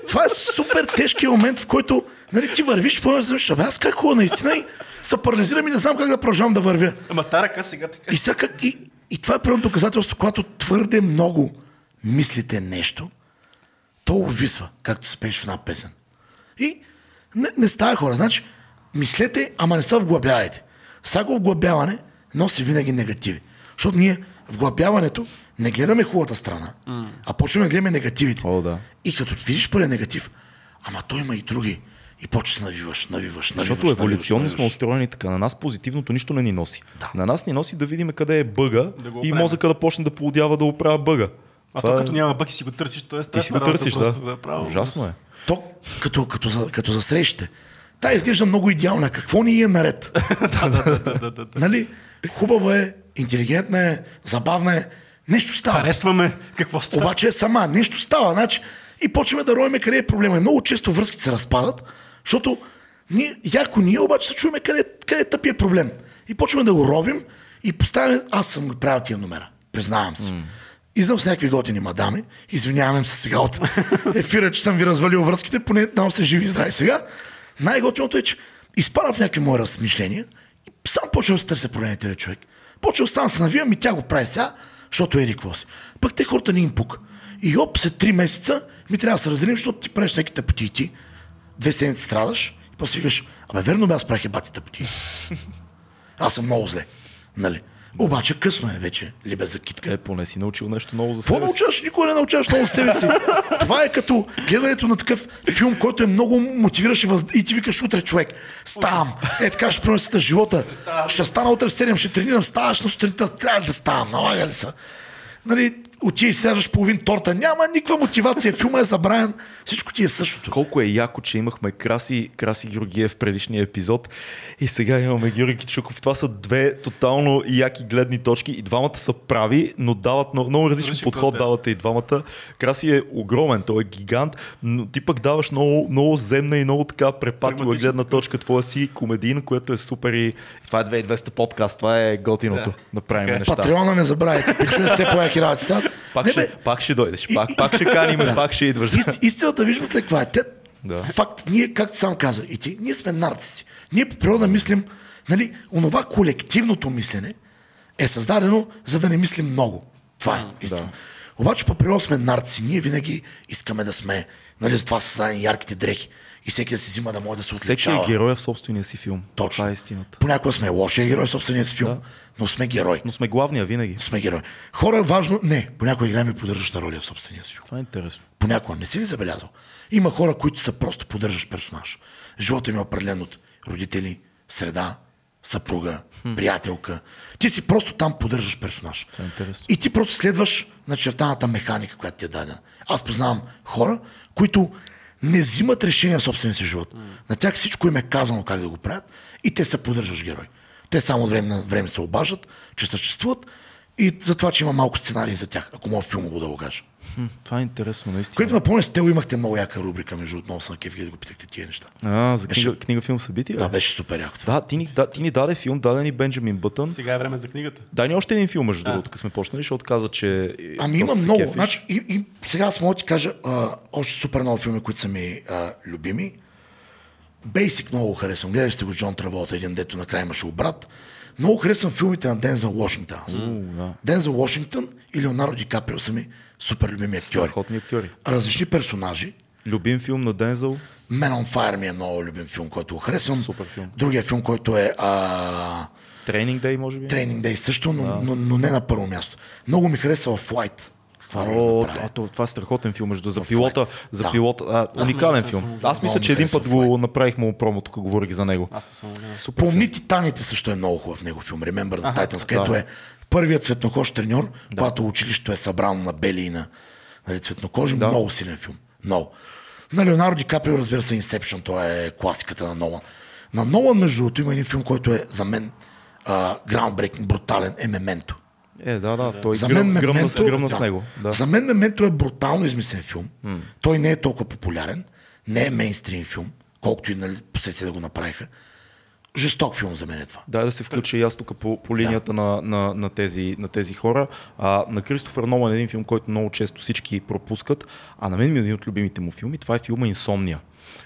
Това е супер тежкият момент, в който нали, ти вървиш, помня да абе, аз как ходя наистина и се парализирам и не знам как да продължавам да вървя. Ама та ръка сега така. И, сега, как- и, и това е първото доказателство, когато твърде много мислите нещо, то увисва, както се пееш в една песен. И не, не става хора. Значи, мислете, ама не се вглъбявайте. Всяко вглъбяване носи винаги негативи. Защото ние вглъбяването не гледаме хубавата страна, а почваме да гледаме негативите. О, да. И като видиш първия негатив, ама той има и други. И почваш да навиваш, навиваш, навиваш. Защото еволюционно навиваш, сме устроени така. На нас позитивното нищо не ни носи. Да. На нас ни носи да видим къде е бъга Да и мозъка да почне да поудява да оправя бъга. А Това то е- като няма бък и си го търсиш, то е Ти си го търсиш, просто, да. право. Ужасно е. То, като, като, за, като срещите. Та изглежда много идеална. Какво ни е наред? [LAUGHS] да, да, да, да. нали? Хубава е, интелигентна е, забавна е. Нещо става. Харесваме какво става. Обаче е сама. Нещо става. Значи, и почваме да роеме къде е проблема. И много често връзките се разпадат, защото ние, яко ние обаче се чуваме къде, къде е тъпия проблем. И почваме да го робим и поставяме, аз съм го правил тия номера. Признавам се. Mm. С някакви готини мадами, извинявам се сега от ефира, че съм ви развалил връзките, поне там сте живи и здрави сега. Най-готиното е, че изпадам в някакви мои размишления и сам почвам да се търся проблемите човек. Почвам да стана се навивам и тя го прави сега, защото е какво си. Пък те хората не им пук. И оп, след три месеца ми трябва да се разделим, защото ти правиш някакви тъпоти и ти. Две седмици страдаш и после викаш, абе верно бе аз правих бати тъпоти. [LAUGHS] Аз съм много зле. Нали? Обаче късно е вече, либе за китка. Е, поне си научил нещо ново за себе си. научаваш? Никога не научаваш много за себе си. [LAUGHS] Това е като гледането на такъв филм, който е много мотивиращ и, въз... и ти викаш утре човек. Ставам. Е така ще приносите живота. Ще стана утре в 7, ще тренирам, ставаш на сутринта, трябва да ставам, налага ли са? Нали, отиди и сядаш половин торта. Няма никаква мотивация. Филма е забравен. Всичко ти е същото. Колко е яко, че имахме Краси, Краси Георгиев в предишния епизод и сега имаме Георги Кичуков. Това са две тотално яки гледни точки и двамата са прави, но дават много, много различен Различен подход подход, да. давате и двамата. Краси е огромен, той е гигант, но ти пък даваш много, много земна и много така препатила гледна точка. Твоя си комедийна, което е супер и това е 2200 подкаст, това е готиното Да. да правим Така е. неща. Патреона не забравяйте. Пичове все по-яки работи. Пак, Не, ще, бе, пак ще дойдеш, пак, пак ще каним, Да. пак ще идваш. Ист, истината виждате ли каква е? Те, Да. Факт, ние, както сам каза, и ти, ние сме нарциси. Ние по природа мислим, нали, онова колективното мислене е създадено, за да не мислим много. Това е истина. Обаче по природа сме нарци. Ние винаги искаме да сме, нали, за това са ярките дрехи. И всеки да си взима да може да се Всеки отличава. е героя в собствения си филм. Точно. Това е истината. Понякога сме лошия герой в собствения си филм, но сме герой. Но сме главния винаги. Сме герой. Хора важно, не, понякога играем и поддържаща роля в собствения си филм. Това е интересно. Понякога не си ли забелязал? Има хора, които са просто поддържаш персонаж. Живота им е определен от родители, среда, съпруга, приятелка. Ти си просто там поддържаш персонаж. Това е интересно. И ти просто следваш начертаната механика, която ти е дадена. Аз познавам хора, които не взимат решения в собствения си живот. На тях всичко им е казано как да го правят и те се поддържаш герой. Те само време на време се обаждат, че съществуват и за това, че има малко сценарии за тях, ако мога филмово да го кажа. Хм, това е интересно, наистина. Което напомня, с Тело имахте много яка рубрика, между отново съм кефи, да го питахте тия неща. А, за Беше- книга, книга филм събитие? Да, бе? беше супер яко. Да, ти ни, да, ти ни даде филм, даде ни Бенджамин Бътън. Сега е време за книгата. Дай ни още един филм, между другото, като сме почнали, защото каза, че... Ами има много. кефиш. Значи, и, и, сега аз мога да ти кажа а, още супер много филми, които са ми а, любими. Бейсик много харесвам. Гледали сте го Джон Траволта, един дето накрая имаше обрат. Много харесвам филмите на Дензел Вашингтон. аз. да. Дензел Вашингтон и Леонардо Ди Каприо са ми супер любими актьори. Страхотни актьори. Различни персонажи. Любим филм на Дензел. Man on Fire ми е много любим филм, който харесвам. Супер филм. Другия филм, който е а, Тренинг Дей, може би. Тренинг Дей също, но, но, но, не на първо място. Много ми харесва Flight. Роля О, направи. а, то, това е страхотен филм, между за пилота, за Да. пилота, а, уникален не филм. Аз мисля, че един път го направихме му промо, тук говорих за него. Аз съм филм. Помни Титаните също е много хубав него филм. Remember the Аха, Titans, където да. е първият цветнокож треньор, когато училището е събрано на бели и на нали, цветнокожи. Да. Много силен филм. Много. На Леонардо Ди Каприо, разбира се, Inception, това е класиката на Нолан. На Нолан, между другото, има един филм, който е за мен а, groundbreaking, брутален, е Мементо. Е, да, да, той За гръм, мен гръмна, Мементо, гръмна да. с него. Да. За мен Мементо е брутално измислен филм. Той не е толкова популярен, не е мейнстрим филм, колкото и нали, последствие да го направиха. Жесток филм за мен е това. Дай да се включа и аз тук по, по линията на, на, на, тези, на тези хора. А, на Кристофър Нолан е един филм, който много често всички пропускат, а на мен ми е един от любимите му филми. Това е филма Инсомния,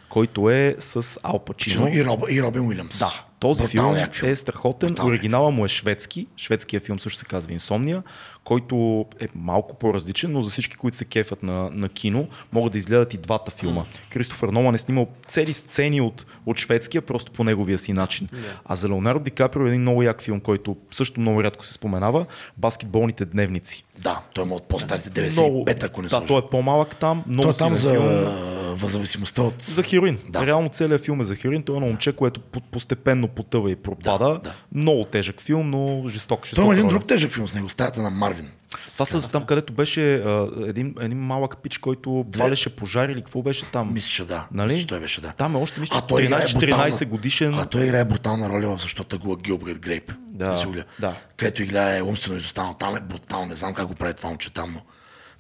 който е с Ал Пачино. И, Роб, и Робин Уилямс. Да, този Брутално филм, як е страхотен. Брутално як. Оригинала му е шведски. Шведския филм също се казва Инсомния, който е малко по-различен, но за всички, които се кефат на, на кино, могат да изгледат и двата филма. Кристофър Нолан е снимал цели сцени от, от шведския, просто по неговия си начин. А за Леонардо Ди Каприо е един много як филм, който също много рядко се споменава. Баскетболните дневници. Да, той има от по-старите 95, ако не се Да, той е по-малък там. Много Той е там за, филм. зависимостта от... За хероин. Да. Реално целият филм е за хероин. Той е на момче, което по- постепенно потъва и пропада. Да, да. Много тежък филм, но жесток. жесток Той има един друг тежък филм с него, стаята на Марвин. Това са там, където беше а, един, един малък пич, който валеше пожар или какво беше там. Мисля, че да. Нали? Мисля, че той беше да. Там е още, мисля, А той играе 13-14 брутална- годишен. А той играе брутална роля в защото го Гилберт Грейп. Да, да. Където играе умствено изостанал. Там е брутално. Не знам как го прави това момче там, но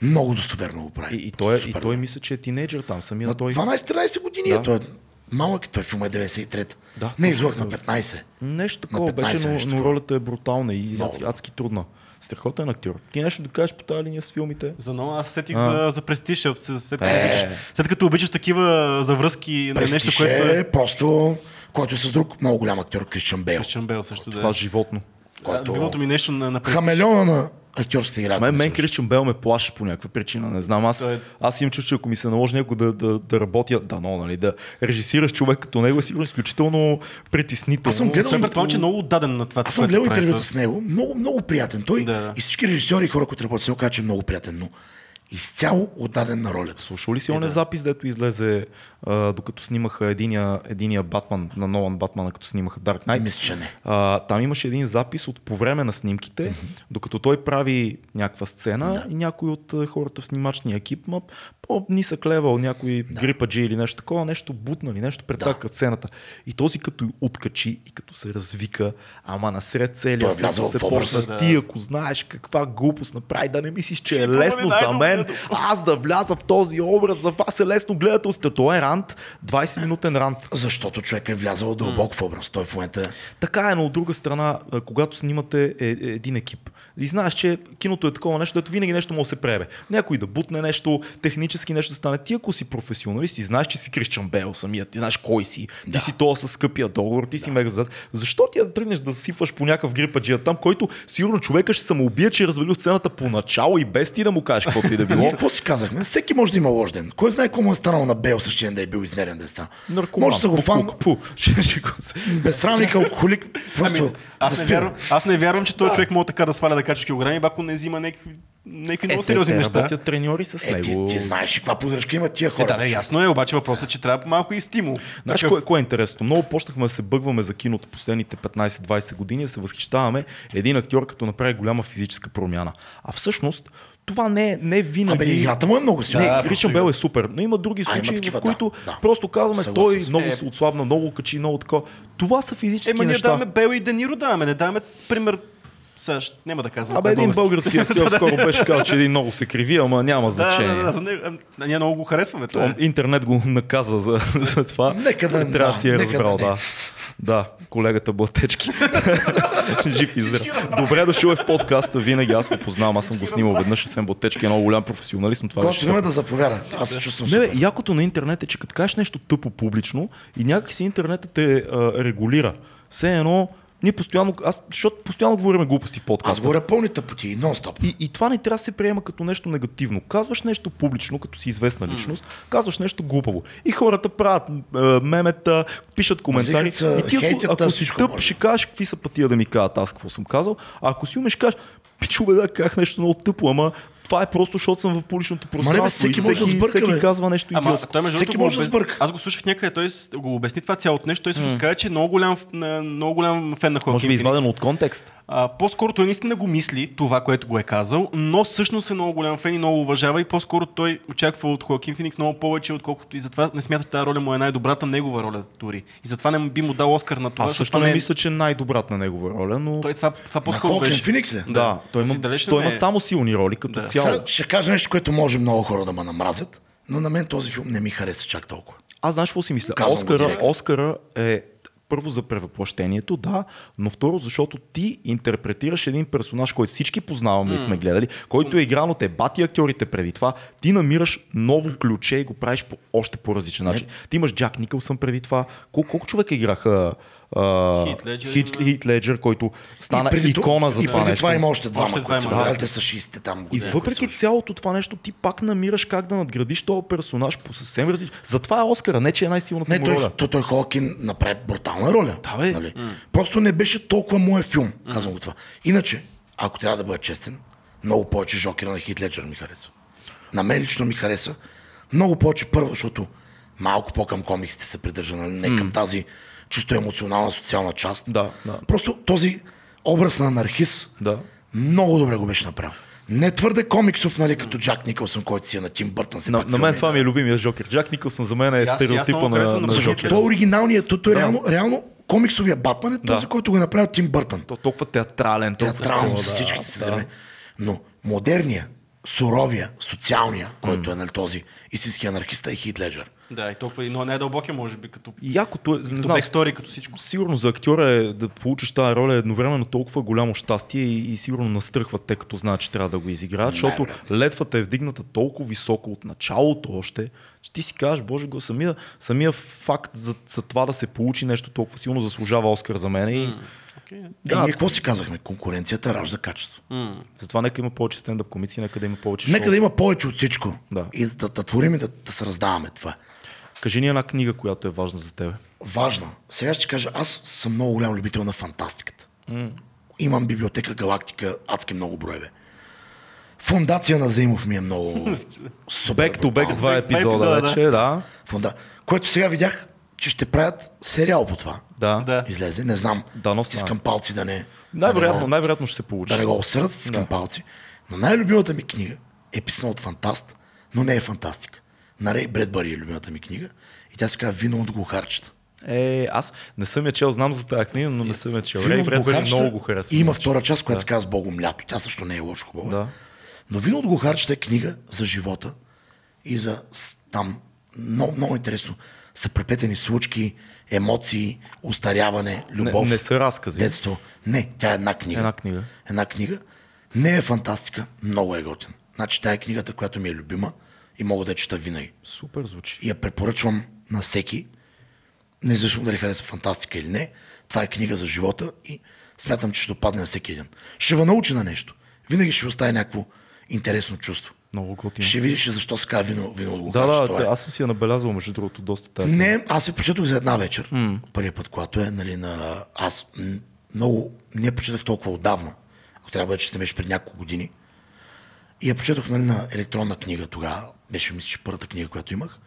много достоверно го прави. И, и, той, е- и Супер той добре. мисля, че е тинейджър там. Самия На той. 12-13 години Да. е. Той е малък. Той филм е 93. Да, не излъг на така. 15. Нещо такова 15 беше, но, но ролята е брутална и адски, адски трудна. Страхотен актьор. Ти нещо да кажеш по тази линия с филмите? За много аз сетих А. за, за престиж. След, като Е. обичаш, след като обичаш такива завръзки на нещо, което е... е просто, който е с друг много голям актьор, Кришчан Бейл. Кристиан Бел също да Това е. животно. който- Любимото ми нещо на, на престиж. Хамелеона на актьорската игра. Мен, мен. Кристиан Бел ме плаши по някаква причина. Не знам. Аз, е- аз имам чувство, че ако ми се наложи някой да, да, да работя, да, но, нали, да режисираш човек като него е сигурно изключително притеснително. Аз съм гледал- Той предполагам, че е много отдаден на това. Аз съм гледал интервюта с него. Много, много приятен. Той Да, да. и всички режисьори и хора, които работят с него, казват, че е много приятен, но изцяло отдаден на ролята. Слушал ли си оня запис, дето излезе, а, докато снимаха единия, единия Батман на Нолан Батмана, като снимаха Dark Knight? Мисля, че не. А, там имаше един запис от по време на снимките, докато той прави някаква сцена и някой от хората в снимачния екип, ма по-нисък левел, някой грипаджи или нещо такова, нещо бутнали, нещо прецака сцената. И този като откачи и като се развика, ама насред целия е се образа. почна, ти ако знаеш каква глупост направи, да не мислиш, че е е лесно за мен, най-доброто. аз да вляза в този образ, за вас е лесно гледателството. Това е рант, 20 минутен рант. Защото човек е влязал дълбоко в образ. Той в момента Така е, но от друга страна, когато снимате е, е, един екип и знаеш, че киното е такова нещо, дето винаги нещо може да се пребе. Някой да бутне нещо, технически нещо да стане. Ти ако си професионалист и знаеш, че си Кристиан Бел самият, ти знаеш кой си, ти Да. си то с скъпия договор, ти си мега зад. Защо ти да тръгнеш да сипваш по някакъв грипаджия там, който сигурно човека ще самоубие, че е развалил сцената по начало и без ти да му кажеш каквото и да било. [LAUGHS] Какво си казахме? Всеки може да има лош ден. Кой знае какво му е станало на Бел същия ден да е бил изнерен да е станал. Наркоман. Може да го фан, [LAUGHS] безсрамник, алкохолик. Просто Ами, аз, да не вярвам, аз не вярвам, че този човек може така да сваля да кача килограми, ако не взима някакви, някакви Е, сериозни те неща. работят треньори с Е, ти, него. ти знаеш и каква подръжка имат тия Е, хора. да, да, човек. ясно е, обаче въпросът е, че трябва малко и стимул. Знаеш Такъв- кое, кое е интересно? Много почнахме да се бъгваме за киното последните 15-20 години, да се възхищаваме един актьор, като направи голяма физическа промяна. А всъщност, това не е, не е винаги... Абе, играта му е много силна. Не, Да, Кришан Бел е супер, но има други А, има случаи, такива, в които да, да. просто казваме, Съгласен той съм. много Е. се отслабна, много качи, много такова. Това са физически Ема ние неща. даваме Бел и Дениро даваме, не даваме пример Сега ще- няма да казвам. Абе, е един български [LAUGHS] актьор скоро беше казал, че един много се криви, ама няма Да, значение. да, да, за него, а, ние много го харесваме. Това То, интернет го наказа за, [LAUGHS] за това. Нека да- Трябва да да, си е разбрал, да да. Да, колегата Блатечки. [LAUGHS] Жив и здрав. Добре дошъл е в подкаста, винаги аз го познавам, аз съм го снимал веднъж, Асен Блатечки е много голям професионалист, но това Готино е да заповяда. Аз се чувствам не, бе, якото на интернет е, че като кажеш нещо тъпо публично и някак си интернетът те а, регулира. Все едно, ние постоянно, аз, защото постоянно говорим глупости в Аз подкаста. говоря пълни тъпоти, нон-стоп. И, и това не трябва да се приема като нещо негативно. Казваш нещо публично, като си известна личност, казваш нещо глупаво. И хората правят е, мемета, пишат коментари. Мазикат се, и ти, ако, хейтят, ако си тъп, може. ще кажеш какви са пътия да ми кажат аз какво съм казал. А ако си умеш, кажеш, пичове да казах нещо много тъпо, ама това е просто, защото съм в публичното не, бе, пространство. всеки и може да всеки, сбърка, всеки бе. казва нещо Ама идиотско. той между Всеки може да сбърка. Аз го слушах някъде, той го обясни това цялото нещо. Той също каза, че е много голям, много голям фен на Хоакин Може би Феникс. извадено от контекст. А, по-скоро той наистина го мисли, това, което го е казал, но всъщност е много голям фен и много уважава и по-скоро той очаква от Хоакин Феникс много повече, отколкото и затова не смята, че тази роля му е най-добрата негова роля дори. И затова не би му дал Оскар на това. Аз също това не е- мисля, че е най-добрата на негова роля, но Той това, това по-скоро беше. Феникс е? да, той има, далеч той не има е. само силни роли като Цяло. Сега ще кажа нещо, което може много хора да ме намразят, но на мен този филм не ми хареса чак толкова. Аз знаеш какво си мисля? Казвам Оскара. Оскара е първо за превъплъщението, да, но второ, защото ти интерпретираш един персонаж, който всички познаваме и сме гледали, който е игран от ебати актьорите преди това. Ти намираш ново ключе и го правиш по още по-различен начин. Ти имаш Джак Никълсън преди това. Колко, колко човека играха? Хит Леджер който стана преди това- икона за и това нещо. това има още двама, Още които да. те са 60 там И въпреки цялото това нещо, ти пак намираш как да надградиш този персонаж по съвсем различен. Затова е Оскара, не че е най-силната Не, му той, роля. той, той Хоакин направи брутална роля. Да, бе. Нали? Просто не беше толкова моят филм, казвам го това. Иначе, ако трябва да бъда честен, много повече Жокера на Хит Леджер ми харесва. На мен лично ми хареса. Много повече първо, защото малко по-към комиксите се придържа, нали? не към тази чисто емоционална социална част. Да, да. Просто този образ на анархист Да. много добре го беше направил. Не твърде комиксов, нали, като Джак Никълсън, който си е на Тим Бъртън. На, пак на мен това ми е любимия Жокер. Джак Никълсън за мен е стереотипа на, на на Защото той е оригиналният, той, Да. реално, реално комиксовия Батман е този, Да. който го е направил Тим Бъртън. То, толкова театрален, толкова с всичките си да. Но модерния, суровия, социалния, който е нали, този истински анархист е Хит Леджер. Да, и толкова, но най-дълбокия може би, като, И Якото е, не като знам, бекстори, като всичко. сигурно за актьора е да получиш тази роля е едновременно толкова голямо щастие и, и сигурно настръхват те, като знаят, че трябва да го изиграят, защото летвата е вдигната толкова високо от началото още, че ти си кажеш, боже го, самия, самия факт за, за това да се получи нещо толкова силно заслужава Оскар за мен и. Е, Да. ние какво си казахме? Конкуренцията ражда качество. Затова нека има повече стендъп комици, нека да има повече Нека шоу. да има повече от всичко. Да. И да, да творим и да, да се раздаваме това. Е. Кажи ни една книга, която е важна за тебе. Важно. Сега ще кажа, аз съм много голям любител на фантастиката. Имам библиотека Галактика, адски много броеве. Фундация на Заимов ми е много [LAUGHS] супер. Брутална. два епизода вече, да. Фунда... Което сега видях, че ще правят сериал по това. Да. Да. Излезе, не знам. Дано стане. Стискам палци да не... Най-вероятно, да най-вероятно ще се получи. да не го осърдат, стискам Да. палци. Но най-любимата ми книга е писана от фантаст, но не е фантастика. На Рей Бредбари е любимата ми книга и тя се казва Вино от глухарчета. Е, аз не съм я чел, знам за тази книга, но не съм я чел. Рей глухарчета много го харесва. Има втора част, която се казва Богом лято. Тя също не е лошо хубава. Да. Но Вино от глухарчета е книга за живота и за там много, много интересно. Са преплетени случки, емоции, устаряване, любов. Не, не са разкази. Детство. Не, тя е една книга. Една книга. Една книга. Не е фантастика, много е готин. Значи тя е книгата, която ми е любима и мога да я чета винаги. Супер звучи. И я препоръчвам на всеки, независимо дали харесва фантастика или не. Това е книга за живота и смятам, че ще допадне на всеки един. Ще ви научи на нещо. Винаги ще ви остави някакво интересно чувство. Много готино. Ще видиш защо се казва вино, вино Да, да, е. аз съм си я набелязал, между другото, доста тази. Не, аз се прочетох за една вечер. Mm. Първия път, когато е, нали, на... Аз много не прочетах толкова отдавна. Ако трябва да четем, беше преди няколко години. И я прочетох, нали, на електронна книга тогава. Беше, мисля, че първата книга, която имах.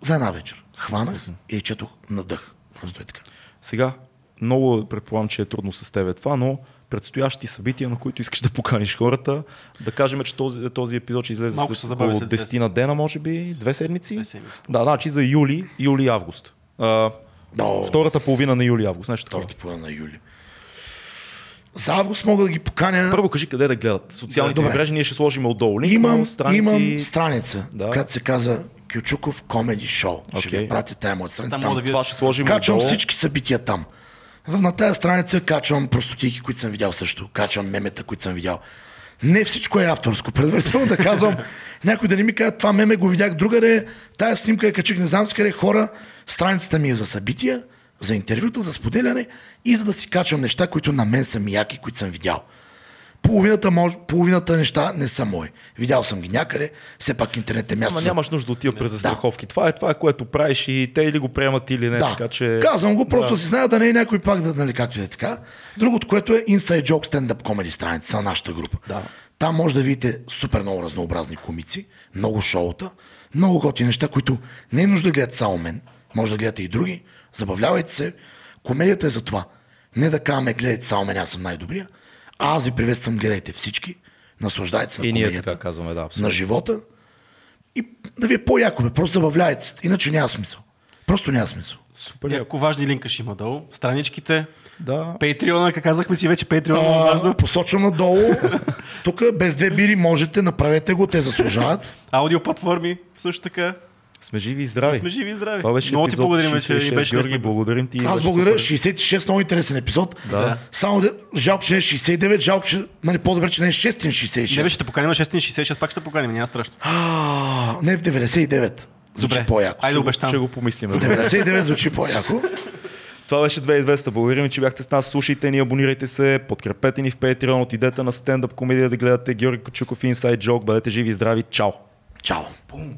За една вечер. Хванах и четох на дъх. Просто е така. Сега, много предполагам, че е трудно с тебе това, но предстоящи събития, на които искаш да поканиш хората. Да кажем, че този, този епизод ще излезе Малко след около след две 10 на дена, може би, две седмици. Две седмици. Да, значи за юли, юли, август. А, Но, втората половина на юли, август. Нещо такова. втората половина на юли. За август мога да ги поканя. Първо кажи къде да гледат. Социалните Добре. мрежи ние ще сложим отдолу. Линк, Имам, страници... имам страница, Да. която се казва Кючуков Комеди Шоу. Ще Окей. ви пратя тая моя страница. Там Там, да видят. Това ще сложим Качвам отдолу. всички събития там. На тази страница качвам простотики, които съм видял също. Качвам мемета, които съм видял. Не всичко е авторско. Предварително да казвам, [LAUGHS] някой да не ми каже, това меме го видях другаде, тая снимка я качих, не знам с къде хора. Страницата ми е за събития, за интервюта, за споделяне и за да си качвам неща, които на мен са ми яки, които съм видял. Половината, мож, половината неща не са мои. Видял съм ги някъде, все пак интернет е място. Ама нямаш нужда да отива през застраховки. Това е това, е, което правиш и те или го приемат или не. Да, Така че... казвам го, просто да. си знае да не е някой пак, да, нали, както и да е така. Другото, което е Inside Joke Stand-Up Comedy страница на нашата група. Да. Там може да видите супер много разнообразни комици, много шоута, много готини неща, които не е нужда да гледате само мен, може да гледате и други. Забавлявайте се. Комедията е за това. Не да казваме, гледайте само мен, аз съм най-добрия. А аз ви приветствам, гледайте всички. Наслаждайте се на И ние комедията. така казваме, да, на абсолютно. живота. И да ви е по-яко, бе. просто забавляйте се. Иначе няма смисъл. Просто няма смисъл. Супер. Няколко важни линка ще има долу. Страничките, Да. Патреона, как казахме си вече, Патреон е важно. посочвам надолу. Тук без две бири можете, направете го, те заслужават. Аудиоплатформи, също така. Сме живи и здрави. Сме живи и здрави. Това беше Много ти благодарим, че 66. ни беше Георги, благодарим ти. Аз благодаря. супер. 66, много интересен епизод. Да. Само да, жалко, че не е 69, жалко, че нали, по-добре, че не е 666. Не беше ще поканим на 666, пак ще поканим, няма страшно. А, не в 99. Звучи Добре. по-яко. Айде обещам. Ще го помислим. В 99 звучи по-яко. Това беше 2200. Благодарим, че бяхте с нас. Слушайте ни, абонирайте се, подкрепете ни в Patreon, отидете на стендъп комедия да гледате Георги Кочуков Inside Joke. Бъдете живи и здрави. Чао! Чао. Пум.